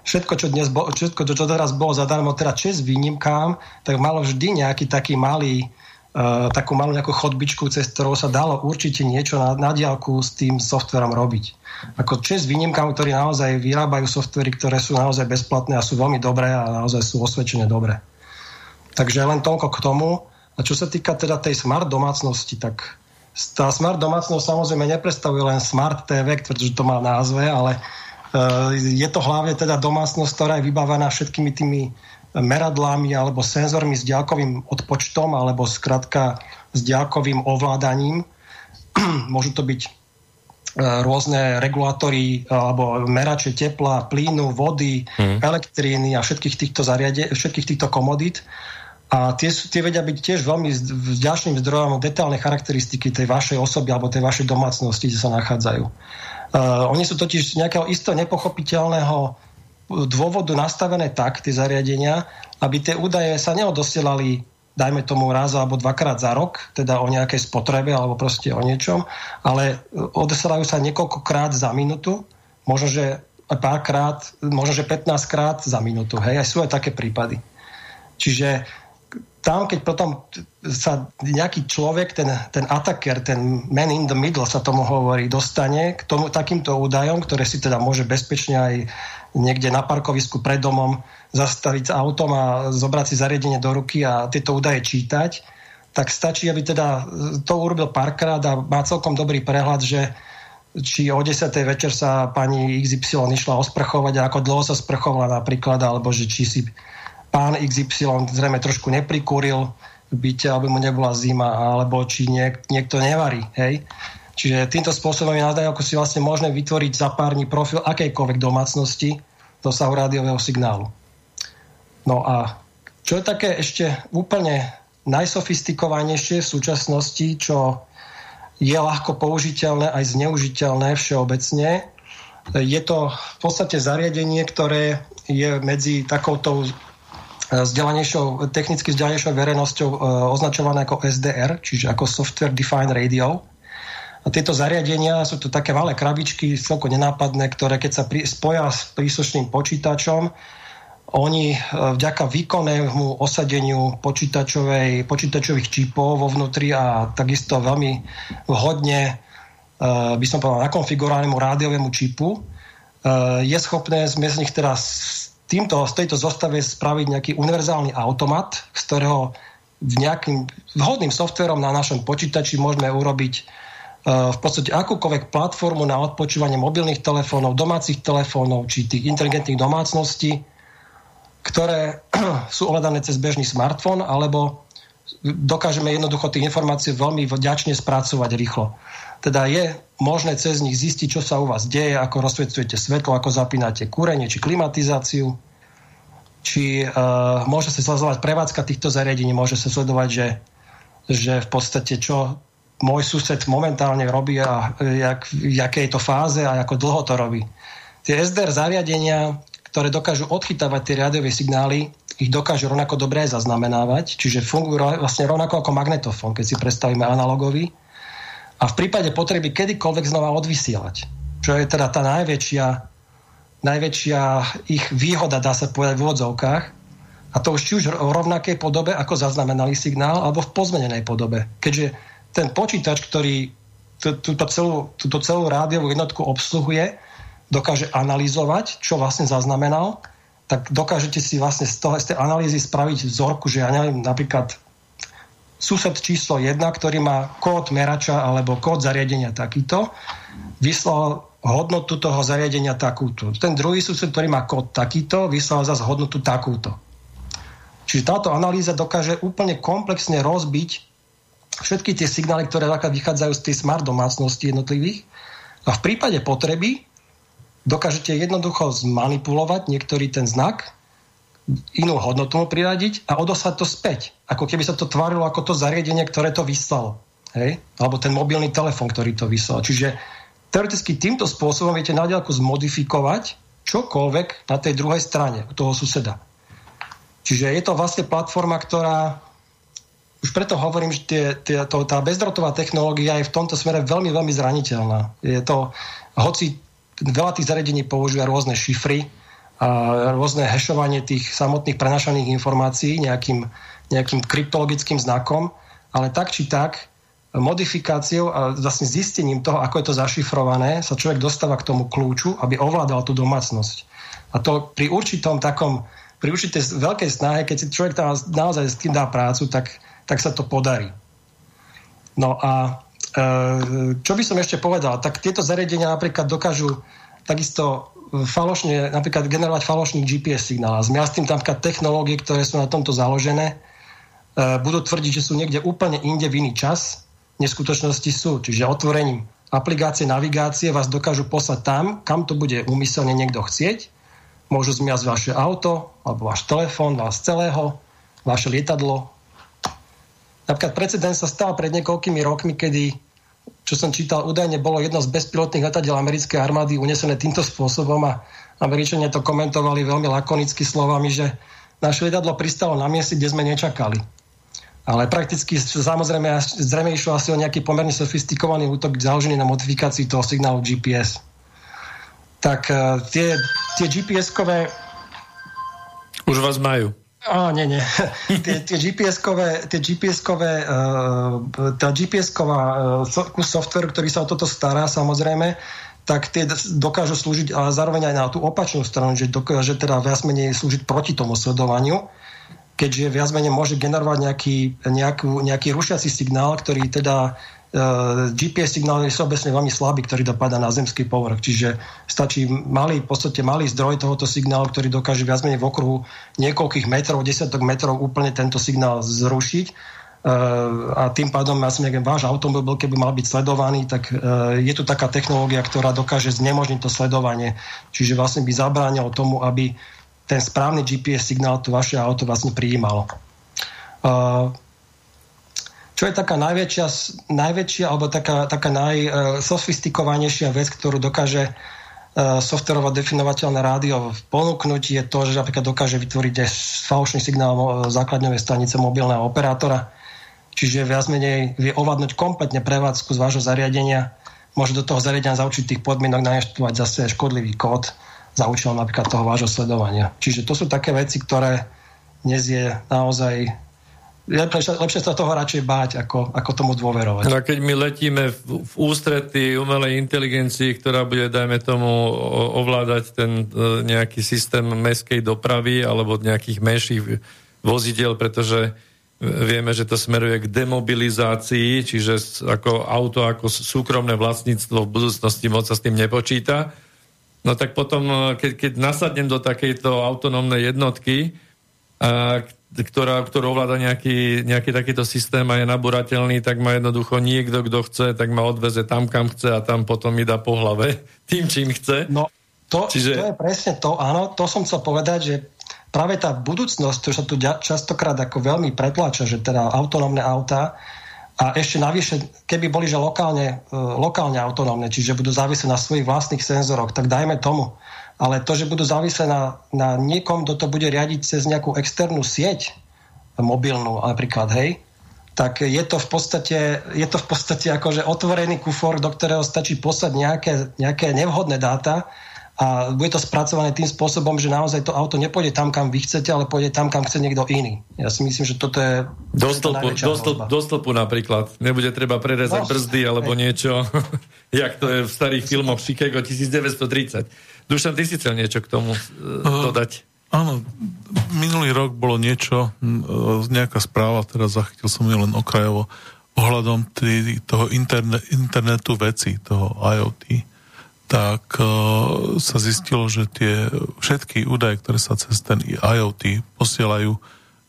Speaker 2: všetko, čo, dnes bo, všetko, čo teraz bolo zadarmo, teda čes výnimkám, tak malo vždy nejaký taký malý, takú malú nejakú chodbičku, cez ktorou sa dalo určite niečo na, na diálku s tým softverom robiť. Ako čes výnimkám, ktorí naozaj vyrábajú softvery, ktoré sú naozaj bezplatné a sú veľmi dobré a naozaj sú osvedčené dobré. Takže len toľko k tomu. A čo sa týka teda tej smart domácnosti, tak tá smart domácnosť samozrejme nepredstavuje len smart TV, pretože to má názve, ale uh, je to hlavne teda domácnosť, ktorá je vybavená všetkými tými meradlami alebo senzormi s ďalkovým odpočtom alebo skrátka s ďalkovým ovládaním. Môžu to byť uh, rôzne regulátory alebo merače tepla, plynu, vody, mm. elektríny a všetkých týchto, zariade, všetkých týchto komodít. A tie, sú, tie vedia byť tiež veľmi vďačným zdrojom detálnej charakteristiky tej vašej osoby alebo tej vašej domácnosti, kde sa nachádzajú. Uh, oni sú totiž z nejakého isto nepochopiteľného dôvodu nastavené tak, tie zariadenia, aby tie údaje sa neodosielali dajme tomu raz alebo dvakrát za rok, teda o nejakej spotrebe alebo proste o niečom, ale odosielajú sa niekoľkokrát za minútu, možno, že párkrát, možno, že 15 krát za minútu. Hej, aj sú aj také prípady. Čiže tam, keď potom sa nejaký človek, ten, ten ataker, ten man in the middle sa tomu hovorí, dostane k tomu, takýmto údajom, ktoré si teda môže bezpečne aj niekde na parkovisku pred domom zastaviť s autom a zobrať si zariadenie do ruky a tieto údaje čítať, tak stačí, aby teda to urobil párkrát a má celkom dobrý prehľad, že či o 10. večer sa pani XY išla osprchovať a ako dlho sa sprchovala napríklad, alebo že či si pán XY zrejme trošku neprikúril byte, aby mu nebola zima, alebo či niek- niekto nevarí. Hej? Čiže týmto spôsobom je nadajú, ako si vlastne možné vytvoriť za pár dní profil akejkoľvek domácnosti dosahu rádiového signálu. No a čo je také ešte úplne najsofistikovanejšie v súčasnosti, čo je ľahko použiteľné aj zneužiteľné všeobecne, je to v podstate zariadenie, ktoré je medzi takouto vzdelanejšou, technicky vzdelanejšou verejnosťou e, označované ako SDR, čiže ako Software Defined Radio. A tieto zariadenia sú to také malé krabičky, celko nenápadné, ktoré keď sa pri, spoja s príslušným počítačom, oni e, vďaka výkonnému osadeniu počítačovej, počítačových čipov vo vnútri a takisto veľmi vhodne e, by som povedal nakonfigurovanému rádiovému čipu je schopné z nich teraz týmto, z tejto zostave spraviť nejaký univerzálny automat, z ktorého v nejakým vhodným softverom na našom počítači môžeme urobiť uh, v podstate akúkoľvek platformu na odpočúvanie mobilných telefónov, domácich telefónov či tých inteligentných domácností, ktoré sú ovládané cez bežný smartfón, alebo dokážeme jednoducho tie informácie veľmi vďačne spracovať rýchlo. Teda je možné cez nich zistiť, čo sa u vás deje, ako rozsvetcujete svetlo, ako zapínate kúrenie či klimatizáciu, či uh, môže sa sledovať prevádzka týchto zariadení, môže sa sledovať, že, že v podstate čo môj sused momentálne robí a jak, v jakej to fáze a ako dlho to robí. Tie SDR zariadenia, ktoré dokážu odchytávať tie rádiové signály, ich dokážu rovnako dobre aj zaznamenávať, čiže fungujú vlastne rovnako ako magnetofón, keď si predstavíme analogový a v prípade potreby kedykoľvek znova odvysielať. Čo je teda tá najväčšia, najväčšia ich výhoda, dá sa povedať v úvodzovkách. A to už či už v rovnakej podobe, ako zaznamenali signál, alebo v pozmenenej podobe. Keďže ten počítač, ktorý túto celú, túto celú rádiovú jednotku obsluhuje, dokáže analyzovať, čo vlastne zaznamenal, tak dokážete si vlastne z, toho, z tej analýzy spraviť vzorku, že ja neviem, napríklad sused číslo 1, ktorý má kód merača alebo kód zariadenia takýto, vyslal hodnotu toho zariadenia takúto. Ten druhý sused, ktorý má kód takýto, vyslal zase hodnotu takúto. Čiže táto analýza dokáže úplne komplexne rozbiť všetky tie signály, ktoré vychádzajú z tej smart domácnosti jednotlivých a v prípade potreby dokážete jednoducho zmanipulovať niektorý ten znak inú hodnotu mu priradiť a odoslať to späť. Ako keby sa to tvárilo ako to zariadenie, ktoré to vyslalo. Hej? Alebo ten mobilný telefon, ktorý to vyslal. Čiže teoreticky týmto spôsobom viete na zmodifikovať čokoľvek na tej druhej strane, u toho suseda. Čiže je to vlastne platforma, ktorá už preto hovorím, že tie, tie, to, tá bezdrotová technológia je v tomto smere veľmi, veľmi zraniteľná. Je to, hoci veľa tých zariadení používa rôzne šifry, rôzne hešovanie tých samotných prenašaných informácií nejakým, nejakým kryptologickým znakom, ale tak či tak modifikáciou a vlastne zistením toho, ako je to zašifrované, sa človek dostáva k tomu kľúču, aby ovládal tú domácnosť. A to pri určitom takom, pri určitej veľkej snahe, keď si človek tam naozaj s tým dá prácu, tak, tak sa to podarí. No a e, čo by som ešte povedal, tak tieto zariadenia napríklad dokážu takisto falošne, napríklad generovať falošný GPS signál. A tým tam technológie, ktoré sú na tomto založené, e, budú tvrdiť, že sú niekde úplne inde v iný čas, v skutočnosti sú. Čiže otvorením aplikácie navigácie vás dokážu poslať tam, kam to bude umyselne niekto chcieť. Môžu zmiasť vaše auto, alebo váš telefón, vás celého, vaše lietadlo. Napríklad precedens sa stal pred niekoľkými rokmi, kedy čo som čítal, údajne bolo jedno z bezpilotných letadiel americkej armády unesené týmto spôsobom a Američania to komentovali veľmi lakonicky slovami, že naše lietadlo pristalo na mieste, kde sme nečakali. Ale prakticky samozrejme zrejme išlo asi o nejaký pomerne sofistikovaný útok založený na modifikácii toho signálu GPS. Tak uh, tie, tie GPS-kové...
Speaker 1: Už vás majú.
Speaker 2: Á, nie, nie. tie, tie GPS-kové, tie GPS-kové, uh, tá GPS-ková uh, kus software, ktorý sa o toto stará, samozrejme, tak tie dokážu slúžiť ale zároveň aj na tú opačnú stranu, že dokáže teda viac menej slúžiť proti tomu sledovaniu, keďže viac menej môže generovať nejaký, nejakú, nejaký rušiaci signál, ktorý teda GPS signál je obecne veľmi slabý, ktorý dopadá na zemský povrch. Čiže stačí malý, v podstate malý zdroj tohoto signálu, ktorý dokáže viac menej v okruhu niekoľkých metrov, desiatok metrov úplne tento signál zrušiť. Uh, a tým pádom, ja si neviem, váš automobil, keby mal byť sledovaný, tak uh, je tu taká technológia, ktorá dokáže znemožniť to sledovanie. Čiže vlastne by zabránilo tomu, aby ten správny GPS signál to vaše auto vlastne prijímalo. Čo je taká najväčšia, najväčšia alebo taká, taká najsofistikovanejšia vec, ktorú dokáže uh, softverovo definovateľné rádio ponúknuť, je to, že napríklad dokáže vytvoriť aj falošný signál základňovej stanice mobilného operátora. Čiže viac menej vie ovládnuť kompletne prevádzku z vášho zariadenia. Môže do toho zariadenia za určitých podmienok nainštalovať zase škodlivý kód za účelom napríklad toho vášho sledovania. Čiže to sú také veci, ktoré dnes je naozaj lepšie, sa toho radšej báť, ako, ako tomu dôverovať.
Speaker 1: No a keď my letíme v, v ústrety umelej inteligencii, ktorá bude, dajme tomu, ovládať ten e, nejaký systém mestskej dopravy alebo nejakých menších vozidel, pretože vieme, že to smeruje k demobilizácii, čiže ako auto ako súkromné vlastníctvo v budúcnosti moc sa s tým nepočíta. No tak potom, e, keď, keď nasadnem do takejto autonómnej jednotky, a, ktorá, ktorú ovláda nejaký, nejaký takýto systém a je naburateľný, tak ma jednoducho niekto, kto chce, tak ma odveze tam, kam chce a tam potom mi dá po hlave tým, čím chce.
Speaker 2: No, to, Čiže... to je presne to, áno, to som chcel povedať, že práve tá budúcnosť, ktorá sa tu častokrát ako veľmi pretláča, že teda autonómne autá a ešte navyše, keby boli že lokálne, e, lokálne autonómne, čiže budú závisieť na svojich vlastných senzoroch, tak dajme tomu, ale to, že budú závislé na, na niekom, kto to bude riadiť cez nejakú externú sieť mobilnú napríklad, hej, tak je to v podstate, je to v podstate akože otvorený kufor, do ktorého stačí poslať nejaké, nejaké nevhodné dáta a bude to spracované tým spôsobom, že naozaj to auto nepôjde tam, kam vy chcete, ale pôjde tam, kam chce niekto iný. Ja si myslím, že toto je...
Speaker 1: Do stĺpu, do, stĺp, do stĺpu napríklad. Nebude treba prerezať no, brzdy alebo hej. niečo, jak to je v starých filmoch Chicago 1930. Dušan, ty si chcel niečo k tomu uh, dodať?
Speaker 3: Áno, minulý rok bolo niečo, nejaká správa, teraz zachytil som ju len okrajovo, ohľadom tý, toho interne, internetu veci, toho IoT, tak uh, sa zistilo, že tie všetky údaje, ktoré sa cez ten IoT posielajú,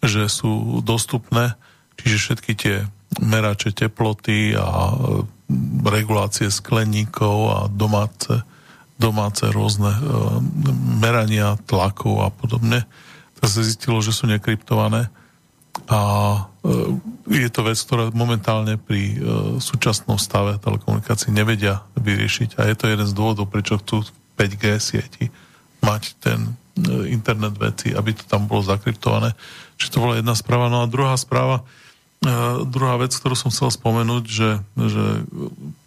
Speaker 3: že sú dostupné, čiže všetky tie merače teploty a regulácie skleníkov a domáce domáce rôzne e, merania tlakov a podobne, tak sa zistilo, že sú nekryptované a e, je to vec, ktorá momentálne pri e, súčasnom stave telekomunikácií nevedia vyriešiť a je to jeden z dôvodov, prečo chcú 5G sieti mať ten internet veci, aby to tam bolo zakryptované. Čiže to bola jedna správa. No a druhá správa, Uh, druhá vec, ktorú som chcel spomenúť, že, že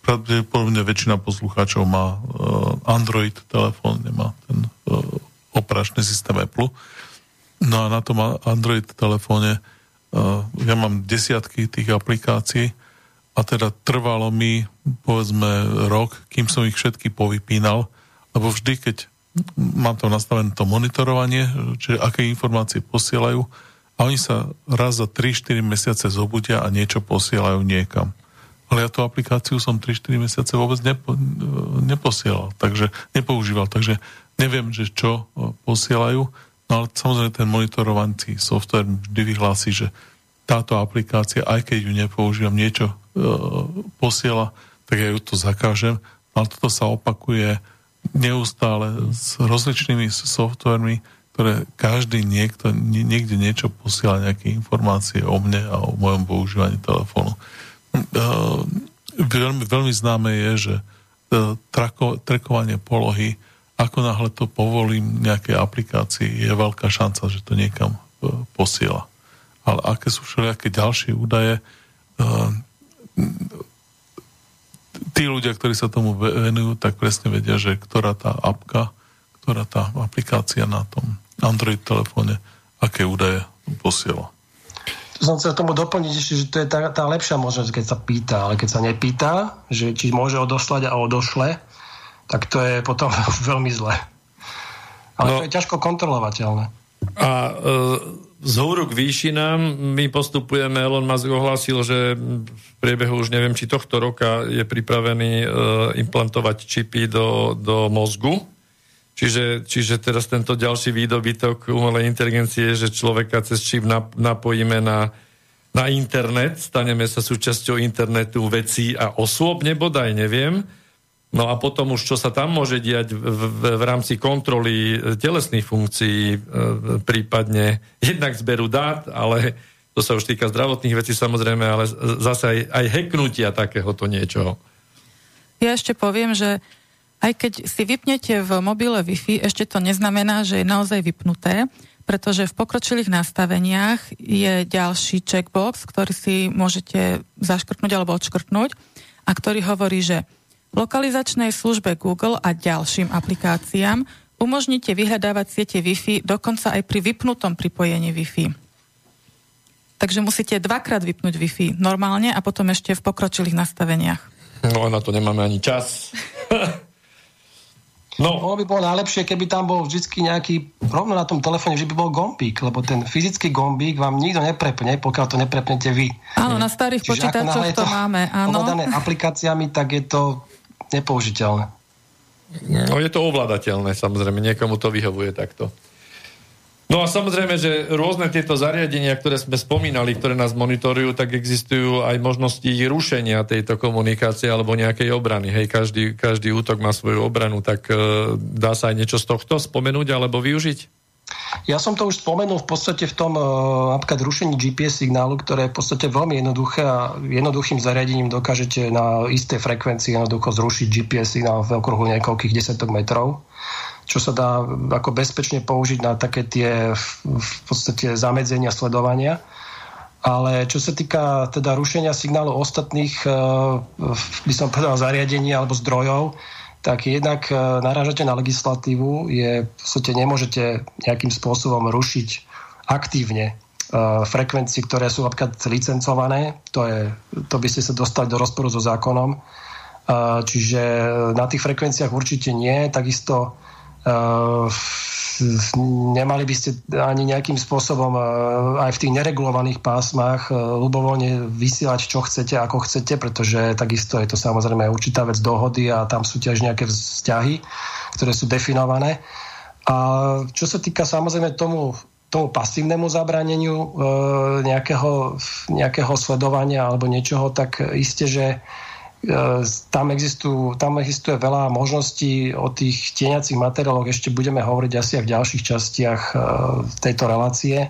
Speaker 3: pravdepodobne väčšina poslucháčov má uh, Android telefón, nemá ten uh, operačný systém Apple. No a na tom Android telefóne ja mám desiatky tých aplikácií a teda trvalo mi povedzme rok, kým som ich všetky povypínal, lebo vždy, keď mám to nastavené to monitorovanie, čiže aké informácie posielajú a oni sa raz za 3-4 mesiace zobudia a niečo posielajú niekam. Ale ja tú aplikáciu som 3-4 mesiace vôbec nepo, neposielal, takže nepoužíval, takže neviem, že čo posielajú, no ale samozrejme ten monitorovací software vždy vyhlási, že táto aplikácia, aj keď ju nepoužívam, niečo e, posiela, tak ja ju to zakážem, ale toto sa opakuje neustále s rozličnými softvermi, ktoré každý niekto niekde niečo posiela, nejaké informácie o mne a o mojom používaní telefónu. Uh, veľmi, veľmi známe je, že uh, trako, trekovanie polohy, ako náhle to povolím nejakej aplikácii, je veľká šanca, že to niekam uh, posiela. Ale aké sú všelijaké ďalšie údaje, tí ľudia, ktorí sa tomu venujú, tak presne vedia, že ktorá tá apka, ktorá tá aplikácia na tom Android telefóne, aké údaje posiela.
Speaker 2: To som chcel tomu doplniť ešte, že to je tá, tá lepšia možnosť, keď sa pýta, ale keď sa nepýta, že či môže odoslať a odošle, tak to je potom veľmi zle. Ale no, to je ťažko kontrolovateľné.
Speaker 1: A e, z húru k výšinám my postupujeme, Elon Musk ohlásil, že v priebehu už neviem, či tohto roka je pripravený e, implantovať čipy do, do mozgu. Čiže, čiže teraz tento ďalší výdobytok umelej inteligencie, že človeka cez čip napojíme na, na internet, staneme sa súčasťou internetu vecí a osôb, nebodaj, neviem No a potom už, čo sa tam môže diať v, v, v rámci kontroly e, telesných funkcií, e, prípadne jednak zberu dát, ale to sa už týka zdravotných vecí samozrejme, ale zase aj, aj heknutia takéhoto niečoho.
Speaker 4: Ja ešte poviem, že aj keď si vypnete v mobile Wi-Fi, ešte to neznamená, že je naozaj vypnuté, pretože v pokročilých nastaveniach je ďalší checkbox, ktorý si môžete zaškrtnúť alebo odškrtnúť a ktorý hovorí, že lokalizačnej službe Google a ďalším aplikáciám umožníte vyhľadávať siete Wi-Fi dokonca aj pri vypnutom pripojení Wi-Fi. Takže musíte dvakrát vypnúť Wi-Fi normálne a potom ešte v pokročilých nastaveniach.
Speaker 1: No na to nemáme ani čas.
Speaker 2: No. Bolo by bolo najlepšie, keby tam bol vždy nejaký, rovno na tom telefóne, že by bol gombík, lebo ten fyzický gombík vám nikto neprepne, pokiaľ to neprepnete vy.
Speaker 4: Áno, na starých Čiže počítačoch to, to máme, áno.
Speaker 2: aplikáciami, tak je to nepoužiteľné.
Speaker 1: No je to ovládateľné, samozrejme, niekomu to vyhovuje takto. No a samozrejme, že rôzne tieto zariadenia, ktoré sme spomínali, ktoré nás monitorujú, tak existujú aj možnosti rušenia tejto komunikácie alebo nejakej obrany. Hej, každý, každý útok má svoju obranu, tak e, dá sa aj niečo z tohto spomenúť alebo využiť?
Speaker 2: Ja som to už spomenul v podstate v tom uh, napríklad rušení GPS signálu, ktoré je v podstate veľmi jednoduché a jednoduchým zariadením dokážete na isté frekvencii jednoducho zrušiť GPS signál v okruhu niekoľkých desiatok metrov čo sa dá ako bezpečne použiť na také tie v podstate zamedzenia sledovania. Ale čo sa týka teda rušenia signálu ostatných, uh, by som povedal, zariadení alebo zdrojov, tak jednak e, narážate na legislatívu, je, v podstate nemôžete nejakým spôsobom rušiť aktívne e, frekvencie, ktoré sú napríklad licencované, to, je, to by ste sa dostali do rozporu so zákonom. E, čiže na tých frekvenciách určite nie, takisto nemali by ste ani nejakým spôsobom e, aj v tých neregulovaných pásmach e, ľubovoľne vysielať, čo chcete, ako chcete, pretože takisto je to samozrejme určitá vec dohody a tam sú tiež nejaké vzťahy, ktoré sú definované. A čo sa týka samozrejme tomu, tomu pasívnemu zabraneniu nejakého, nejakého sledovania alebo niečoho, tak isté, že tam, existujú, tam existuje veľa možností o tých tieňacích materiáloch. Ešte budeme hovoriť asi aj v ďalších častiach e, tejto relácie.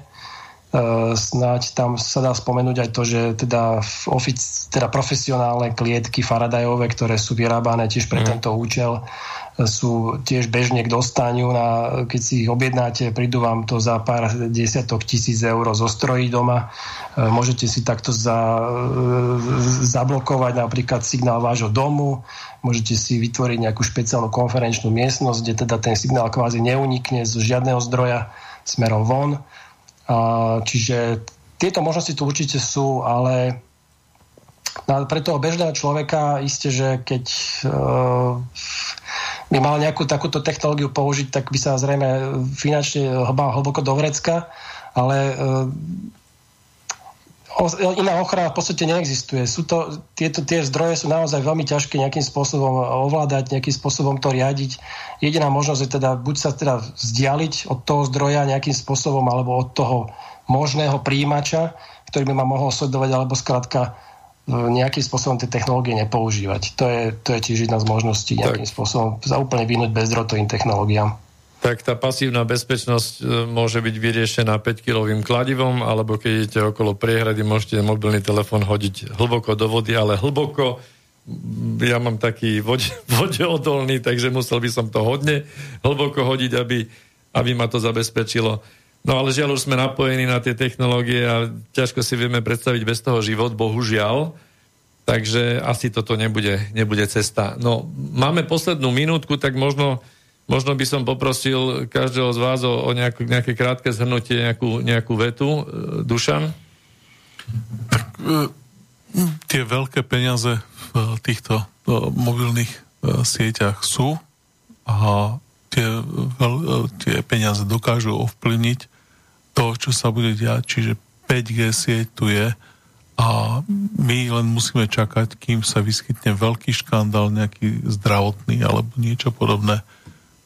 Speaker 2: E, snáď tam sa dá spomenúť aj to, že teda, ofic, teda profesionálne klietky Faradajové, ktoré sú vyrábané tiež pre mm. tento účel, sú tiež bežne k dostaniu. Na, keď si ich objednáte, prídu vám to za pár desiatok tisíc eur zo strojí doma. E, môžete si takto za, zablokovať napríklad signál vášho domu, môžete si vytvoriť nejakú špeciálnu konferenčnú miestnosť, kde teda ten signál kvázi neunikne z žiadneho zdroja smerom von. Čiže tieto možnosti tu určite sú, ale pre toho bežného človeka isté, že keď uh, by mal nejakú takúto technológiu použiť, tak by sa zrejme finančne hbal hlboko do vrecka, ale uh, iná ochrana v podstate neexistuje. Sú to, tieto, tie zdroje sú naozaj veľmi ťažké nejakým spôsobom ovládať, nejakým spôsobom to riadiť. Jediná možnosť je teda buď sa teda vzdialiť od toho zdroja nejakým spôsobom, alebo od toho možného príjimača, ktorý by ma mohol sledovať, alebo skrátka nejakým spôsobom tie technológie nepoužívať. To je, to je tiež jedna z možností nejakým tak. spôsobom za úplne vynúť bezdrotovým technológiám.
Speaker 1: Tak tá pasívna bezpečnosť e, môže byť vyriešená 5-kilovým kladivom, alebo keď idete okolo priehrady, môžete mobilný telefón hodiť hlboko do vody, ale hlboko. Ja mám taký vode, vodeodolný, takže musel by som to hodne hlboko hodiť, aby, aby ma to zabezpečilo. No ale žiaľ už sme napojení na tie technológie a ťažko si vieme predstaviť bez toho život, bohužiaľ. Takže asi toto nebude, nebude cesta. No, máme poslednú minútku, tak možno, možno by som poprosil každého z vás o, o nejakú, nejaké krátke zhrnutie, nejakú, nejakú vetu. E, Dušan?
Speaker 3: Tak, e, tie veľké peniaze v týchto e, mobilných sieťach sú a tie, tie peniaze dokážu ovplyvniť to, čo sa bude diať, čiže 5G sieť tu je a my len musíme čakať, kým sa vyskytne veľký škandál, nejaký zdravotný alebo niečo podobné,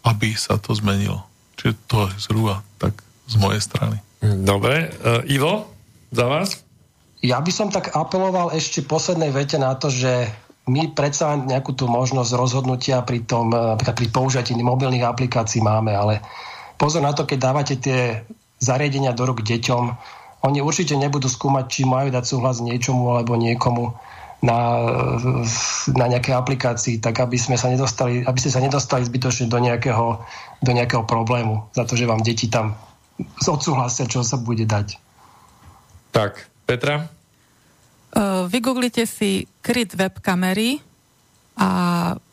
Speaker 3: aby sa to zmenilo. Čiže to je zhruba tak z mojej strany.
Speaker 1: Dobre. Uh, Ivo, za vás?
Speaker 2: Ja by som tak apeloval ešte poslednej vete na to, že my predsa nejakú tú možnosť rozhodnutia pri tom, e, pri použití mobilných aplikácií máme, ale pozor na to, keď dávate tie zariadenia do rúk deťom. Oni určite nebudú skúmať, či majú dať súhlas niečomu alebo niekomu na, na nejaké aplikácii, tak aby, sme sa nedostali, aby ste sa nedostali zbytočne do nejakého, do nejakého problému za to, že vám deti tam odsúhlasia, čo sa bude dať.
Speaker 1: Tak, Petra?
Speaker 4: Uh, vygooglite si kryt web kamery a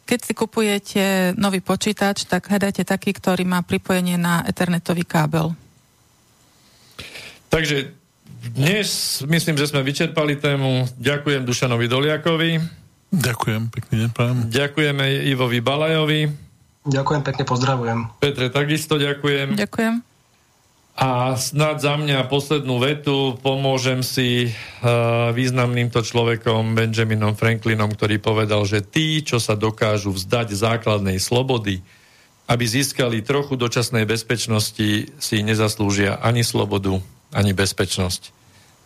Speaker 4: keď si kupujete nový počítač, tak hľadajte taký, ktorý má pripojenie na ethernetový kábel.
Speaker 1: Takže dnes myslím, že sme vyčerpali tému. Ďakujem Dušanovi Doliakovi.
Speaker 3: Ďakujem, pekne neprajem.
Speaker 1: Ďakujeme Ivovi Balajovi.
Speaker 2: Ďakujem, pekne pozdravujem.
Speaker 1: Petre, takisto ďakujem.
Speaker 4: Ďakujem.
Speaker 1: A snad za mňa poslednú vetu pomôžem si uh, významným to človekom Benjaminom Franklinom, ktorý povedal, že tí, čo sa dokážu vzdať základnej slobody, aby získali trochu dočasnej bezpečnosti, si nezaslúžia ani slobodu, ani bezpečnosť.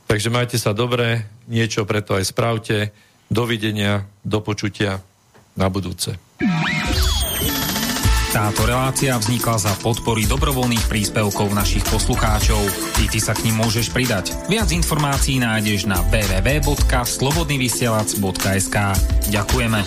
Speaker 1: Takže majte sa dobre, niečo preto aj spravte. Dovidenia, do počutia na budúce.
Speaker 5: Táto relácia vznikla za podpory dobrovoľných príspevkov našich poslucháčov. Ty, ty sa k ním môžeš pridať. Viac informácií nájdeš na www.slobodnyvysielac.sk Ďakujeme.